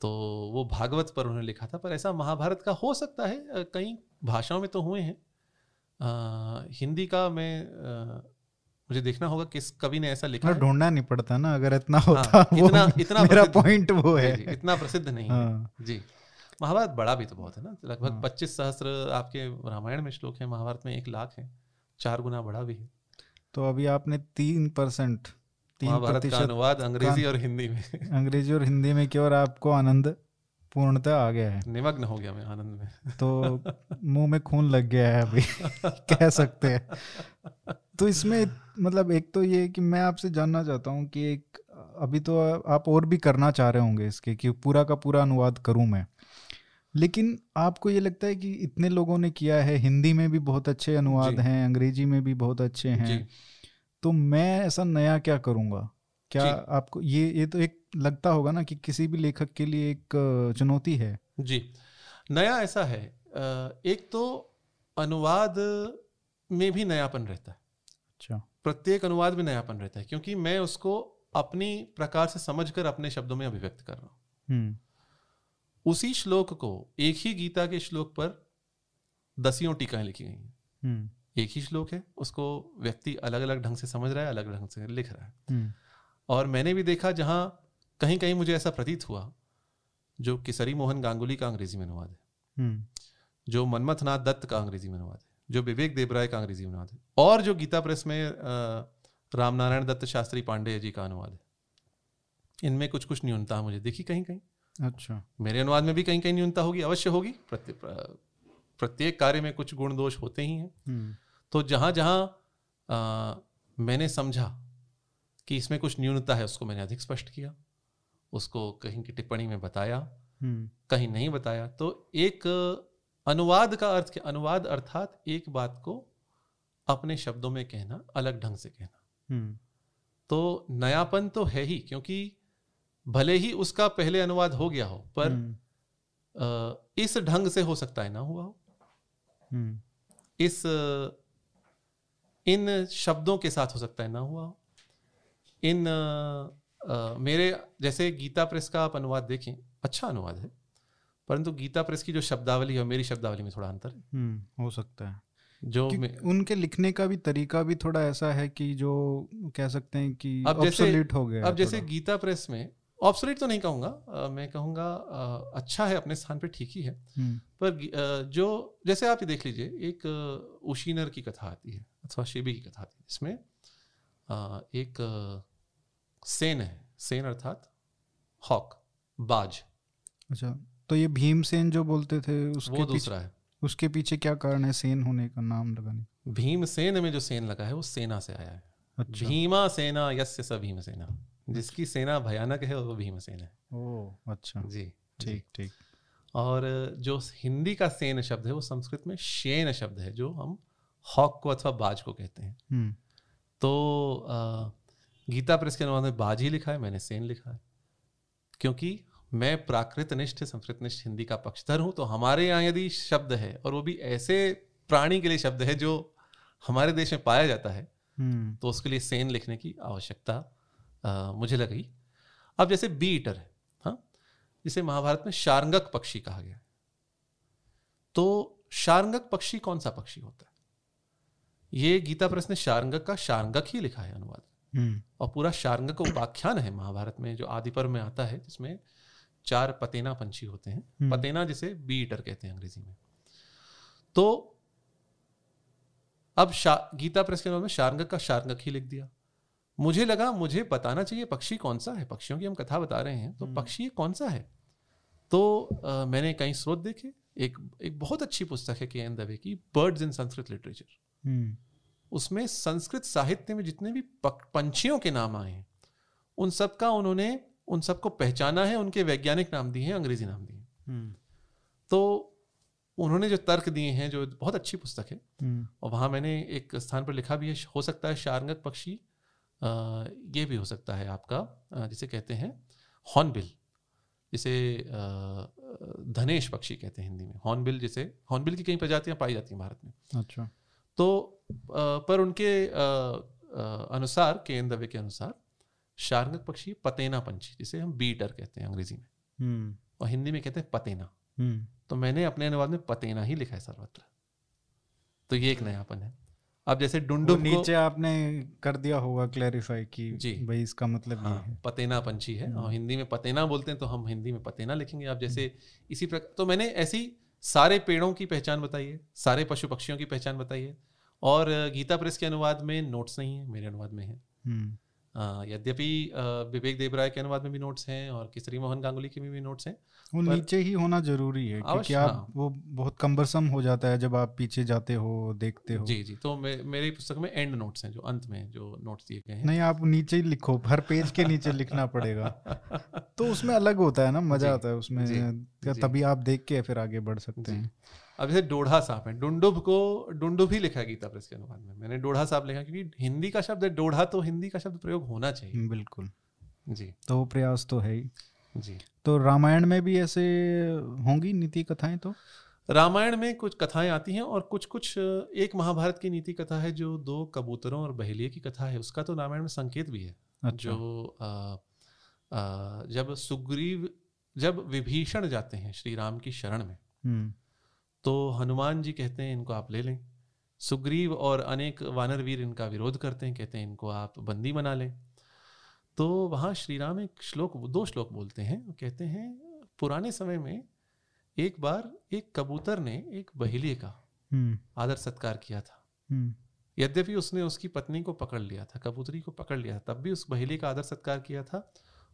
तो वो भागवत पर उन्होंने लिखा था पर ऐसा महाभारत का हो सकता है कई भाषाओं में तो हुए हैं। आ, हिंदी का मैं आ, मुझे देखना होगा किस कवि ने ऐसा लिखा ढूंढना नहीं पड़ता ना अगर इतना हाँ, होता हाँ, इतना इतना मेरा पॉइंट वो है। जी, इतना प्रसिद्ध नहीं हाँ, है। जी। महाभारत बड़ा भी तो बहुत है ना। लगभग हाँ, पच्चीस सहस्त्र आपके रामायण में श्लोक है महाभारत में एक लाख है। चार गुना बड़ा भी है। तो अभी आपने तीन परसेंट महाभारत का अनुवाद अंग्रेज़ी और हिंदी में। अंग्रेज़ी और हिंदी में क्यों आपको आनंद पूर्णतः आ गया है। निमग्न हो गया मैं आनंद में। तो मुँह में खून लग गया है अभी कह सकते हैं। तो इसमें मतलब एक तो ये कि मैं आपसे जानना चाहता हूँ कि एक अभी तो आप और भी करना चाह रहे होंगे इसके कि पूरा का पूरा अनुवाद करूँ मैं। लेकिन आपको ये लगता है कि इतने लोगों ने किया है हिंदी में भी बहुत अच्छे अनुवाद हैं अंग्रेज़ी में भी बहुत अच्छे हैं। तो मैं ऐसा नया क्या करूँगा? क्या आपको ये ये तो एक लगता होगा ना कि किसी भी लेखक के लिए एक चुनौती है। जी। नया ऐसा है एक तो अनुवाद में भी नयापन रहता है। अच्छा। प्रत्येक अनुवाद में नयापन रहता है क्योंकि मैं उसको अपनी प्रकार से समझकर अपने शब्दों में अभिव्यक्त कर रहा हूँ। उसी श्लोक को एक ही गीता के श्लोक पर दसियों टीकाएँ लिखी गई हैं। हम्म। एक ही श्लोक है उसको व्यक्ति अलग अलग ढंग से समझ रहा है अलग ढंग से लिख रहा है। हम्म। और मैंने भी देखा जहाँ कहीं कहीं मुझे ऐसा प्रतीत हुआ जो किसरी मोहन गांगुली का अंग्रेज़ी में अनुवाद है। जो मनमथनाथ दत्त का अंग्रेज़ी में अनुवाद है। जो विवेक देबराय का अंग्रेज़ी में अनुवाद है। और जो गीता प्रेस में रामनारायण दत्त शास्त्री पांडे जी का अनुवाद है। इनमें कुछ कुछ न्यूनता मुझे देखी कहीं कहीं अच्छा मेरे अनुवाद में भी कहीं कहीं न्यूनता होगी अवश्य होगी प्रत्येक कार्य में कुछ गुण दोष होते ही हैं हम्म। तो जहाँ जहाँ मैंने समझा कि इसमें कुछ न्यूनता है उसको मैंने अधिक स्पष्ट किया उसको कहीं की टिप्पणी में बताया हम्म। कहीं नहीं बताया तो एक अनुवाद का अर्थ क्या अनुवाद अर्थात एक बात को अपने शब्दों में कहना अलग ढंग से कहना हम्म। तो नयापन तो है ही क्योंकि भले ही उसका पहले अनुवाद हो गया हो पर हम्म। इस ढंग से हो सकता है ना हुआ हो। हम्म। इस इन शब्दों के साथ हो सकता है ना हुआ हो। इन आ, मेरे जैसे गीता प्रेस का आप अनुवाद देखें अच्छा अनुवाद है परंतु गीता प्रेस की जो शब्दावली है मेरी शब्दावली में थोड़ा अंतर है। हम्म, हो सकता है। जो उनके लिखने का भी तरीका भी थोड़ा ऐसा है कि जो कह सकते हैं कि अब जैसे हो गया अब जैसे गीता प्रेस में ऑब्सोलेट तो नहीं कहूँगा। मैं कहूँगा अच्छा है अपने स्थान पे ठीक ही है। हम्म। पर जो जैसे आप ये देख लीजिए एक उशीनर की कथा आती है अथवा शेबी की कथा आती है इसमें एक सेन है। सेन अर्थात हॉक बाज। अच्छा तो ये भीमसेन जो बोलते थे उसके वो दूसरा है। उसके पीछे क्या कारण है सेन होने का नाम लगाने भीमसेन में जो सेन लगा है वो सेना से आया है। अच्छा। भीमा सेना यस्य स भीम सेना। जिसकी सेना भयानक है वो भीमसेन है। ओ अच्छा। जी ठीक ठीक। और जो हिंदी का सेन शब्द है वो संस्कृत में शेन शब्द है जो हम हॉक को अथवा बाज को कहते हैं। हम्म। तो आ, गीता प्रेस के अनुवाद में बाज ही लिखा है मैंने सेन लिखा है। क्योंकि मैं प्राकृत निष्ठ संस्कृत निष्ठ हिंदी का पक्षधर हूँ तो हमारे यहाँ यदि शब्द है और वो भी ऐसे प्राणी के लिए शब्द है जो हमारे देश में पाया जाता है हम्म। तो उसके लिए सेन लिखने की आवश्यकता मुझे लगी अब जैसे बी ईटर है हाँ जिसे महाभारत में शारंगक पक्षी कहा गया तो शारंगक पक्षी कौन सा पक्षी होता है? ये गीता प्रेस ने शार्ंगक का शार्ंगक ही लिखा है अनुवाद। हम्म। और पूरा शार्ंगक उपाख्यान है महाभारत में जो आदि पर्व में आता है जिसमें चार पतेना पंछी होते हैं। हम्म। पतेना जिसे बी ईटर कहते हैं अंग्रेज़ी में। तो अब गीता प्रेस के नाम में शार्ंगक का शारंगक ही लिख दिया। मुझे लगा मुझे बताना चाहिए पक्षी कौन सा है पक्षियों की हम कथा बता रहे हैं तो हम्म। पक्षी कौन सा है तो आ, मैंने कई स्रोत देखे एक एक बहुत अच्छी पुस्तक है के एन दवे की बर्ड्स इन संस्कृत लिटरेचर उसमें संस्कृत साहित्य में जितने भी पंछियों के नाम आए हैं उन सब का उन्होंने उन सबको पहचाना है उनके वैज्ञानिक नाम दिए हैं अंग्रेज़ी नाम दिए हम्म। तो उन्होंने जो तर्क दिए हैं जो बहुत अच्छी पुस्तक है हम्म। और वहाँ मैंने एक स्थान पर लिखा भी है हो सकता है शारंगक पक्षी ये भी हो सकता है आपका जिसे कहते हैं हॉर्नबिल जिसे धनेश पक्षी कहते हैं हिंदी में। हॉर्नबिल जिसे हॉर्नबिल की कई प्रजातियाँ पाई जाती हैं भारत में। अच्छा। तो पर उनके अनुसार के दवे के अनुसार शार्ंगक पक्षी पतेना पंछी जिसे हम बीटर कहते हैं अंग्रेज़ी में। हम्म। और हिंदी में कहते हैं पतेना। हम्म। तो मैंने अपने अनुवाद में पतेना ही लिखा है सर्वत्र। तो ये एक नयापन है। अब जैसे डुंडुम नीचे आपने कर दिया होगा क्लैरिफाई की जी। भाई इसका मतलब हाँ, है। पतेना पंछी है। और हिंदी में पतेना बोलते हैं तो हम हिंदी में पतेना लिखेंगे। आप जैसे हम्म। इसी प्रकार तो मैंने ऐसी सारे पेड़ों की पहचान बताई है सारे पशु पक्षियों की पहचान बताई है। और गीता प्रेस के अनुवाद में नोट्स नहीं है मेरे अनुवाद में है। यद्यपि विवेक देवराय के अनुवाद में भी नोट्स हैं और किसरी मोहन गांगुली के भी नोट्स हैं वो नीचे ही होना ज़रूरी है क्योंकि आप हाँ। वो बहुत कम्बरसम हो जाता है जब आप पीछे जाते हो देखते हो। जी जी तो मे, मेरी पुस्तक में एंड नोट्स हैं जो अंत में जो नोट्स दिए गए हैं। नहीं आप नीचे ही लिखो हर पेज के नीचे लिखना पड़ेगा। तो उसमें अलग होता है ना मज़ा आता है उसमें तभी आप देख के फिर आगे बढ़ सकते हैं। अब जैसे डोढ़ा सांप है। डुंडुभ को डुंडुभ ही लिखा गीता प्रेस के अनुवाद में। मैंने डोढ़ा सांप लिखा क्योंकि हिंदी का शब्द है डोढ़ा तो हिंदी का शब्द प्रयोग होना चाहिए। बिल्कुल। जी। तो प्रयास तो है ही। जी। तो रामायण में भी ऐसे होंगी नीति कथाएँ तो? रामायण में कुछ कथाएँ आती हैं और कुछ कुछ एक महाभारत की नीति कथा है जो दो कबूतरों और बहेलिए की कथा है। उसका तो रामायण में संकेत भी है। अच्छा। जो आ, आ, जब सुग्रीव जब विभीषण जाते हैं श्री राम की शरण में हम्म। तो हनुमान जी कहते हैं इनको आप ले लें सुग्रीव और अनेक वानर वीर इनका विरोध करते हैं कहते हैं इनको आप बंदी बना लें तो वहाँ श्री राम एक श्लोक दो श्लोक बोलते हैं कहते हैं पुराने समय में एक बार एक कबूतर ने एक बहेलिए का हम्म। आदर सत्कार किया था हम्म। यद्यपि उसने उसकी पत्नी को पकड़ लिया था कबूतरी को पकड़ लिया था तब भी उस बहेली का आदर सत्कार किया था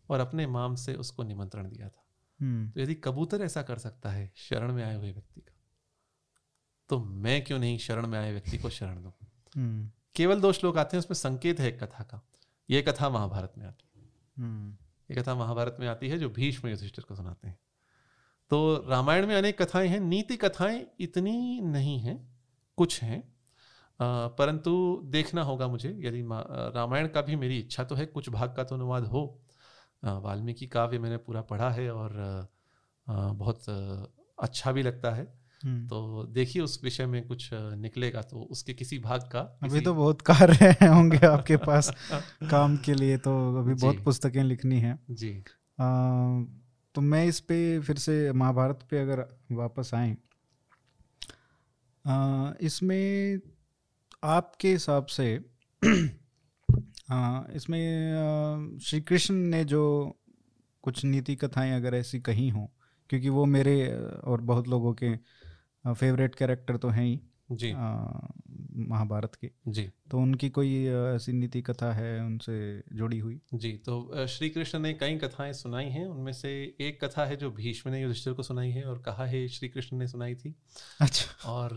और अपने माम से उसको निमंत्रण दिया था हम्म। तो यदि कबूतर ऐसा कर सकता है शरण में आए हुए व्यक्ति का तो मैं क्यों नहीं शरण में आए व्यक्ति को शरण दू हम्म। केवल दो श्लोक आते हैं उसमें संकेत है एक कथा का ये कथा महाभारत में आती है हम्म। ये कथा महाभारत में आती है जो भीष्म युधिष्ठिर को सुनाते हैं तो रामायण में अनेक कथाएँ हैं नीति कथाएँ इतनी नहीं हैं कुछ हैं परंतु देखना होगा मुझे यदि रामायण का भी मेरी इच्छा तो है कुछ भाग का तो अनुवाद हो वाल्मीकि काव्य मैंने पूरा पढ़ा है और बहुत अच्छा भी लगता है। तो देखिए उस विषय में कुछ निकलेगा तो उसके किसी भाग का किसी... अभी तो बहुत कार्य होंगे आपके पास काम के लिए तो अभी बहुत पुस्तकें लिखनी है। जी। आ, तो मैं इस पे फिर से महाभारत पे अगर वापस आए इसमें आपके हिसाब से आ, इसमें श्री कृष्ण ने जो कुछ नीति कथाएँ अगर ऐसी कही हों क्योंकि वो मेरे और बहुत लोगों के फेवरेट कैरेक्टर तो हैं ही जी। महाभारत के। जी। तो उनकी कोई ऐसी नीति कथा है उनसे जुड़ी हुई? जी तो श्री कृष्ण ने कई कथाएँ सुनाई हैं। उनमें से एक कथा है जो भीष्म ने युधिष्ठिर को सुनाई है और कहा है श्री कृष्ण ने सुनाई थी। अच्छा। और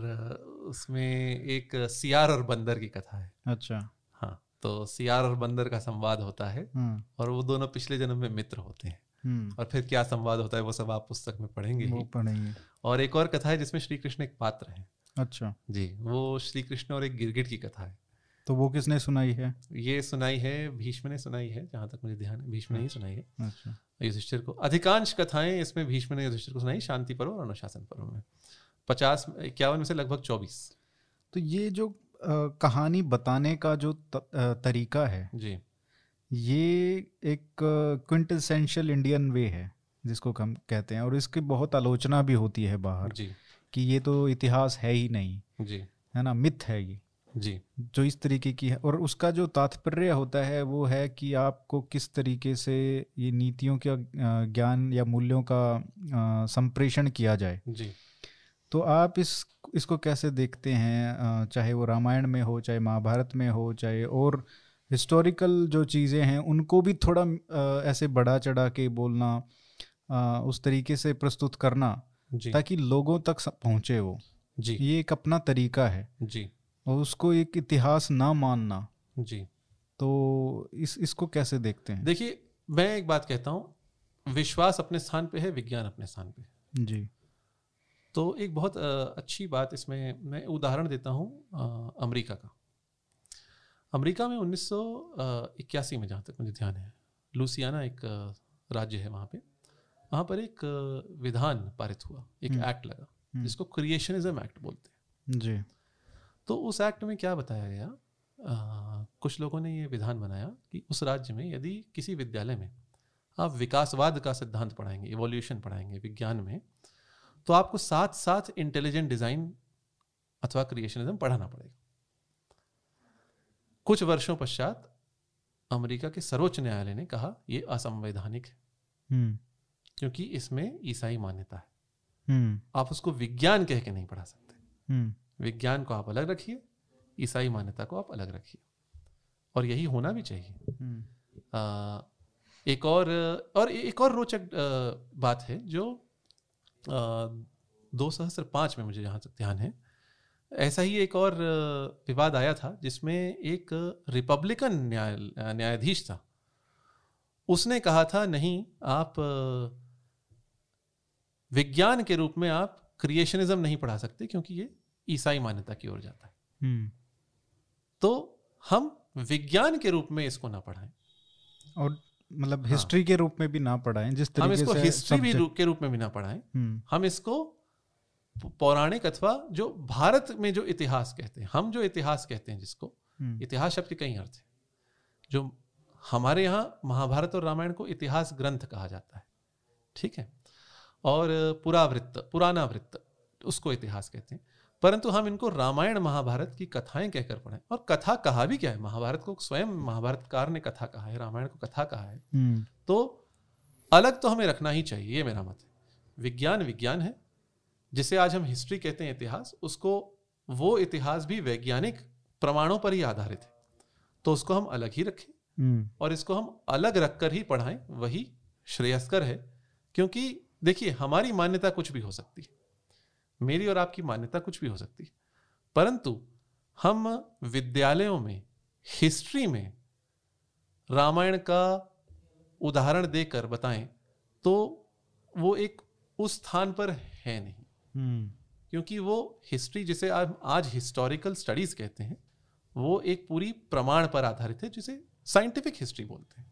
उसमें एक सियार और बंदर की कथा है। अच्छा। हाँ तो सियार और बंदर का संवाद होता है हाँ। और वो दोनों पिछले जन्म में मित्र होते हैं। और फिर क्या संवाद होता है वो सब आप पुस्तक में पढ़ेंगे वो पढ़ेंगे। और एक और कथा है जिसमें श्री कृष्ण एक पात्र है। अच्छा। जी वो श्री कृष्ण और एक गिरगिट की कथा है। तो वो किसने सुनाई है? ये सुनाई है भीष्म ने सुनाई है जहाँ तक मुझे ध्यान है भीष्म ने ही अच्छा। सुनाई है। अच्छा। युधिष्ठिर को। अधिकांश कथाएँ इसमें भीष्म ने युधिष्ठिर को सुनाई शांति पर्व और अनुशासन पर्व में। पचास इक्यावन में से लगभग चौबीस। तो ये जो आ, कहानी बताने का जो त, आ, तरीका है जी। ये एक क्विंटेसेंशियल इंडियन वे है जिसको हम कहते हैं और इसकी बहुत आलोचना भी होती है बाहर जी। कि ये तो इतिहास है ही नहीं जी। है ना? मिथ है ये। जी। जो इस तरीके की है और उसका जो तात्पर्य होता है वो है कि आपको किस तरीके से ये नीतियों का ज्ञान या मूल्यों का संप्रेषण किया जाए। जी। तो आप इस इसको कैसे देखते हैं चाहे वो रामायण में हो चाहे महाभारत में हो चाहे और हिस्टोरिकल जो चीज़ें हैं उनको भी थोड़ा ऐसे बढ़ा चढ़ा के बोलना उस तरीके से प्रस्तुत करना ताकि लोगों तक पहुँचे वो। जी। ये एक अपना तरीका है। जी। और उसको एक इतिहास ना मानना। जी। तो इस इसको कैसे देखते हैं? देखिए मैं एक बात कहता हूँ विश्वास अपने स्थान पे है विज्ञान अपने स्थान पे जी। तो एक बहुत अच्छी बात इसमें मैं उदाहरण देता हूँ अमेरिका का। अमेरिका में उन्नीस में जहाँ तक मुझे ध्यान है लूसियाना एक राज्य है वहाँ पे वहाँ पर एक विधान पारित हुआ एक एक्ट हम्म। लगा हम्म। जिसको क्रिएशनिज्म एक्ट बोलते हैं जी तो उस एक्ट में क्या बताया गया आ, कुछ लोगों ने ये विधान बनाया कि उस राज्य में यदि किसी विद्यालय में आप विकासवाद का सिद्धांत पढ़ाएँगे इवोल्यूशन पढ़ाएँगे विज्ञान में तो आपको साथ साथ इंटेलिजेंट डिज़ाइन अथवा क्रिएशनिज्म पढ़ाना पड़ेगा कुछ वर्षों पश्चात अमेरिका के सर्वोच्च न्यायालय ने कहा यह असंवैधानिक है हम्म। क्योंकि इसमें ईसाई मान्यता है हम्म। आप उसको विज्ञान कह के नहीं पढ़ा सकते हम्म। विज्ञान को आप अलग रखिए ईसाई मान्यता को आप अलग रखिए और यही होना भी चाहिए। आ, एक और और एक और रोचक बात है जो दो सहस्र पाँच में मुझे जहाँ तक ध्यान है ऐसा ही एक और विवाद आया था जिसमें एक रिपब्लिकन न्याय न्यायाधीश था उसने कहा था नहीं आप विज्ञान के रूप में आप क्रिएशनिज्म नहीं पढ़ा सकते क्योंकि ये ईसाई मान्यता की ओर जाता है हम्म। तो हम विज्ञान के रूप में इसको ना पढ़ाएँ और मतलब हिस्ट्री हाँ। के रूप में भी ना पढ़ाएँ जिस तरीके हम इसको से हिस्ट्री भी के रूप में भी ना पढ़ाएँ हम्म। हम इसको पौराणिक अथवा जो भारत में जो इतिहास कहते हैं हम जो इतिहास कहते हैं जिसको हम्म। इतिहास शब्द के कई अर्थ है। जो हमारे यहाँ महाभारत और रामायण को इतिहास ग्रंथ कहा जाता है ठीक है? और पुरावृत्त पुराना वृत्त उसको इतिहास कहते हैं। परंतु हम इनको रामायण महाभारत की कथाएँ कहकर पढ़े। और कथा कहा भी क्या है? महाभारत को स्वयं महाभारतकार ने कथा कहा है रामायण को कथा कहा है। हम्म। तो अलग तो हमें रखना ही चाहिए ये मेरा मत है। विज्ञान विज्ञान है जिसे आज हम हिस्ट्री कहते हैं इतिहास उसको वो इतिहास भी वैज्ञानिक प्रमाणों पर ही आधारित है तो उसको हम अलग ही रखें हम्म। और इसको हम अलग रखकर ही पढ़ाएँ वही श्रेयस्कर है क्योंकि देखिए हमारी मान्यता कुछ भी हो सकती है मेरी और आपकी मान्यता कुछ भी हो सकती है परंतु हम विद्यालयों में हिस्ट्री में रामायण का उदाहरण देकर बताएँ तो वो एक उस स्थान पर है नहीं। क्योंकि वो हिस्ट्री जिसे आज आज हिस्टोरिकल स्टडीज़ कहते हैं, वो एक पूरी प्रमाण पर आधारित है, जिसे साइंटिफिक हिस्ट्री बोलते हैं।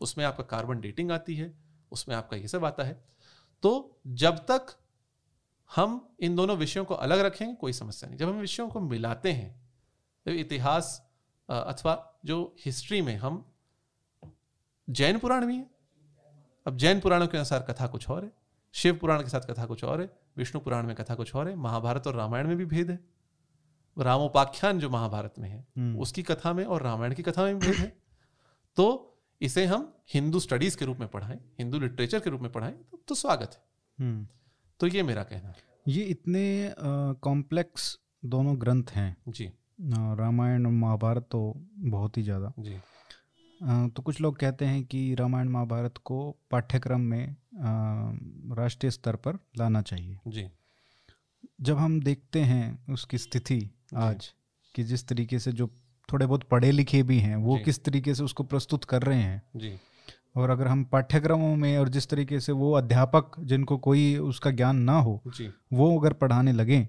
उसमें आपका कार्बन डेटिंग आती है, उसमें आपका ये सब आता है। तो जब तक हम इन दोनों विषयों को अलग रखेंगे कोई समस्या नहीं। जब हम विषयों को मिलाते हैं तो इतिहास अथवा जो हिस्ट्री में हम जैन पुराण भी है, अब जैन पुराणों के अनुसार कथा कुछ और है। शिव पुराण के साथ कथा कुछ और है विष्णु पुराण में कथा कुछ और है महाभारत और रामायण में भी भेद है। रामोपाख्यान जो महाभारत में है हम्म। उसकी कथा में और रामायण की कथा में भी भेद है। तो इसे हम हिंदू स्टडीज़ के रूप में पढ़ाएँ हिंदू लिटरेचर के रूप में पढ़ाएँ तो, तो स्वागत है। हम्म। तो ये मेरा कहना है। ये इतने कॉम्प्लेक्स दोनों ग्रंथ हैं। जी। रामायण और महाभारत तो बहुत ही ज़्यादा। जी। तो कुछ लोग कहते हैं कि रामायण महाभारत को पाठ्यक्रम में राष्ट्रीय स्तर पर लाना चाहिए। जी। जब हम देखते हैं उसकी स्थिति आज कि जिस तरीके से जो थोड़े बहुत पढ़े लिखे भी हैं वो किस तरीके से उसको प्रस्तुत कर रहे हैं। जी। और अगर हम पाठ्यक्रमों में और जिस तरीके से वो अध्यापक जिनको कोई उसका ज्ञान ना हो जी। वो अगर पढ़ाने लगें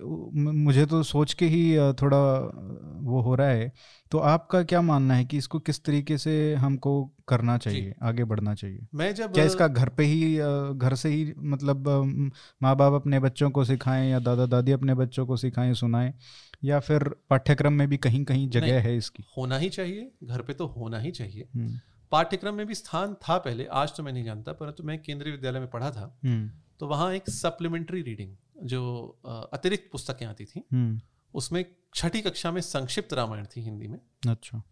मुझे तो सोच के ही थोड़ा वो हो रहा है। तो आपका क्या मानना है कि इसको किस तरीके से हमको करना चाहिए आगे बढ़ना चाहिए? मैं जब क्या इसका घर पे ही घर से ही मतलब माँ बाप अपने बच्चों को सिखाएँ या दादा दादी अपने बच्चों को सिखाएँ सुनाएँ? या फिर पाठ्यक्रम में भी कहीं कहीं जगह है इसकी? होना ही चाहिए घर पे तो होना ही चाहिए। पाठ्यक्रम में भी स्थान था पहले आज तो मैं नहीं जानता परंतु तो मैं केंद्रीय विद्यालय में पढ़ा था। तो वहाँ एक सप्लीमेंट्री रीडिंग जो अतिरिक्त पुस्तकें आती थी हम्म। उसमें छठी कक्षा में संक्षिप्त रामायण थी हिंदी में। अच्छा।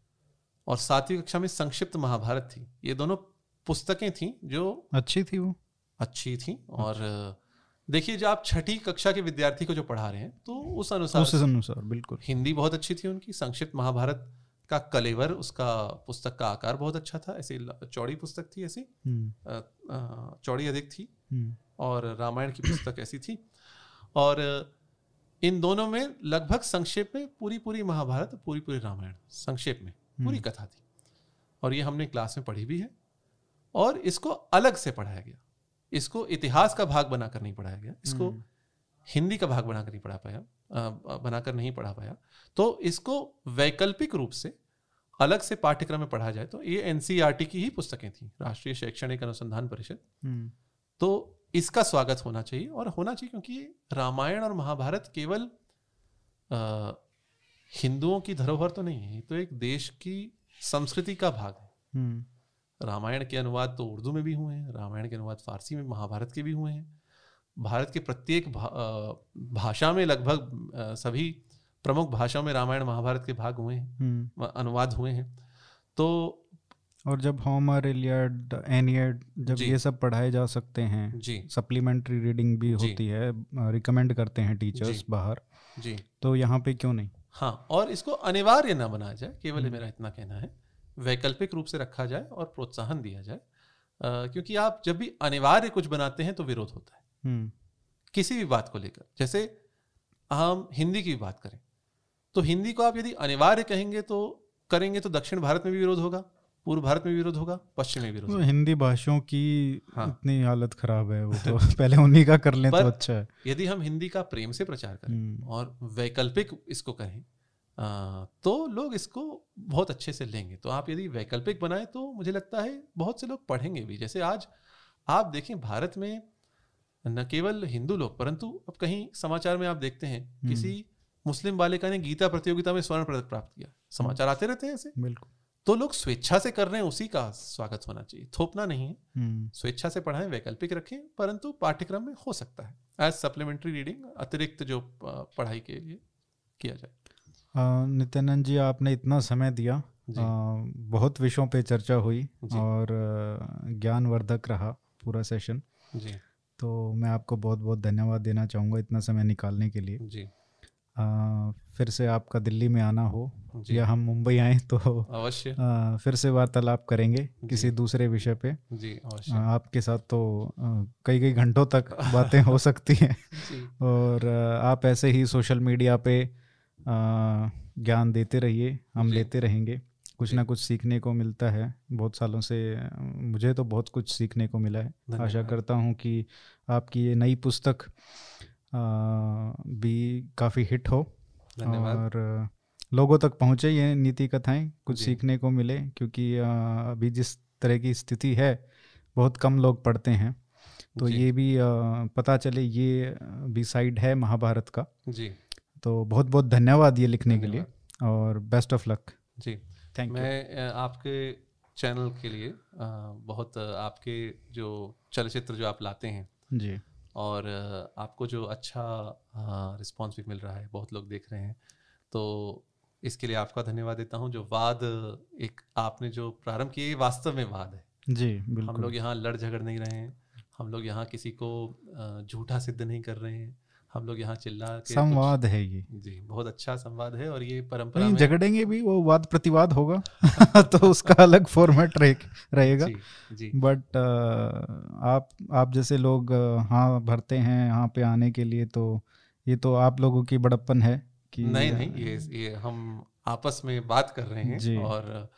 और सातवीं कक्षा में संक्षिप्त महाभारत थी। ये दोनों पुस्तकें थी जो अच्छी थी वो। अच्छी थी। और देखिए जब आप छठी कक्षा के विद्यार्थी को जो पढ़ा रहे हैं तो उस अनुसार उस अनुसार बिल्कुल। हिंदी बहुत अच्छी थी उनकी। संक्षिप्त महाभारत का कलेवर उसका पुस्तक का आकार बहुत अच्छा था। ऐसी चौड़ी पुस्तक थी ऐसी हम्म। चौड़ी अधिक थी। हम्म। और रामायण की पुस्तक ऐसी थी। और इन दोनों में लगभग संक्षेप में पूरी पूरी महाभारत पूरी पूरी रामायण संक्षेप में पूरी हम्म। कथा थी। और ये हमने क्लास में पढ़ी भी है और इसको अलग से पढ़ाया गया। इसको इतिहास का भाग बनाकर नहीं पढ़ाया गया इसको हिंदी का भाग बनाकर नहीं पढ़ा पाया बनाकर नहीं पढ़ा पाया। तो इसको वैकल्पिक रूप से अलग से पाठ्यक्रम में पढ़ा जाए तो ये एनसीईआरटी की ही पुस्तकें थी राष्ट्रीय शैक्षणिक अनुसंधान परिषद। हम्म। तो इसका स्वागत होना चाहिए और होना चाहिए क्योंकि रामायण और महाभारत केवल हिंदुओं की धरोहर तो नहीं है तो एक देश की संस्कृति का भाग है हम्म। रामायण के अनुवाद तो उर्दू में भी हुए हैं रामायण के अनुवाद फारसी में महाभारत के भी हुए हैं भारत के प्रत्येक भा, भाषा में लगभग सभी प्रमुख भाषाओं में रामायण महाभारत के भाग हुए हैं हम्म। अनुवाद हुए हैं तो और जब होमर इलियड एनियड जब ये सब पढ़ाए जा सकते हैं जी। सप्लीमेंट्री रीडिंग भी होती है रिकमेंड करते हैं टीचर्स बाहर जी। तो यहाँ पे क्यों नहीं? हाँ और इसको अनिवार्य ना बनाया जाए केवल हम्म। मेरा इतना कहना है वैकल्पिक रूप से रखा जाए और प्रोत्साहन दिया जाए क्योंकि आप जब भी अनिवार्य कुछ बनाते हैं तो विरोध होता है। हम्म। किसी भी बात को लेकर जैसे हम हिंदी की बात करें तो हिंदी को आप यदि अनिवार्य कहेंगे तो करेंगे तो दक्षिण भारत में भी विरोध होगा। पूर्व भारत में विरोध होगा पश्चिम में विरोध हिंदी भाषाओं की हाँ। इतनी हालत खराब है वो तो पहले उन्हीं का कर लें तो अच्छा है। यदि हम हिंदी का प्रेम से प्रचार करें हम्म। और वैकल्पिक इसको कहें तो लोग इसको बहुत अच्छे से लेंगे। तो आप यदि वैकल्पिक बनाए तो मुझे लगता है बहुत से लोग पढ़ेंगे भी। जैसे आज आप देखें भारत में न केवल हिंदू लोग परंतु अब कहीं समाचार में आप देखते हैं हम्म। किसी मुस्लिम बालिका ने गीता प्रतियोगिता में स्वर्ण पदक प्राप्त किया। समाचार आते रहते हैं ऐसे। बिल्कुल। तो लोग स्वेच्छा से कर रहे हैं उसी का स्वागत होना चाहिए। थोपना नहीं है। हम्म। स्वेच्छा से पढ़ाएँ वैकल्पिक रखें परंतु पाठ्यक्रम में हो सकता है। एज सप्लीमेंट्री रीडिंग अतिरिक्त जो पढ़ाई के लिए किया जाए। नित्यानंद जी आपने इतना समय दिया। आ, बहुत विषयों पे चर्चा हुई और ज्ञानवर्धक रहा पूरा सेशन जी। तो मैं आपको बहुत बहुत धन्यवाद देना चाहूँगा इतना समय निकालने के लिए। जी। आ, फिर से आपका दिल्ली में आना हो या हम मुंबई आए तो अवश्य। फिर से वार्तालाप करेंगे किसी दूसरे विषय पे। जी अवश्य। आपके साथ तो कई कई घंटों तक बातें हो सकती हैं। और आप ऐसे ही सोशल मीडिया पे ज्ञान देते रहिए हम लेते रहेंगे। कुछ ना कुछ सीखने को मिलता है। बहुत सालों से मुझे तो बहुत कुछ सीखने को मिला है। आशा करता हूँ कि आपकी ये नई पुस्तक भी काफ़ी हिट हो और लोगों तक पहुँचे ये नीति कथाएँ कुछ सीखने को मिले क्योंकि अभी जिस तरह की स्थिति है बहुत कम लोग पढ़ते हैं। तो ये भी पता चले ये भी साइड है महाभारत का। जी। तो बहुत बहुत धन्यवाद ये लिखने के लिए और बेस्ट ऑफ़ लक जी। थैंक मैं आपके चैनल के लिए बहुत आपके जो चलचित्र जो आप लाते हैं जी। और आपको जो अच्छा रिस्पॉन्स भी मिल रहा है बहुत लोग देख रहे हैं। तो इसके लिए आपका धन्यवाद देता हूँ। जो वाद एक आपने जो प्रारंभ किए वास्तव में वाद है। जी बिल्कुल। हम लोग यहाँ लड़ झगड़ नहीं रहे हैं। हम लोग यहाँ किसी को झूठा सिद्ध नहीं कर रहे हैं। हम लोग यहाँ चिल्ला के संवाद है ये। जी बहुत अच्छा संवाद है और ये परंपरा झगड़ेंगे भी वो वाद प्रतिवाद होगा। तो उसका अलग फॉर्मेट रहे, रहेगा. बट आप आप जैसे लोग हाँ भरते हैं यहाँ पे आने के लिए तो ये तो आप लोगों की बड़प्पन है कि नहीं नहीं ये ये हम आपस में बात कर रहे हैं और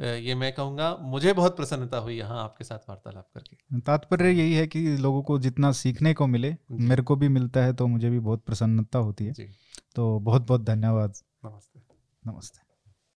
ये मैं कहूँगा मुझे बहुत प्रसन्नता हुई यहाँ आपके साथ वार्तालाप करके। तात्पर्य यही है कि लोगों को जितना सीखने को मिले मेरे को भी मिलता है तो मुझे भी बहुत प्रसन्नता होती है। तो बहुत बहुत धन्यवाद। नमस्ते। नमस्ते।